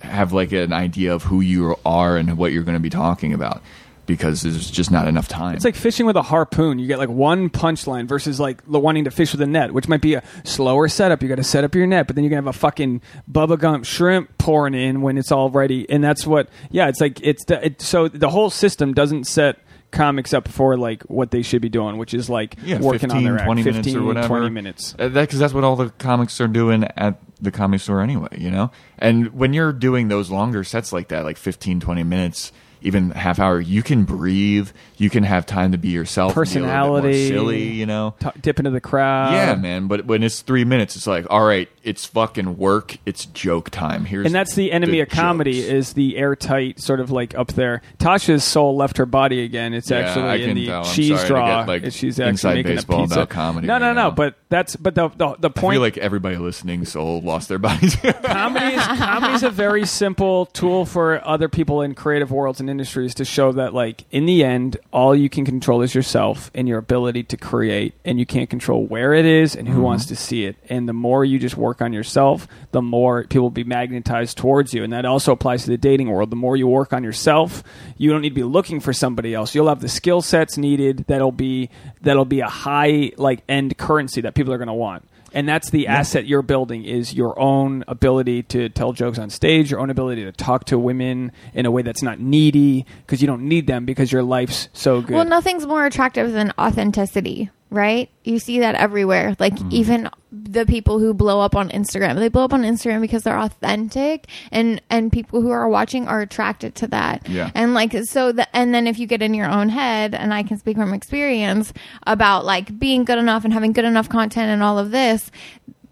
have like an idea of who you are and what you're going to be talking about because there's just not enough time. It's like fishing with a harpoon. You get like one punchline versus like wanting to fish with a net, which might be a slower setup. You got to set up your net, but then you're gonna have a fucking Bubba Gump shrimp pouring in when it's all ready, and that's what. Yeah, it's like it's the, it, so the whole system doesn't set comics up for like what they should be doing, which is like yeah, working 15, on their act. 20 15, minutes or whatever. 20 minutes. Uh, that because that's what all the comics are doing at the comic store anyway, you know. And when you're doing those longer sets like that, like 15, 20 minutes, even half hour, you can breathe. You can have time to be yourself. and be a bit more Personality. silly, you know. T- dip into the crowd. yeah, man. But when it's three minutes, it's like, all right, it's fucking work. It's joke time. Here's and that's the enemy of comedy jokes. is the airtight sort of like up there. Tasha's soul left her body again. It's Yeah, actually I in the tell. Cheese draw. get, like, she's actually inside making baseball a pizza. about comedy No, no, no. now. But that's but the the, the I point. feel like everybody listening soul lost their bodies. comedy is comedy is a very simple tool for other people in creative worlds and industries to show that like in the end all you can control is yourself and your ability to create and you can't control where it is and who mm-hmm. wants to see it. And the more you just work on yourself the more people will be magnetized towards you. And that also applies to the dating world. The more you work on yourself you don't need to be looking for somebody else. You'll have the skill sets needed that'll be that'll be a high like end currency that people are going to want and that's the asset you're building is your own ability to tell jokes on stage your own ability to talk to women in a way that's not needy because you don't need them because your life's so good. Well, nothing's more attractive than authenticity, right? You see that everywhere. Like Mm-hmm. even the people who blow up on Instagram, they blow up on Instagram because they're authentic, and and people who are watching are attracted to that. Yeah. And like so, the, and then if you get in your own head, and I can speak from experience about like being good enough and having good enough content and all of this.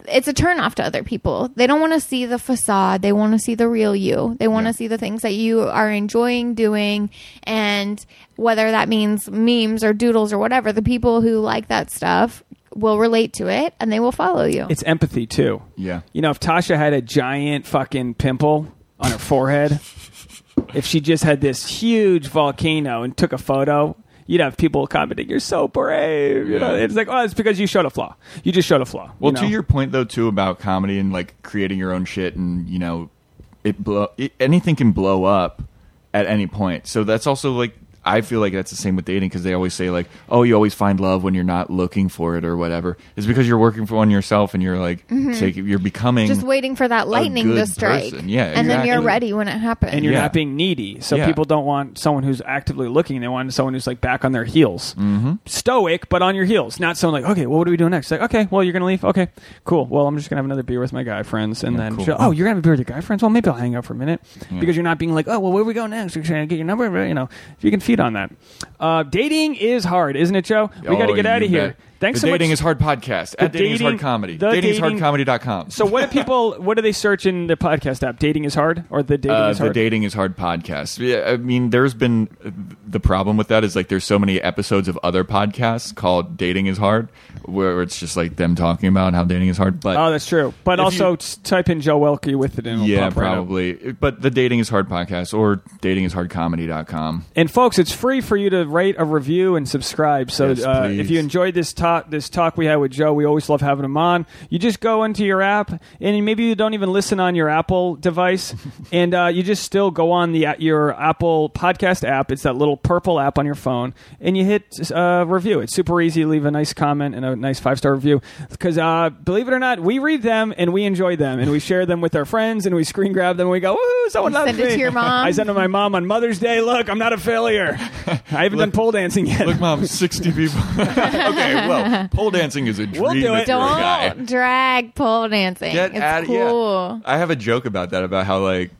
It's a turn off to other people. They don't want to see the facade. They want to see the real you. They want to Yeah. see the things that you are enjoying doing and whether that means memes or doodles or whatever the people who like that stuff will relate to it and they will follow you it's empathy too yeah. you know if tasha had a giant fucking pimple on her forehead if she just had this huge volcano and took a photo you'd have people commenting you're so brave. You know it's like oh it's because you showed a flaw. You just showed a flaw Well, you to your point though, too about comedy and like creating your own shit, and you know, it blow it, anything can blow up at any point. So that's also like I feel like that's the same with dating because they always say like, oh, you always find love when you're not looking for it or whatever. It's because you're working for one yourself and you're like, take, you're becoming Mm-hmm. just waiting for that lightning to strike person. Yeah, and then you're ready when it happens and you're Yeah. not being needy. So Yeah. people don't want someone who's actively looking. They want someone who's like back on their heels, mm-hmm. stoic but on your heels. Not someone like, okay, well, what are we doing next? Like, okay, well, you're gonna leave. Okay, cool. Well, I'm just gonna have another beer with my guy friends, and Yeah, then cool. oh, you're gonna have a beer with your guy friends. Well, maybe I'll hang out for a minute because you're not being like, oh, well, where do we go next? Should I get your number? You know, if you can on that. Uh, dating is hard, isn't it, Joe? We got to Oh, get out of here. bet. Thanks the so dating much. is hard podcast at dating, is hard comedy. the Dating is dating- hardcomedy.com. so, what do people? <laughs> What do they search in the podcast app? Dating is hard, or the dating uh, is the hard? dating is hard podcast. Yeah, I mean, there's been the problem with that is like there's so many episodes of other podcasts called "Dating is Hard," where it's just like them talking about how dating is hard. But Oh, that's true. But also you- type in Joe Welkie with it and it'll yeah, pop right probably. But the dating is hard podcast or datingishardcomedy.com. And folks, it's free for you to rate a review and subscribe. So Yes, uh, if you enjoyed this talk, this talk we had with Joe, we always love having him on. You just go into your app, and maybe you don't even listen on your Apple device, <laughs> and uh, you just still go on the your Apple podcast app. It's that little purple app on your phone, and you hit uh, review. It's super easy. Leave a nice comment and a nice five star review because uh, believe it or not, we read them and we enjoy them, and we share them with our friends, and we screen grab them. and We go, "Woo! Someone You loves send it to your mom? <laughs> I send it to my mom on Mother's Day. Look, I'm not a failure. <laughs> I haven't done pole dancing yet. Look, mom, 60 people. okay, well, <laughs> pole dancing is a dream We'll do if it. you're a guy. don't drag pole dancing Get it's at cool yeah. I have a joke about that about how like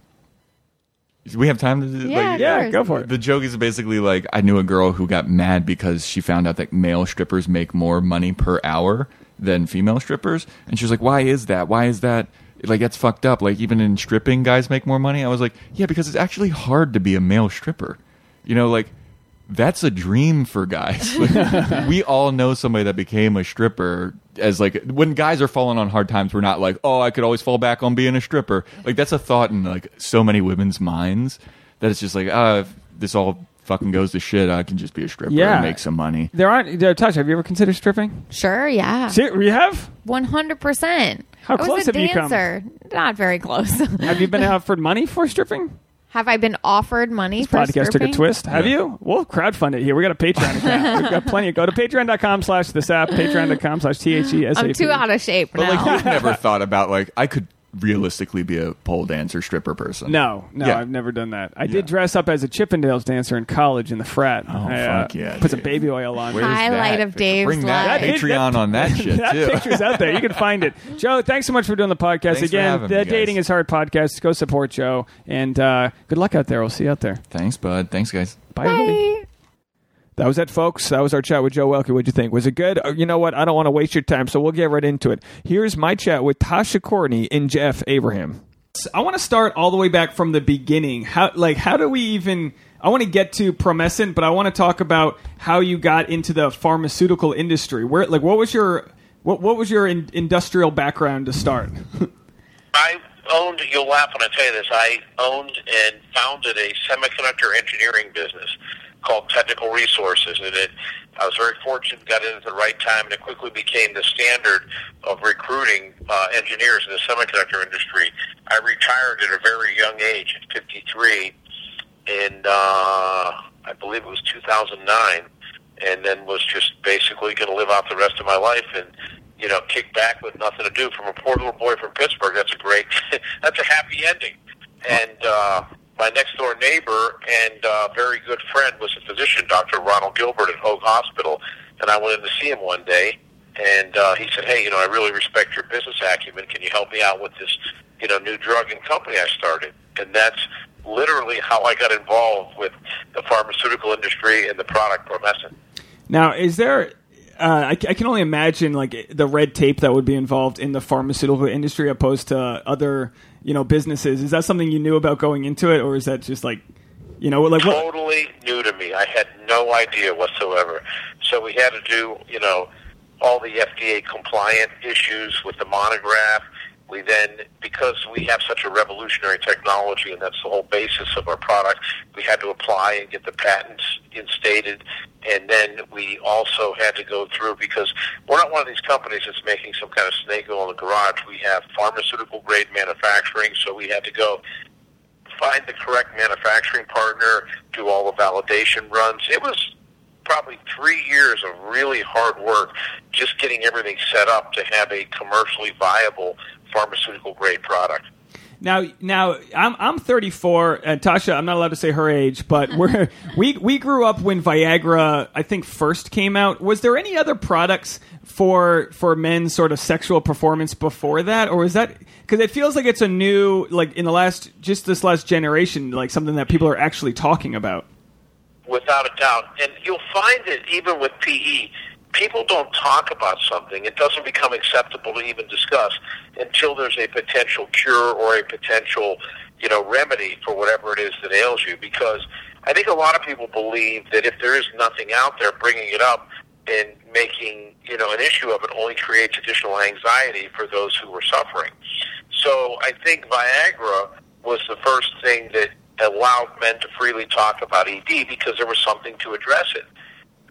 we have time to do Yeah, like yeah, go for it. The joke is basically like I knew a girl who got mad because she found out that male strippers make more money per hour than female strippers, and she was like, "Why is that? Why is that?" Like that's fucked up. Like even in stripping, guys make more money. I was like, yeah, because it's actually hard to be a male stripper. You know, like that's a dream for guys. Like, <laughs> we all know somebody that became a stripper as like when guys are falling on hard times, we're not like, oh, I could always fall back on being a stripper. Like that's a thought in like so many women's minds that it's just like, ah, if this all fucking goes to shit, I can just be a stripper Yeah. and make some money. There aren't. Uh, Touch. Have you ever considered stripping? sure yeah See, you have. 100% How I was close a have you come? dancer. Not very close. Have you been offered money for stripping? Have I been offered money for Podcast took a twist. Have Yeah. you? We'll crowdfund it here. We got a Patreon account. We've got plenty. Go to patreon.com slash the sap, patreon.com slash T H E S A P. I'm too out of shape But like, you've <laughs> never thought about like I could realistically be a pole dancer stripper person. No, no, Yeah. I've never done that. I Yeah. did dress up as a Chippendales dancer in college in the frat. Oh, I, uh, fuck yeah, Put some dude. baby oil on. Where's Highlight of picture? Dave's Bring that life. That- Patreon on that <laughs> shit that too. picture's out there. You can find it. <laughs> Joe, thanks so much for doing the podcast Thanks for again. having the me, guys. Dating is Hard podcast. Go support Joe, and uh, good luck out there. We'll see you out there. Thanks, bud. Thanks, guys. Bye. everybody. Bye. That was it, folks. That was our chat with Joe Welkie. What'd you think? Was it good? Uh, You know what? I don't want to waste your time, so we'll get right into it. Here's my chat with Tasha Courtney and Jeff Abraham. I want to start all the way back from the beginning. How, like, how do we even? I want to get to Promescent, but I want to talk about how you got into the pharmaceutical industry. Where, like, what was your what, what was your in, industrial background to start? <laughs> I owned, you'll laugh when I tell you this, I owned and founded a semiconductor engineering business called Technical Resources. And it, I was very fortunate, got in at the right time, and it quickly became the standard of recruiting uh, engineers in the semiconductor industry. I retired at a very young age, at 53, and uh, I believe it was 2009, and then was just basically going to live out the rest of my life and you know kick back with nothing to do. From a poor little boy from Pittsburgh, that's a great, <laughs> that's a happy ending. And uh, my next door neighbor and uh, very good friend was a physician, Dr. Ronald Gilbert at Hoag Hospital, and I went in to see him one day. And uh, he said, "Hey, you know, I really respect your business acumen. Can you help me out with this, you know, new drug and company I started?" And that's literally how I got involved with the pharmaceutical industry and the product Promescent. Now, is there? Uh, I, I can only imagine like the red tape that would be involved in the pharmaceutical industry opposed to other, you know, businesses. Is that something you knew about going into it, or is that just like, you know, like what? totally new to me. I had no idea whatsoever. So we had to do, you know, all the FDA compliant issues with the monograph. We then, because we have such a revolutionary technology, and that's the whole basis of our product, we had to apply and get the patents instated. And then we also had to go through because we're not one of these companies that's making some kind of snake oil in the garage. We have pharmaceutical grade manufacturing, so we had to go find the correct manufacturing partner, do all the validation runs. It was probably three years of really hard work just getting everything set up to have a commercially viable pharmaceutical grade product. Now, now I'm I'm 34, and Tasha, I'm not allowed to say her age, but <laughs> we're we we grew up when Viagra, I think, first came out. Was there any other products for for men's sort of sexual performance before that, or is that because it feels like it's a new like in the last just this last generation, like something that people are actually talking about? without a doubt. And you'll find it even with PE, people don't talk about something. It doesn't become acceptable to even discuss until there's a potential cure or a potential, you know, remedy for whatever it is that ails you. Because I think a lot of people believe that if there is nothing out there, bringing it up and making, you know, an issue of it only creates additional anxiety for those who are suffering. So I think Viagra was the first thing that allowed men to freely talk about ED because there was something to address it.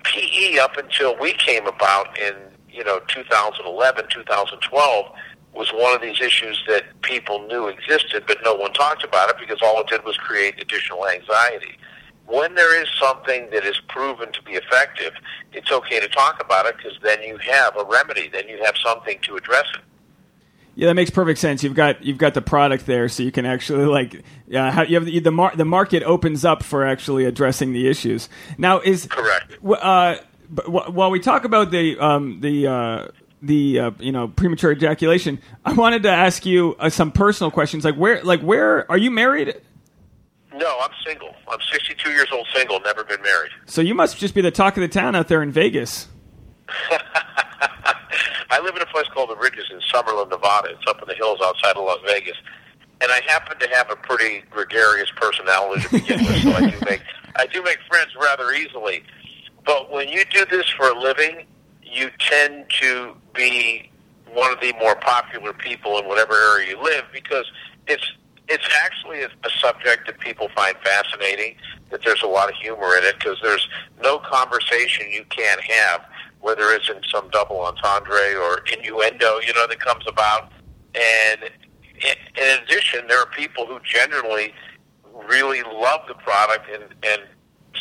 PE up until we came about in, you know, 2011, 2012 was one of these issues that people knew existed, but no one talked about it because all it did was create additional anxiety. When there is something that is proven to be effective, it's okay to talk about it because then you have a remedy, then you have something to address it. Yeah, that makes perfect sense. You've got you've got the product there, so you can actually like uh, how, you have the the, mar- the market opens up for actually addressing the issues. Now, is Correct. Uh, but wh- while we talk about the um, the uh, the uh, you know premature ejaculation, I wanted to ask you uh, some personal questions. Like where like where are you married? No, I'm single. I'm 62 years old, single, never been married. So you must just be the talk of the town out there in Vegas. <laughs> I live in a place called the Ridges in Summerlin, Nevada. It's up in the hills outside of Las Vegas. And I happen to have a pretty gregarious personality to begin with, so I do <laughs> make I do make friends rather easily. But when you do this for a living, you tend to be one of the more popular people in whatever area you live because it's it's actually a, a subject that people find fascinating. That there's a lot of humor in it because there's no conversation you can't have where there isn't some double entendre or innuendo, you know, that comes about. And in, addition, there are people who generally really love the product, and and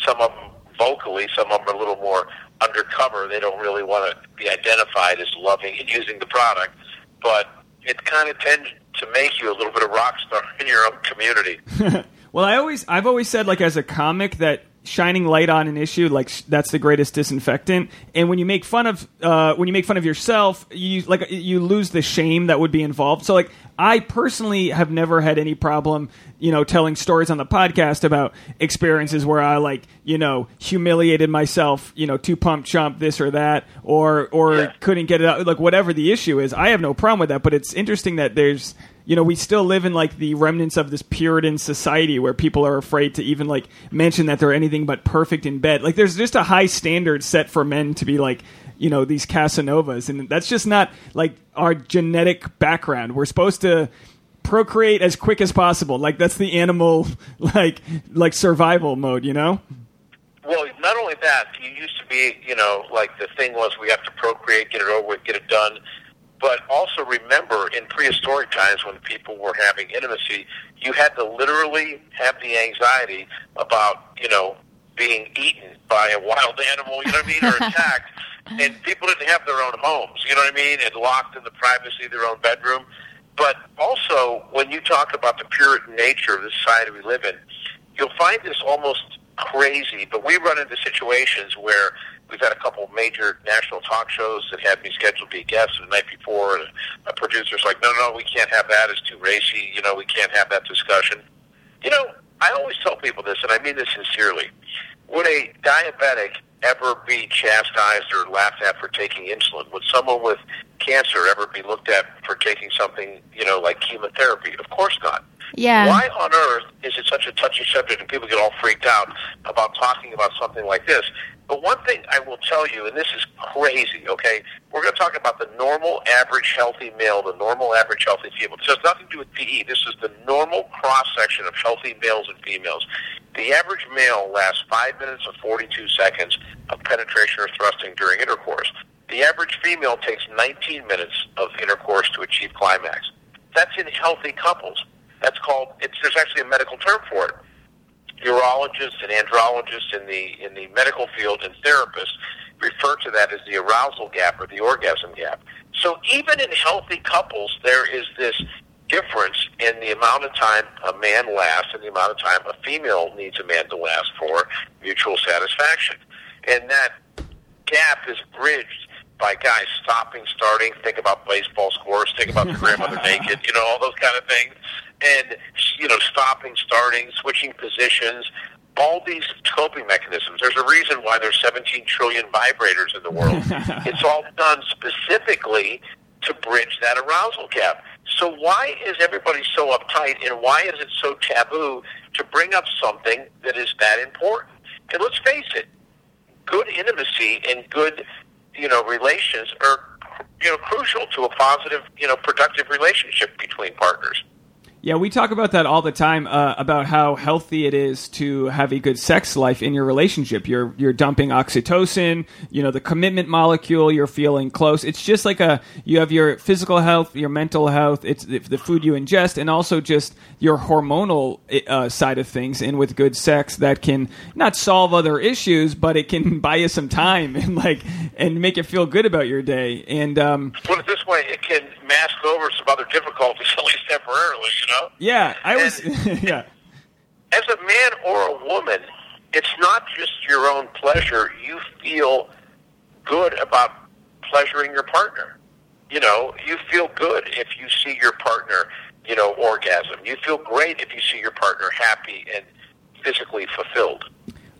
some of them vocally, some of them are a little more undercover. They don't really want to be identified as loving and using the product, but it kind of tends to make you a little bit of rock star in your own community. <laughs> Well, I always, I've always said, like as a comic, that shining light on an issue, like sh- that's the greatest disinfectant. And when you make fun of, uh, when you make fun of yourself, you like you lose the shame that would be involved. So, like, I personally have never had any problem, you know, telling stories on the podcast about experiences where I like, you know, humiliated myself, you know, two pump chump this or that, or or Yeah. couldn't get it out, like whatever the issue is. I have no problem with that. But it's interesting that there's you know, we still live in like the remnants of this Puritan society where people are afraid to even like mention that they're anything but perfect in bed. Like, there's just a high standard set for men to be like, you know, these Casanovas, and that's just not like our genetic background. We're supposed to procreate as quick as possible. Like, that's the animal <laughs> like like survival mode, you know? Well, not only that, you used to be, you know, like the thing was we have to procreate, get it over with, get it done. But also remember, in prehistoric times when people were having intimacy, you had to literally have the anxiety about, you know, being eaten by a wild <laughs> animal, you know what I mean, or attacked. <laughs> And people didn't have their own homes, you know what I mean, and locked in the privacy of their own bedroom. But also, when you talk about the Puritan nature of the society we live in, you'll find this almost crazy, but we run into situations where we've had a couple of major national talk shows that had me scheduled to be guests and the night before, and a producer's like, no, no, we can't have that. It's too racy. You know, we can't have that discussion. You know, I always tell people this, and I mean this sincerely. Would a diabetic ever be chastised or laughed at for taking insulin? Would someone with cancer ever be looked at for taking something, you know, like chemotherapy? Of course not. Yeah. Why on earth is it such a touchy subject and people get all freaked out about talking about something like this? But one thing I will tell you, and this is crazy, okay? We're going to talk about the normal, average, healthy male, the normal, average, healthy female. This has nothing to do with PE. This is the normal cross section of healthy males and females. The average male lasts 5 minutes and 42 seconds of penetration or thrusting during intercourse. The average female takes 19 minutes of intercourse to achieve climax. That's in healthy couples. That's called. It's, there's actually a medical term for it. Urologists and andrologists in the in the medical field and therapists refer to that as the arousal gap or the orgasm gap. So even in healthy couples, there is this difference in the amount of time a man lasts and the amount of time a female needs a man to last for mutual satisfaction. And that gap is bridged by guys stopping, starting, think about baseball scores, think about the grandmother <laughs> naked, you know, all those kind of things. And, you know, stopping, starting, switching positions, all these coping mechanisms. There's a reason why there's 17 trillion vibrators in the world. <laughs> it's all done specifically to bridge that arousal gap. So why is everybody so uptight and why is it so taboo to bring up something that is that important? And let's face it, good intimacy and good, you know, relations are, you know, crucial to a positive, you know, productive relationship between partners. Yeah, we talk about that all the time uh, about how healthy it is to have a good sex life in your relationship. You're you're dumping oxytocin, you know, the commitment molecule. You're feeling close. It's just like a you have your physical health, your mental health. It's the, food you ingest, and also just your hormonal uh, side of things. And with good sex, that can not solve other issues, but it can <laughs> buy you some time and like and make you feel good about your day. And um, Put it this way, it can mask over some other difficulties, <laughs> at least temporarily, you know? yeah, I was <laughs> yeah. as a man or a woman, it's not just your own pleasure. You feel good about pleasuring your partner. You know, you feel good if you see your partner, you know, orgasm. You feel great if you see your partner happy and physically fulfilled.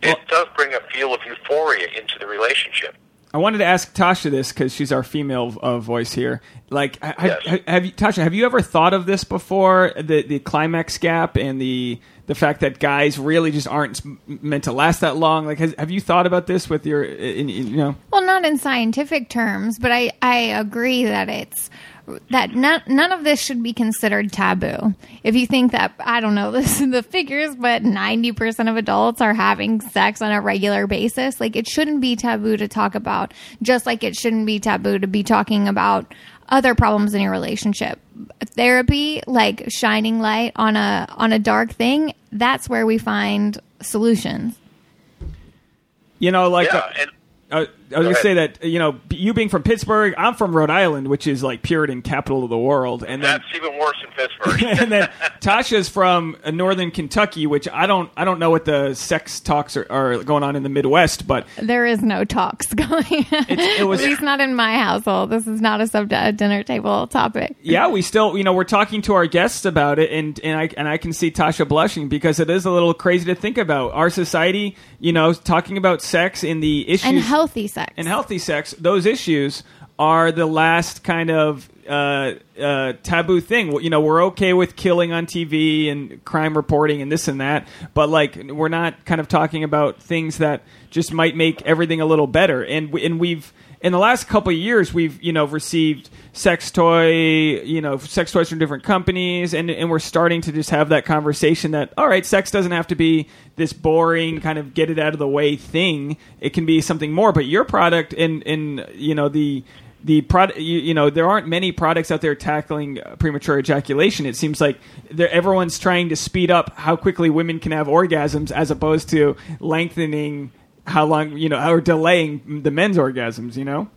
It does bring a feel of euphoria into the relationship. I wanted to ask Tasha this because she's our female uh, voice here. Like, ha- have, Yes. have you, Tasha? Have you ever thought of this before? The the climax gap and the the fact that guys really just aren't meant to last that long. Like, has, have you thought about this with your, in, in, you know? Well, not in scientific terms, but I, I agree that it's that none, none of this should be considered taboo. If you think that I don't know <laughs> this the figures, but ninety percent of adults are having sex on a regular basis, like it shouldn't be taboo to talk about. Just like it shouldn't be taboo to be talking about other problems in your relationship. Therapy, like shining light on a on a dark thing, that's where we find solutions. You know, like Yeah, uh, and uh, I was gonna say that you know you being from Pittsburgh, I'm from Rhode Island, which is like Puritan capital of the world, and then that's even worse in Pittsburgh. <laughs> and then <laughs> Tasha's from uh, northern Kentucky, which I don't I don't know what the sex talks are, are going on in the Midwest, but There is no talks <laughs> going. it was- At least not in my household. This is not a sub a dinner table topic. yeah, we still you know we're talking to our guests about it, and and I and I can see Tasha blushing because it is a little crazy to think about our society, you know, talking about sex in the issues And healthy sex. And healthy sex, those issues are the last kind of uh, uh, taboo thing. You know, we're okay with killing on TV and crime reporting and this and that, but like we're not kind of talking about things that just might make everything a little better. And and we've in the last couple of years we've you know received sex toy you know sex toys from different companies and and we're starting to just have that conversation that all right sex doesn't have to be this boring kind of get it out of the way thing. It can be something more. But your product and and you know the the product you, you know there aren't many products out there tackling uh, premature ejaculation. It seems like everyone's trying to speed up how quickly women can have orgasms as opposed to lengthening how long you know or delaying the men's orgasms you know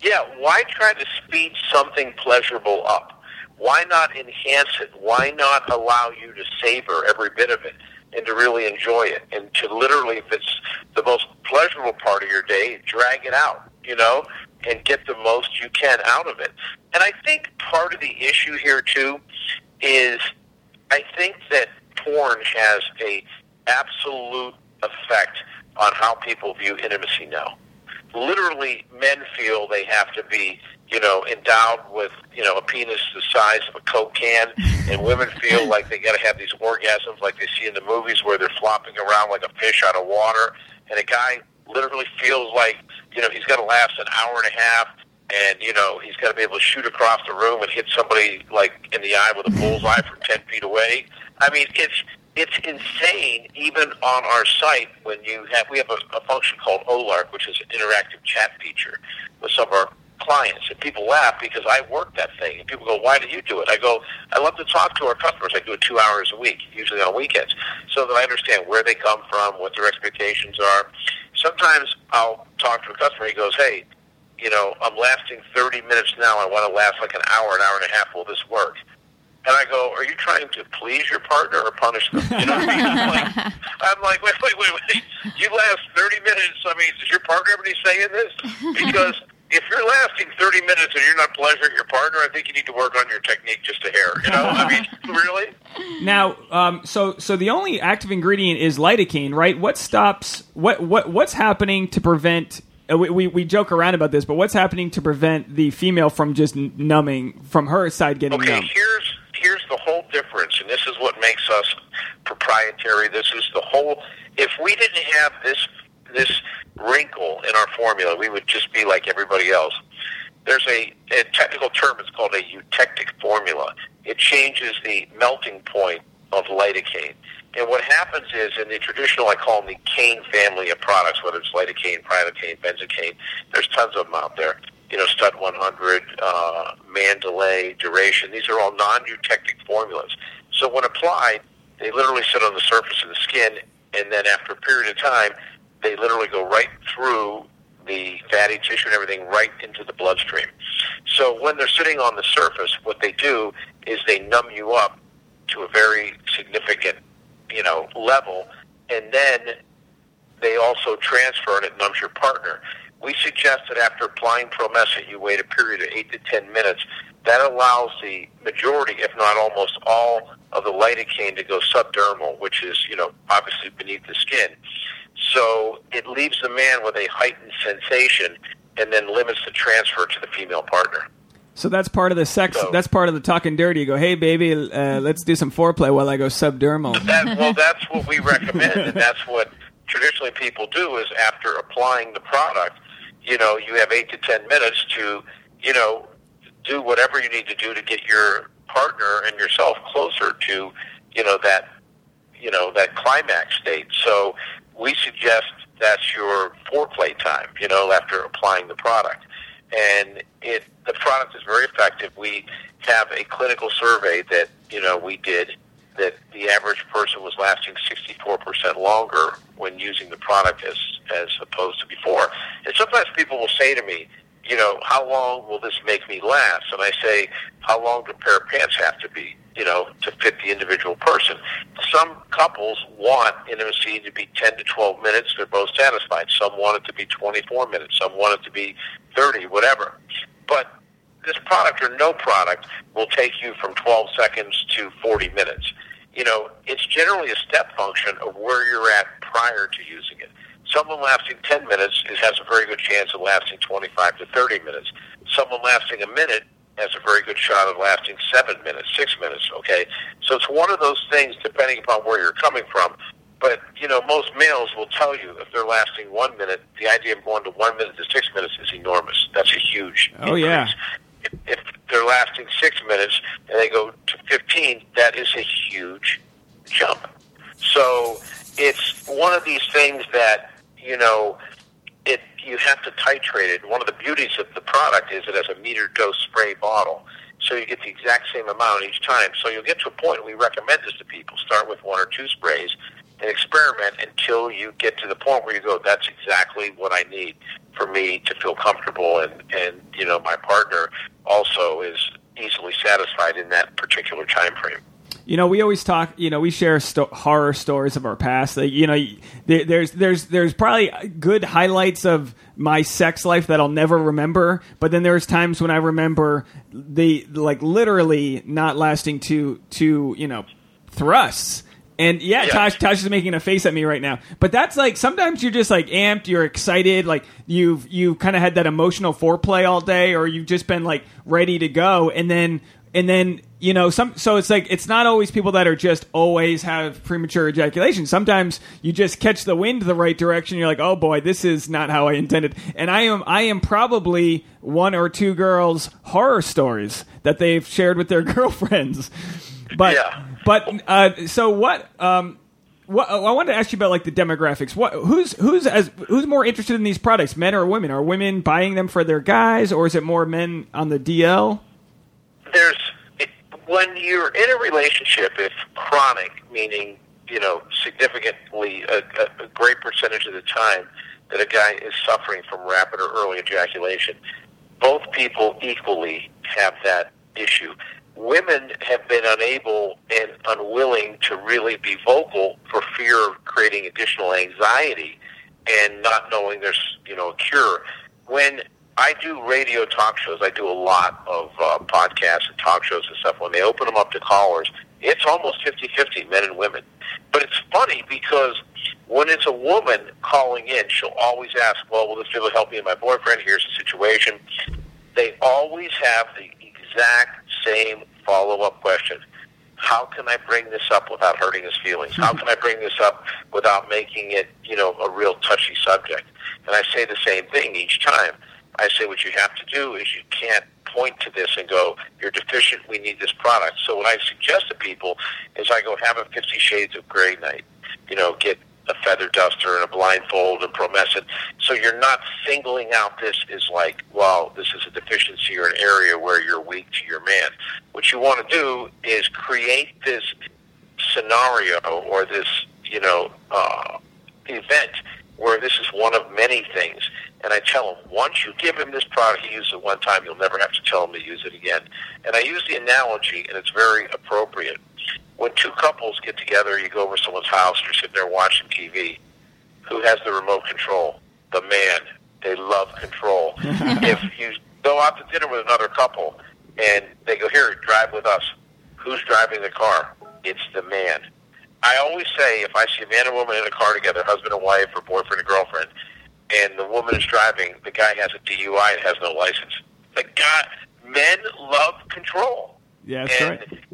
Yeah, why try to speed something pleasurable up? Why not enhance it? Why not allow you to savor every bit of it and to really enjoy it and to literally, if it's the most pleasurable part of your day, drag it out, you know, and get the most you can out of it. And I think part of the issue here too is I think that porn has a absolute effect on how people view intimacy now literally men feel they have to be, you know, endowed with, you know, a penis the size of a Coke can, and women feel like they got to have these orgasms like they see in the movies where they're flopping around like a fish out of water, and a guy literally feels like, you know, he's got to last an hour and a half. And you know he's got to be able to shoot across the room and hit somebody like in the eye with a bullseye from ten feet away. I mean, it's it's insane even on our site when you have we have a, a function called Olark, which is an interactive chat feature with some of our clients, and people laugh because I work that thing, and people go, "Why do you do it?" I go, "I love to talk to our customers. I do it two hours a week, usually on weekends, so that I understand where they come from, what their expectations are." Sometimes I'll talk to a customer. He goes, "Hey." You know, I'm lasting 30 minutes now. I want to last like an hour, an hour and a half. Will this work? And I go, are you trying to please your partner or punish them? You know what I mean? I'm like, <laughs> I'm like wait, wait, wait, wait. You last 30 minutes. I mean, does your partner have any say in this? Because if you're lasting 30 minutes and you're not pleasuring your partner, I think you need to work on your technique just a hair. You know, I mean, <laughs> really? Now, um, so so the only active ingredient is lidocaine, right? What stops what what what's happening to prevent? Uh, we, we we joke around about this, but what's happening to prevent the female from just numbing from her side getting Okay, numb? here's here's the whole difference, and this is what makes us proprietary. This is the whole. If we didn't have this this wrinkle in our formula, we would just be like everybody else. There's a, a technical term. It's called a eutectic formula. It changes the melting point of lidocaine. And what happens is, in the traditional, I call them the cane family of products, whether it's lidocaine, prilocaine, benzocaine, there's tons of them out there. You know, Stud 100, uh, Mandelay, Duration. These are all non-eutectic formulas. So when applied, they literally sit on the surface of the skin, and then after a period of time, they literally go right through the fatty tissue and everything right into the bloodstream. So when they're sitting on the surface, what they do is they numb you up to a very significant, you know, level, and then they also transfer and it numbs your partner. We suggest that after applying Promescent, you wait a period of 8 to 10 minutes. That allows the majority, if not almost all, of the lidocaine to go subdermal, which is, you know, obviously beneath the skin. So it leaves the man with a heightened sensation and then limits the transfer to the female partner. So that's part of the sex. So- that's part of the talking dirty. You go, hey baby, uh, let's do some foreplay while I go subdermal. That, well, that's what we recommend, and that's what traditionally people do. Is after applying the product, you know, you have eight to ten minutes to, you know, do whatever you need to do to get your partner and yourself closer to, you know, that, you know, that climax state. So we suggest that's your foreplay time, you know, after applying the product. And it, the product is very effective. We have a clinical survey that, you know, we did that the average person was lasting 64% longer when using the product as, as opposed to before. And sometimes people will say to me, you know, how long will this make me last? And I say, how long do a pair of pants have to be, you know, to fit the individual person? Some couples want intimacy to be 10 to 12 minutes. They're both satisfied. Some want it to be 24 minutes. Some want it to be 30, whatever. But this product or no product will take you from 12 seconds to 40 minutes. You know, it's generally a step function of where you're at prior to using it. Someone lasting 10 minutes is, has a very good chance of lasting 25 to 30 minutes. Someone lasting a minute has a very good shot of lasting seven minutes, six minutes, okay? So it's one of those things, depending upon where you're coming from. But, you know, most males will tell you if they're lasting one minute, the idea of going to one minute to six minutes is enormous. That's a huge Oh, yeah. increase. If, if they're lasting six minutes and they go to 15, that is a huge jump. So it's one of these things that, you know, it you have to titrate it. One of the beauties of the product is it has a meter dose spray bottle. So you get the exact same amount each time. So you'll get to a point, we recommend this to people, start with one or two sprays and experiment until you get to the point where you go, that's exactly what I need for me to feel comfortable and, and you know, my partner also is easily satisfied in that particular time frame. You know, we always talk. You know, we share sto- horror stories of our past. Like, you know, there, there's there's there's probably good highlights of my sex life that I'll never remember. But then there's times when I remember the like literally not lasting two two you know thrusts. And yeah, Yeah. Tosh, Tosh is making a face at me right now. But that's like sometimes you're just like amped, you're excited, like you've you kind of had that emotional foreplay all day, or you've just been like ready to go, and then and then you know some. So it's like it's not always people that are just always have premature ejaculation. Sometimes you just catch the wind the right direction. You're like, oh boy, this is not how I intended. And I am I am probably one or two girls' horror stories that they've shared with their <laughs> girlfriends. But Yeah. But uh, so what? Um, I wanted to ask you about like the demographics. What who's who's as who's more interested in these products, men or women? Are women buying them for their guys, or is it more men on the DL? there's when you're in a relationship, if chronic, meaning you know significantly a, a, a great percentage of the time that a guy is suffering from rapid or early ejaculation, both people equally have that issue. Women have been unable and unwilling to really be vocal for fear of creating additional anxiety and not knowing there's you know a cure. When I do radio talk shows, I do a lot of uh, podcasts and talk shows and stuff. When they open them up to callers, it's almost 50-50, men and women. But it's funny because when it's a woman calling in, she'll always ask, well, will this be able to help me and my boyfriend? Here's the situation. They always have the exact same follow-up question. How can I bring this up without hurting his feelings? How can I bring this up without making it, you know, a real touchy subject? And I say the same thing each time. I say what you have to do is you can't point to this and go, you're deficient, we need this product. So what I suggest to people is I go have a Fifty Shades of Grey night. You know, get a feather duster and a blindfold and promescent. So you're not singling out this as like, well, this is a deficiency or an area where you're weak to your man. What you want to do is create this scenario or this, you know, uh, event where this is one of many things. And I tell him, once you give him this product, he uses it one time, you'll never have to tell him to use it again. And I use the analogy, and it's very appropriate. When two couples get together, you go over to someone's house, you're sitting there watching TV. Who has the remote control? The man. They love control. <laughs> if you go out to dinner with another couple and they go, here, drive with us. Who's driving the car? It's the man. I always say if I see a man and woman in a car together, husband and wife or boyfriend and girlfriend, and the woman is driving, the guy has a DUI and has no license. The guy, men love control. Yeah, that's and right.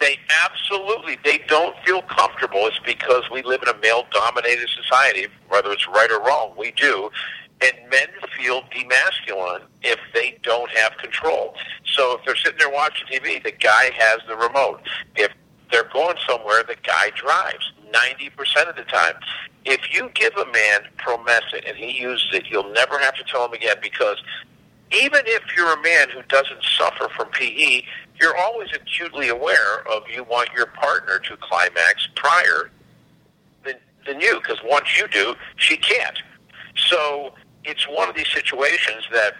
They absolutely they don't feel comfortable. It's because we live in a male-dominated society, whether it's right or wrong. We do, and men feel demasculine if they don't have control. So if they're sitting there watching TV, the guy has the remote. If they're going somewhere, the guy drives 90% of the time. If you give a man Promescent and he uses it, you'll never have to tell him again because even if you're a man who doesn't suffer from PE, you're always acutely aware of you want your partner to climax prior than, than you because once you do, she can't. So it's one of these situations that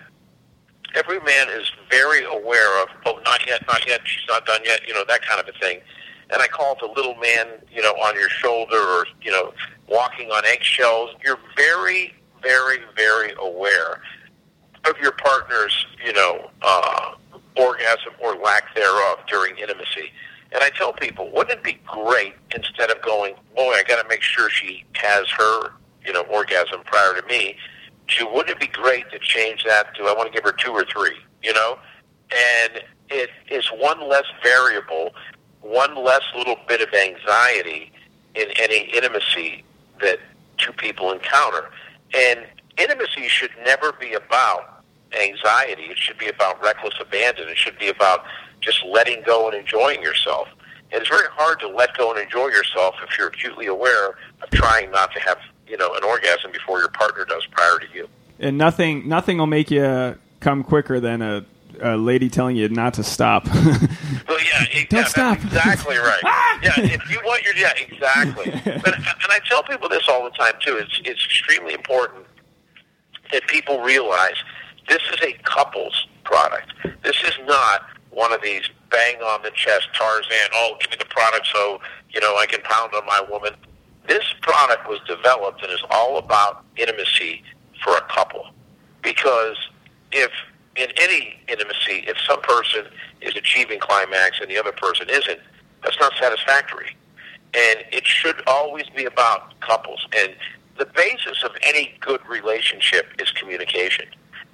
every man is very aware of, oh, not yet, not yet, she's not done yet, you know, that kind of a thing. And I call it the little man, you know, on your shoulder or, you know, walking on eggshells. You're very, very, very aware of your partner's, you know, uh, orgasm or lack thereof during intimacy. And I tell people, wouldn't it be great instead of going, boy, I got to make sure she has her, you know, orgasm prior to me, to wouldn't it be great to change that to I want to give her two or three, you know? And it is one less variable, one less little bit of anxiety in any intimacy that two people encounter. And intimacy should never be about anxiety. It should be about reckless abandon. It should be about just letting go and enjoying yourself. And it's very hard to let go and enjoy yourself if you're acutely aware of trying not to have, you know, an orgasm before your partner does prior to you. And nothing, nothing will make you come quicker than a, a lady telling you not to stop. <laughs> Well, yeah, it, Don't yeah, stop. Exactly <laughs> right. Ah! yeah, if you want your yeah, exactly. <laughs> But and I tell people this all the time too. It's it's extremely important that people realize this is a couples product. This is not one of these bang on the chest Tarzan. Oh, give me the product so you know I can pound on my woman. This product was developed and is all about intimacy for a couple. Because if in any intimacy, if some person is achieving climax and the other person isn't, that's not satisfactory. And it should always be about couples. And the basis of any good relationship is communication.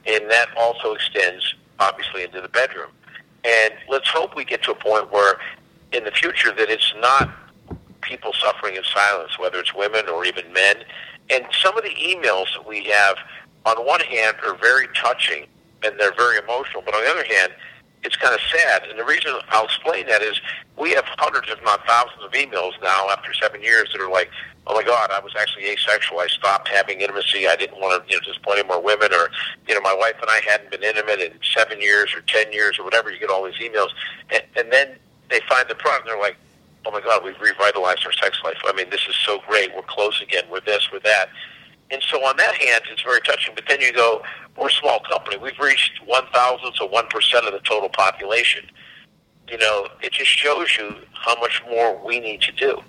And that also extends, obviously, into the bedroom. And let's hope we get to a point where, in the future, that it's not people suffering in silence, whether it's women or even men. And some of the emails that we have, on one hand, are very touching and they're very emotional, but on the other hand, it's kind of sad. And the reason I'll explain that is we have hundreds, if not thousands, of emails now after seven years that are like, "Oh my God, I was actually asexual. I stopped having intimacy. I didn't want to you know, disappoint any more women, or you know, my wife and I hadn't been intimate in seven years or ten years or whatever." You get all these emails, and, and then they find the product, and they're like, "Oh my God, we've revitalized our sex life. I mean, this is so great. We're close again. We're this, we're that." And so on that hand, it's very touching. But then you go, we're a small company. We've reached one thousandth of one percent of the total population. You know, it just shows you how much more we need to do.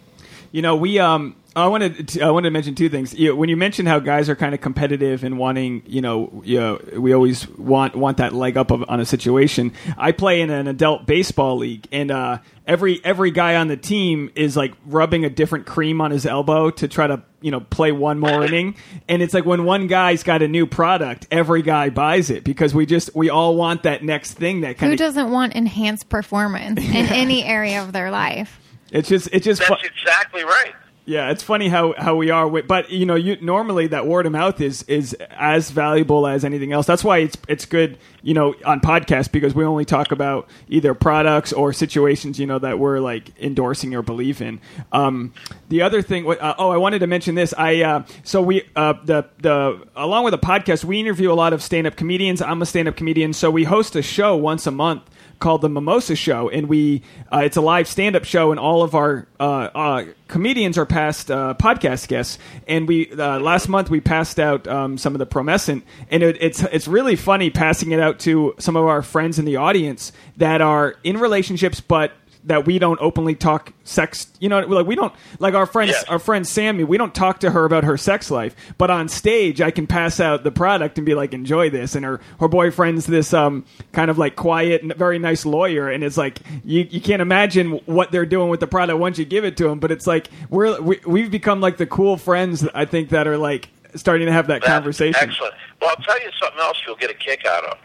You know, we um, I wanted to, I wanted to mention two things. You when you mentioned how guys are kind of competitive and wanting, you know, you know, we always want want that leg up of, on a situation. I play in an adult baseball league, and uh, every every guy on the team is like rubbing a different cream on his elbow to try to you know play one more inning. And it's like when one guy's got a new product, every guy buys it because we just we all want that next thing that kind of. Who doesn't want enhanced performance in <laughs> any area of their life? It's just it's just fu- That's exactly right. Yeah, it's funny how, how we are with, but you know, you normally that word of mouth is is as valuable as anything else. That's why it's it's good, you know, on podcasts because we only talk about either products or situations, you know, that we're like endorsing or believe in. Um, the other thing, uh, oh, I wanted to mention this. I uh, so we uh, the the along with the podcast, we interview a lot of stand up comedians. I'm a stand up comedian, so we host a show once a month called the Mimosa Show, and we uh, it's a live stand up show, and all of our uh, uh, comedians are past uh, podcast guests. And we uh, last month we passed out um, some of the Promescent, and it, it's it's really funny passing it out to some of our friends in the audience that are in relationships, but that we don't openly talk sex. You know, like we don't like our friends. Yes. Our friend Sammy. We don't talk to her about her sex life, but on stage, I can pass out the product and be like, "Enjoy this." And her her boyfriend's this um kind of like quiet, and very nice lawyer, and it's like you you can't imagine what they're doing with the product once you give it to them. But it's like we're we, we've become like the cool friends. I think that are like starting to have that That's conversation. Excellent. Well, I'll tell you something else you'll get a kick out of.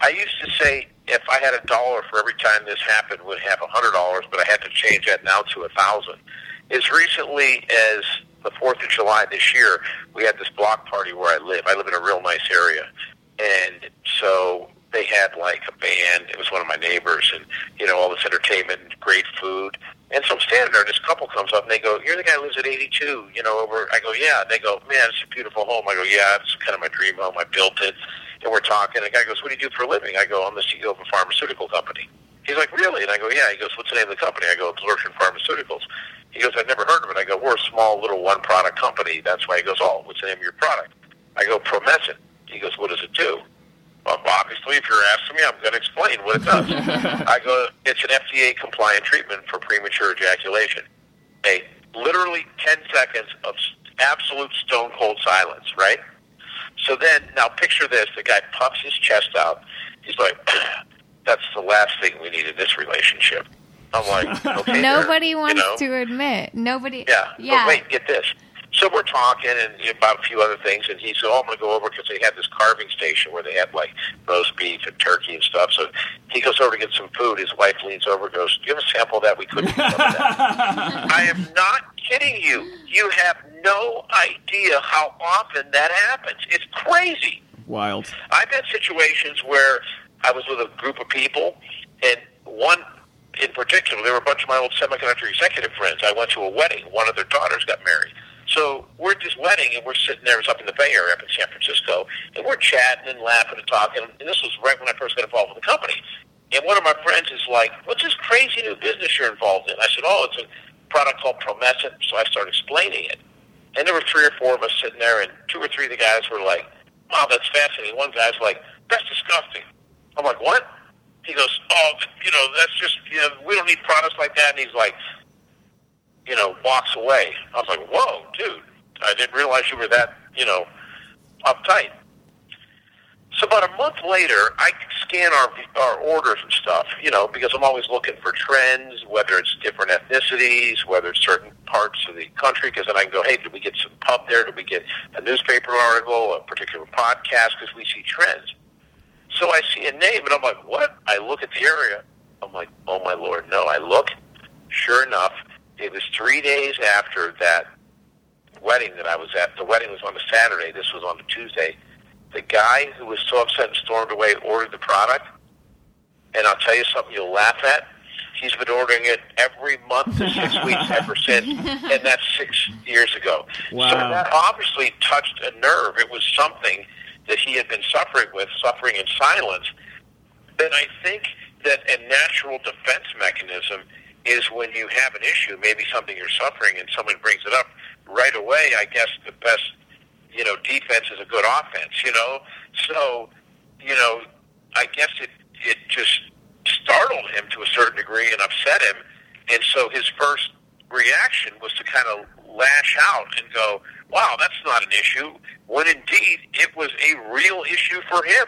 I used to say if I had a dollar for every time this happened, would have a hundred dollars, but I had to change that now to a thousand. As recently as the Fourth of July this year, we had this block party where I live. I live in a real nice area, and so they had like a band. It was one of my neighbors, and you know all this entertainment, great food. And so I'm standing there, this couple comes up, and they go, "You're the guy who lives at 82, you know?" Over, I go, "Yeah." They go, "Man, it's a beautiful home." I go, "Yeah, it's kind of my dream home. I built it." And we're talking. And the guy goes, "What do you do for a living?" I go, "I'm the CEO of a pharmaceutical company." He's like, "Really?" And I go, "Yeah." He goes, "What's the name of the company?" I go, "Absorption Pharmaceuticals." He goes, "I've never heard of it." I go, "We're a small little one product company." That's why he goes, "Oh, what's the name of your product?" I go, "Promescent." He goes, "What does it do?" Well, obviously, if you're asking me, I'm going to explain what it does. <laughs> I go, it's an FDA compliant treatment for premature ejaculation. A literally 10 seconds of absolute stone cold silence, right? So then, now picture this: the guy puffs his chest out. He's like, <clears throat> "That's the last thing we need in this relationship." I'm like, <laughs> "Okay." Nobody wants you know? to admit. Nobody. Yeah. Yeah. But wait, get this. So we're talking and about a few other things, and he said, "Oh, I'm going to go over because they had this carving station where they had like roast beef and turkey and stuff." So he goes over to get some food. His wife leans over, and goes, "Do you have a sample of that? We couldn't get some of that." <laughs> I am not kidding you. You have no idea how often that happens. It's crazy. Wild. I've had situations where I was with a group of people, and one in particular, there were a bunch of my old semiconductor executive friends. I went to a wedding. One of their daughters got married. So we're at this wedding, and we're sitting there. It was up in the Bay Area, up in San Francisco, and we're chatting and laughing and talking. And this was right when I first got involved with the company. And one of my friends is like, "What's this crazy new business you're involved in?" I said, "Oh, it's a product called Promescent." So I started explaining it. And there were three or four of us sitting there, and two or three of the guys were like, "Wow, that's fascinating." One guy's like, "That's disgusting." I'm like, "What?" He goes, "Oh, you know, that's just you know, we don't need products like that." And he's like, you know, walks away. I was like, "Whoa, dude! I didn't realize you were that you know uptight." So about a month later, I scan our our orders and stuff, you know, because I'm always looking for trends, whether it's different ethnicities, whether it's certain parts of the country, because then I can go, hey, did we get some pub there? Did we get a newspaper article, a particular podcast? Because we see trends. So I see a name, and I'm like, what? I look at the area. I'm like, oh my lord, no. I look. Sure enough, it was three days after that wedding that I was at. The wedding was on a Saturday. This was on a Tuesday. The guy who was so upset and stormed away ordered the product. And I'll tell you something you'll laugh at. He's been ordering it every month for six <laughs> weeks ever since, and that's six years ago. Wow. So that obviously touched a nerve. It was something that he had been suffering with, suffering in silence. Then I think that a natural defense mechanism is when you have an issue, maybe something you're suffering, and someone brings it up right away. I guess the best, you know, defense is a good offense. You know, so you know, I guess it it just startled him to a certain degree and upset him, and so his first reaction was to kind of lash out and go, "Wow, that's not an issue," when indeed it was a real issue for him.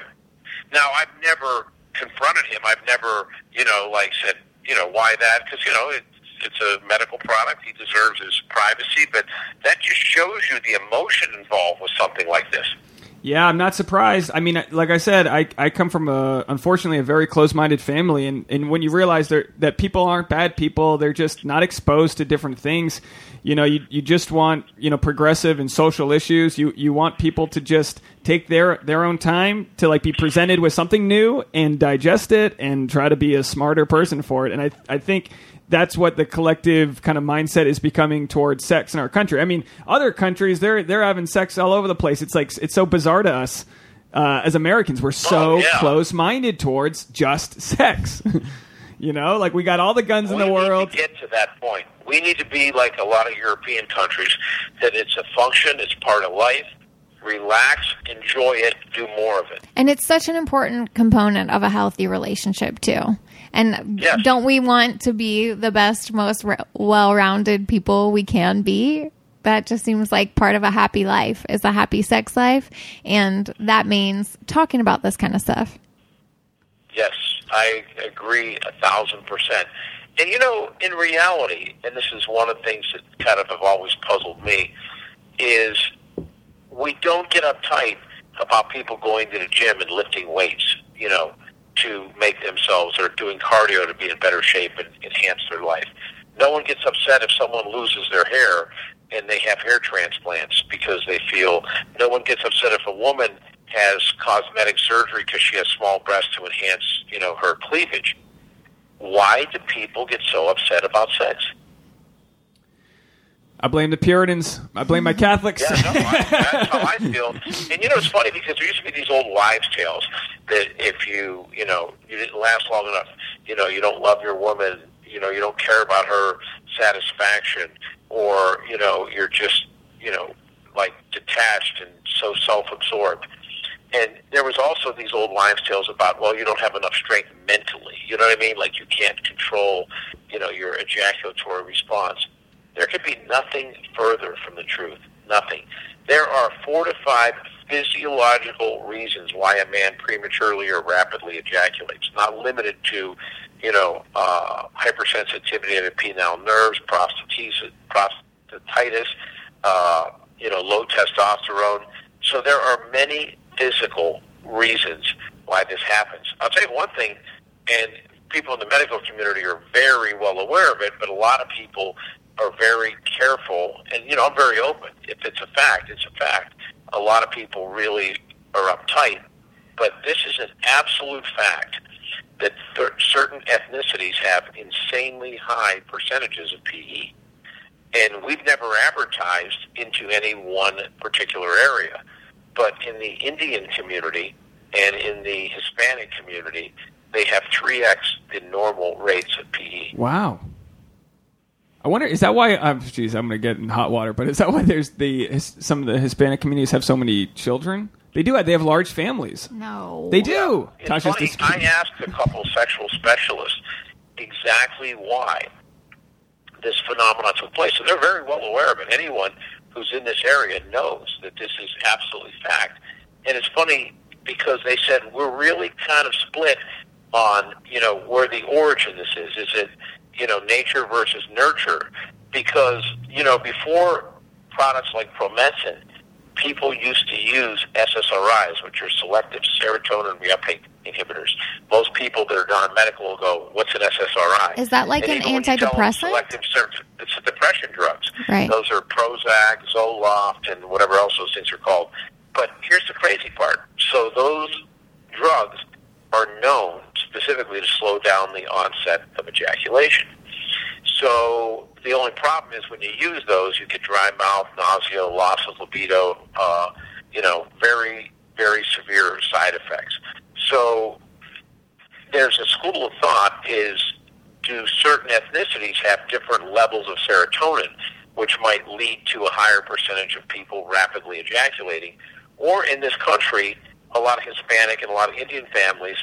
Now, I've never confronted him. I've never, you know, like said, you know, why that? Because you know, it's it's a medical product. He deserves his privacy, but that just shows you the emotion involved with something like this. Yeah, I'm not surprised. I mean, like I said, I, I come from a unfortunately a very close minded family, and, and when you realize that people aren't bad people, they're just not exposed to different things. You know, you, you just want you know progressive and social issues. You you want people to just take their their own time to like be presented with something new and digest it and try to be a smarter person for it. And I I think that's what the collective kind of mindset is becoming towards sex in our country. I mean, other countries they're they're having sex all over the place. It's like it's so bizarre to us uh, as Americans. We're so Oh, yeah. close minded towards just sex. <laughs> you know, like we got all the guns in we the world. to get to that point. We need to be like a lot of European countries that it's a function, it's part of life. Relax, enjoy it, do more of it. And it's such an important component of a healthy relationship too. And Yes. don't we want to be the best, most re- well-rounded people we can be? That just seems like part of a happy life is a happy sex life, and that means talking about this kind of stuff. Yes, I agree a thousand percent. And you know, in reality, and this is one of the things that kind of have always puzzled me, is we don't get uptight about people going to the gym and lifting weights, you know, to make themselves or doing cardio to be in better shape and enhance their life. No one gets upset if someone loses their hair and they have hair transplants because they feel no one gets upset if a woman has cosmetic surgery because she has small breasts to enhance, you know, her cleavage. Why do people get so upset about sex? I blame the Puritans. I blame my Catholics. Yeah, no, I, that's how I feel. And you know, it's funny because there used to be these old wives' tales that if you, you know, you didn't last long enough, you know, you don't love your woman, you know, you don't care about her satisfaction, or you know, you're just, you know, like detached and so self-absorbed. And there was also these old wives' tales about, well, you don't have enough strength mentally. You know what I mean? Like you can't control, you know, your ejaculatory response. There could be nothing further from the truth. Nothing. There are four to five physiological reasons why a man prematurely or rapidly ejaculates. Not limited to, you know, uh, hypersensitivity of the penile nerves, prostatitis, prostatitis, uh, you know, low testosterone. So there are many physical reasons why this happens. I'll tell you one thing, and people in the medical community are very well aware of it, but a lot of people are very careful. And, you know, I'm very open. If it's a fact, it's a fact. A lot of people really are uptight, but this is an absolute fact that th- certain ethnicities have insanely high percentages of PE. And we've never advertised into any one particular area. But in the Indian community and in the Hispanic community, they have 3x the normal rates of. PE. Wow. I wonder is that why? I'm geez, I'm going to get in hot water. But is that why there's the some of the Hispanic communities have so many children? They do. They have large families. No. They do. It's Tasha's funny, just- I asked a couple sexual specialists exactly why this phenomenon took place, and they're very well aware of it. Anyone who's in this area knows that this is absolutely fact. And it's funny because they said we're really kind of split on you know where the origin this is. Is it you know nature versus nurture? Because you know before products like Promescent, people used to use SSRIs, which are selective serotonin reuptake inhibitors. Most people that are non-medical will go, "What's an SSRI?" Is that like And an even when you tell them antidepressant? Selective ser- it's a depression drugs. Right. Those are Prozac, Zoloft, and whatever else those things are called. But here's the crazy part. So those drugs are known specifically to slow down the onset of ejaculation. So the only problem is when you use those, you get dry mouth, nausea, loss of libido, uh, you know, very, very severe side effects. So there's a school of thought is do certain ethnicities have different levels of serotonin, which might lead to a higher percentage of people rapidly ejaculating? Or in this country, a lot of Hispanic and a lot of Indian families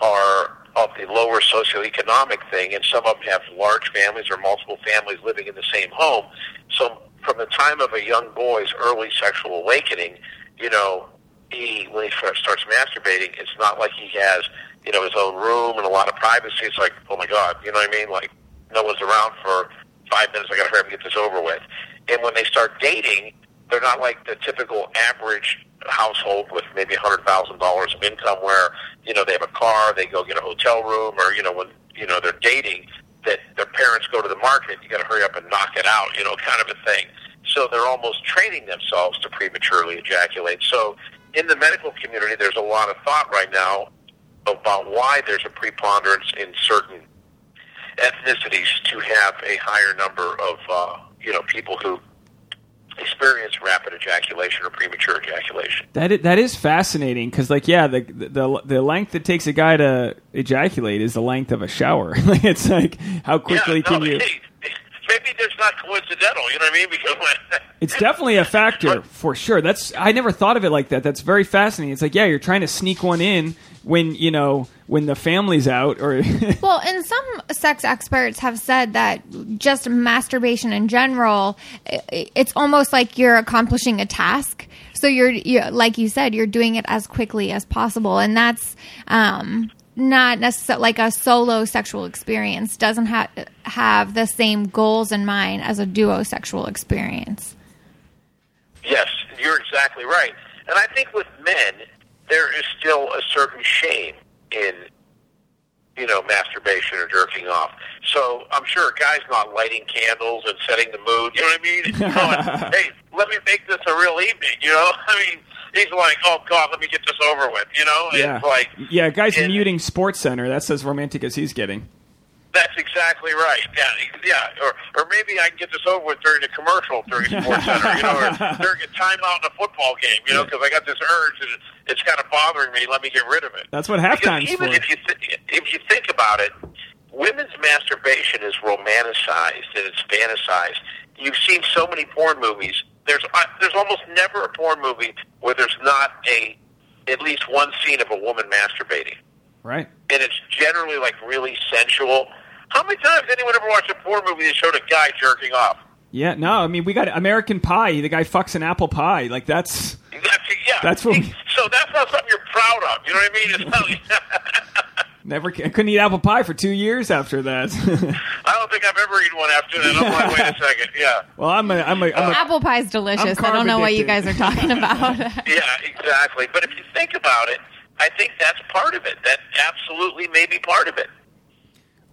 are of the lower socioeconomic thing, and some of them have large families or multiple families living in the same home. So from the time of a young boy's early sexual awakening, you know, he when he starts masturbating, it's not like he has, you know, his own room and a lot of privacy. It's like, oh my god, you know what I mean? Like no one's around for five minutes. I got to hurry up and get this over with. And when they start dating, they're not like the typical average household with maybe a hundred thousand dollars of income, where you know they have a car, they go get a hotel room, or you know when you know they're dating, that their parents go to the market. You got to hurry up and knock it out, you know, kind of a thing. So they're almost training themselves to prematurely ejaculate. So in the medical community, there's a lot of thought right now about why there's a preponderance in certain ethnicities to have a higher number of uh, you know people who experience rapid ejaculation or premature ejaculation. That is, that is fascinating because, like, yeah, the, the the length it takes a guy to ejaculate is the length of a shower. <laughs> like, it's like how quickly yeah, no, can you? Hey, maybe that's not coincidental. You know what I mean? Because when, <laughs> It's definitely a factor for sure. That's I never thought of it like that. That's very fascinating. It's like, yeah, you're trying to sneak one in when you know when the family's out, or <laughs> Well, and some sex experts have said that just masturbation in general, it's almost like you're accomplishing a task. So you're, you like you said, you're doing it as quickly as possible, and that's um, not necessarily like a solo sexual experience. Doesn't ha- have the same goals in mind as a duo sexual experience. Yes, you're exactly right. And I think with men, there is still a certain shame in, you know, masturbation or jerking off. So I'm sure a guy's not lighting candles and setting the mood. You know what I mean? Going, <laughs> hey, let me make this a real evening. You know, <laughs> I mean, he's like, oh God, let me get this over with. You know, Yeah, it's like yeah. Guys muting Sports Center. That's as romantic as he's getting. That's exactly right. Yeah, yeah. Or, or maybe I can get this over with during a commercial during Sports Center, you know, or <laughs> during a timeout in a football game, you know, because I got this urge and it's kind of bothering me. Let me get rid of it. That's what Because halftime's even for. if you th- if you think about it, women's masturbation is romanticized and it's fantasized. You've seen so many porn movies. There's uh, there's almost never a porn movie where there's not a at least one scene of a woman masturbating Right. and it's generally like really sensual. How many times did anyone ever watch a porn movie that showed a guy jerking off? Yeah. No, I mean we got American Pie. The guy fucks an apple pie. Like that's That's, yeah, That's what we- <laughs> so that's not something you're proud of. You know what I mean? It's not, <laughs> never. I couldn't eat apple pie for two years after that. <laughs> I don't think I've ever eaten one after that. Oh, I'm like, wait a second. Yeah, well, I'm a. I'm a. I'm a uh, Apple pie's delicious. I'm I don't know what you guys are talking about. yeah, exactly. But if you think about it, I think that's part of it. That absolutely may be part of it.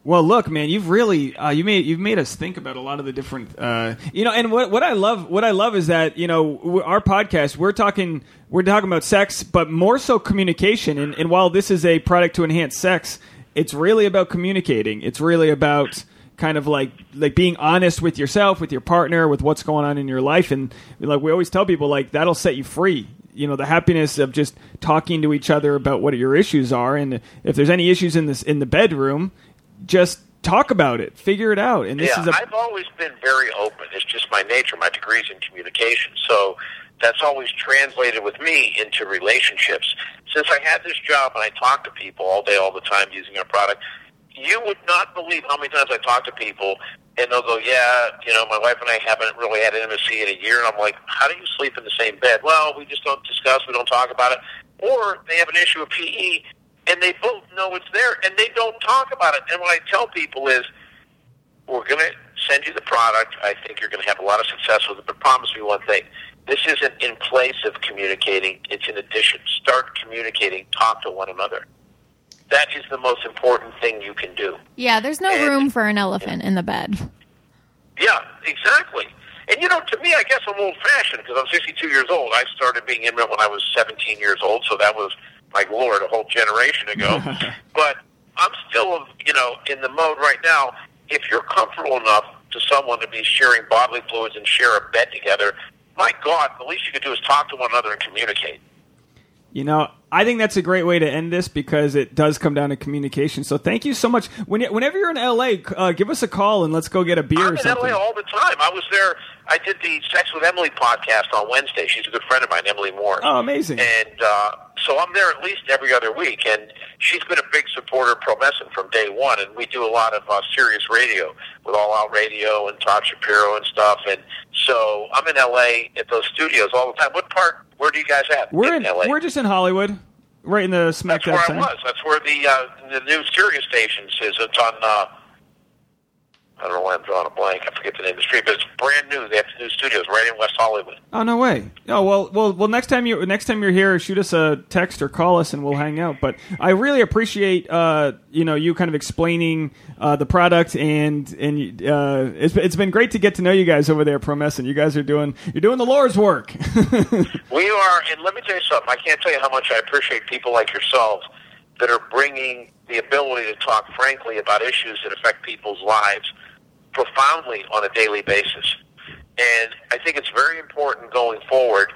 Well, look, man, you've really uh, you made you've made us think about a lot of the different, uh, you know, and what what I love what I love is that you know our podcast we're talking we're talking about sex, but more so communication. And, and while this is a product to enhance sex, it's really about communicating. It's really about kind of like like being honest with yourself, with your partner, with what's going on in your life, and like we always tell people, like that'll set you free. You know, the happiness of just talking to each other about what your issues are, and if there's any issues in this in the bedroom just talk about it, figure it out. And this yeah, is a I've always been very open. It's just my nature. My degree's in communication, so that's always translated with me into relationships. Since I had this job and I talk to people all day, all the time using our product, you would not believe how many times I talk to people and they'll go, "Yeah, you know, my wife and I haven't really had intimacy in a year," and I'm like, "How do you sleep in the same bed?" Well, we just don't discuss. We don't talk about it. Or they have an issue with PE. And they both know it's there, and they don't talk about it. And what I tell people is, we're going to send you the product. I think you're going to have a lot of success with it. But promise me one thing: this isn't in place of communicating. It's in addition. Start communicating. Talk to one another. That is the most important thing you can do. yeah, there's no room for an elephant in the bed. Yeah, exactly. And you know, to me, I guess I'm old fashioned because I'm 62 years old. I started being intimate when I was 17 years old, so that was my lord, a whole generation ago. <laughs> but I'm still, you know, in the mode right now. If you're comfortable enough to someone to be sharing bodily fluids and share a bed together, my God, the least you could do is talk to one another and communicate. You know, I think that's a great way to end this because it does come down to communication. So thank you so much. When, whenever you're in LA, uh, give us a call and let's go get a beer I'm or in something. LA all the time. I was there. I did the Sex with Emily podcast on Wednesday. She's a good friend of mine, Emily Morse. Oh, amazing. And uh, so I'm there at least every other week. And she's been a big supporter of Promescent from day one. And we do a lot of uh, Sirius radio with All Out Radio and Todd Shapiro and stuff. And so I'm in LA at those studios all the time. What part? Where do you guys at? We're in. LA. We're just in Hollywood, right in the smack That's where I was. That's where the uh, the new Sirius stations is. It's on. Uh, I don't know why I'm drawing a blank. I forget the name of the street, but it's brand new. They have new studios right in West Hollywood. Oh no way! Oh well, well, well. Next time you next time you're here, shoot us a text or call us, and we'll hang out. But I really appreciate uh, you know you kind of explaining uh, the product, and and uh, it's it's been great to get to know you guys over there, at Promescent. You guys are doing you're doing the Lord's work. <laughs> We are, and let me tell you something. I can't tell you how much I appreciate people like yourselves that are bringing the ability to talk frankly about issues that affect people's lives profoundly on a daily basis. And I think it's very important going forward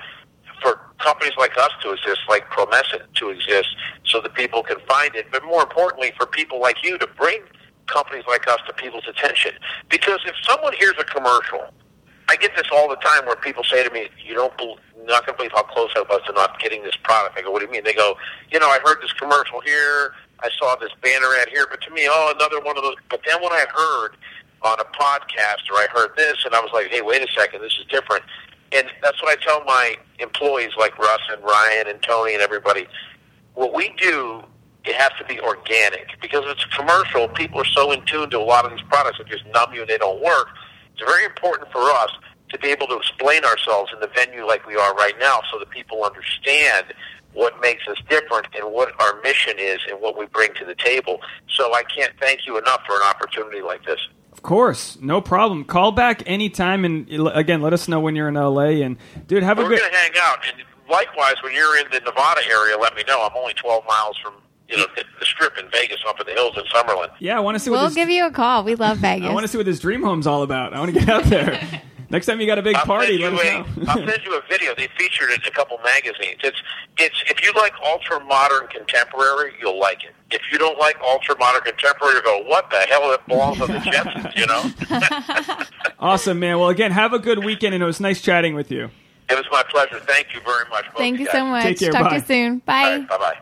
for companies like us to exist, like Promescent to exist, so that people can find it. But more importantly, for people like you to bring companies like us to people's attention. Because if someone hears a commercial, I get this all the time where people say to me, "You don't, bel not going to believe how close I was to not getting this product." I go, "What do you mean?" They go, "You know, I heard this commercial here, I saw this banner ad here, but to me, oh, another one of those." But then when I heard on a podcast or I heard this, and I was like, "Hey, wait a second, this is different." And that's what I tell my employees, like Russ and Ryan and Tony and everybody. What we do, it has to be organic because if it's commercial. People are so in tune to a lot of these products that just numb you and they don't work. It's very important for us to be able to explain ourselves in the venue like we are right now so that people understand what makes us different and what our mission is and what we bring to the table. So I can't thank you enough for an opportunity like this. Of course, no problem. Call back anytime, and uh, again, let us know when you're in LA. And dude, have a We're good. going to hang out. And likewise, when you're in the Nevada area, let me know. I'm only 12 miles from you know the, the strip in Vegas, up in the hills in Summerlin. Yeah, I want to see what We'll this. give you a call. We love <laughs> Vegas. I want to see what this dream home's all about. I want to get out there. <laughs> Next time you got a big I'll party, let us a, know. <laughs> I'll send you a video. They featured it in a couple magazines. It's it's if you like ultra modern contemporary, you'll like it. If you don't like ultra modern contemporary, you go, what the hell? It belongs on the <laughs> Jetsons, you know. <laughs> awesome, man. Well, again, have a good weekend, and it was nice chatting with you. It was my pleasure. Thank you very much. both Thank you guys. so much. Take care. Talk to you soon. Bye. Bye bye.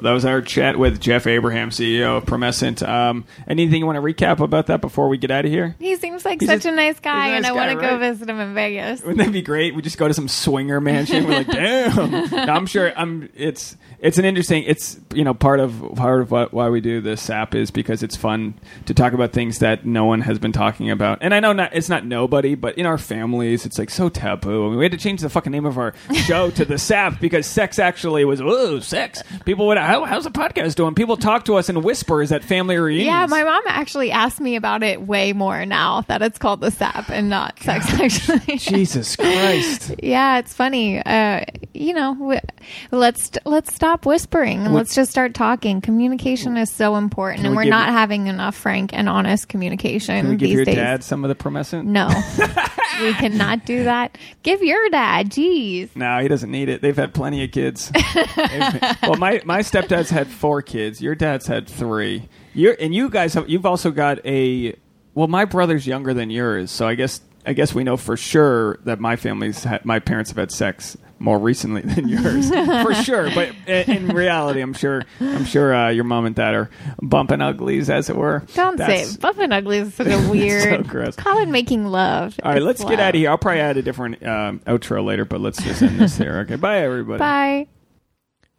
Well, that was our chat with Jeff Abraham, CEO of Promescent. Um, anything you want to recap about that before we get out of here? He seems like He's such a- a nice guy, a and nice I want to go visit him in Vegas. Wouldn't that be great? We just go to some swinger mansion. We're like, <laughs> damn. No, I'm sure. I'm. It's it's an interesting. It's you know part of part of what, why we do this app is because it's fun to talk about things that no one has been talking about. And I know not it's not nobody, but in our families, it's like so taboo. I mean, we had to change the fucking name of our show to the sap because sex actually was oh sex. People would how, how's the podcast doing? People talk to us in whispers at family reunions. Yeah, my mom actually asked me about it way more now that it's called the SAP and not sex actually. <laughs> Jesus Christ. yeah, it's funny. Uh, you know, w- let's let's stop whispering and let's just start talking. Communication is so important, and we we're give not having enough frank and honest communication Can we give these your days. dad some of the Promescent? No, <laughs> we cannot do that. Give your dad, jeez. No, he doesn't need it. They've had plenty of kids. <laughs> well, my my stepdad's had four kids. Your dad's had three. You're and you guys have. You've also got a. Well, my brother's younger than yours, so I guess I guess we know for sure that my family's had, my parents have had sex more recently than yours, <laughs> for sure. But in, reality, I'm sure I'm sure uh, your mom and dad are bumping uglies, as it were. Don't That's- say and ugly is such <laughs> a weird. gross. Call it making love. All right, let's get out of here. I'll probably add a different um, outro later, but let's just end this here. Okay, bye everybody. Bye.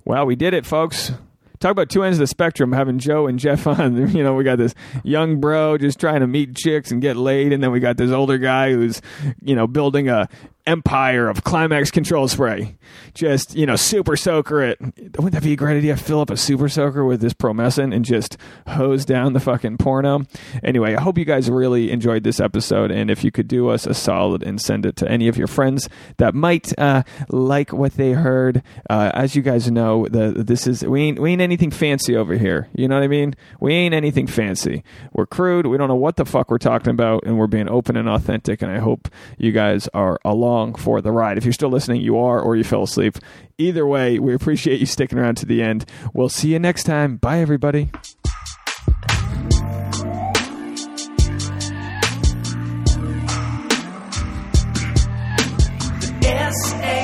Wow, we did it, folks. Talk about two ends of the spectrum, having Joe and Jeff <laughs> on. You know, we got this young bro just trying to meet chicks and get laid, and then we got this older guy who's, you know, building a empire of climax control spray. Just, you know, super soaker it. Wouldn't that be a great idea? Fill up a super soaker with this promescent and just hose down the fucking porno. Anyway, I hope you guys really enjoyed this episode, and if you could do us a solid and send it to any of your friends that might uh, like what they heard. Uh, as you guys know, the this is we ain't we ain't anything fancy over here. You know what I mean? We ain't anything fancy. We're crude. We don't know what the fuck we're talking about, and we're being open and authentic. And I hope you guys are along along for the ride. If you're still listening, you are, or you fell asleep. Either way, we appreciate you sticking around to the end. We'll see you next time. Bye, everybody. S-A-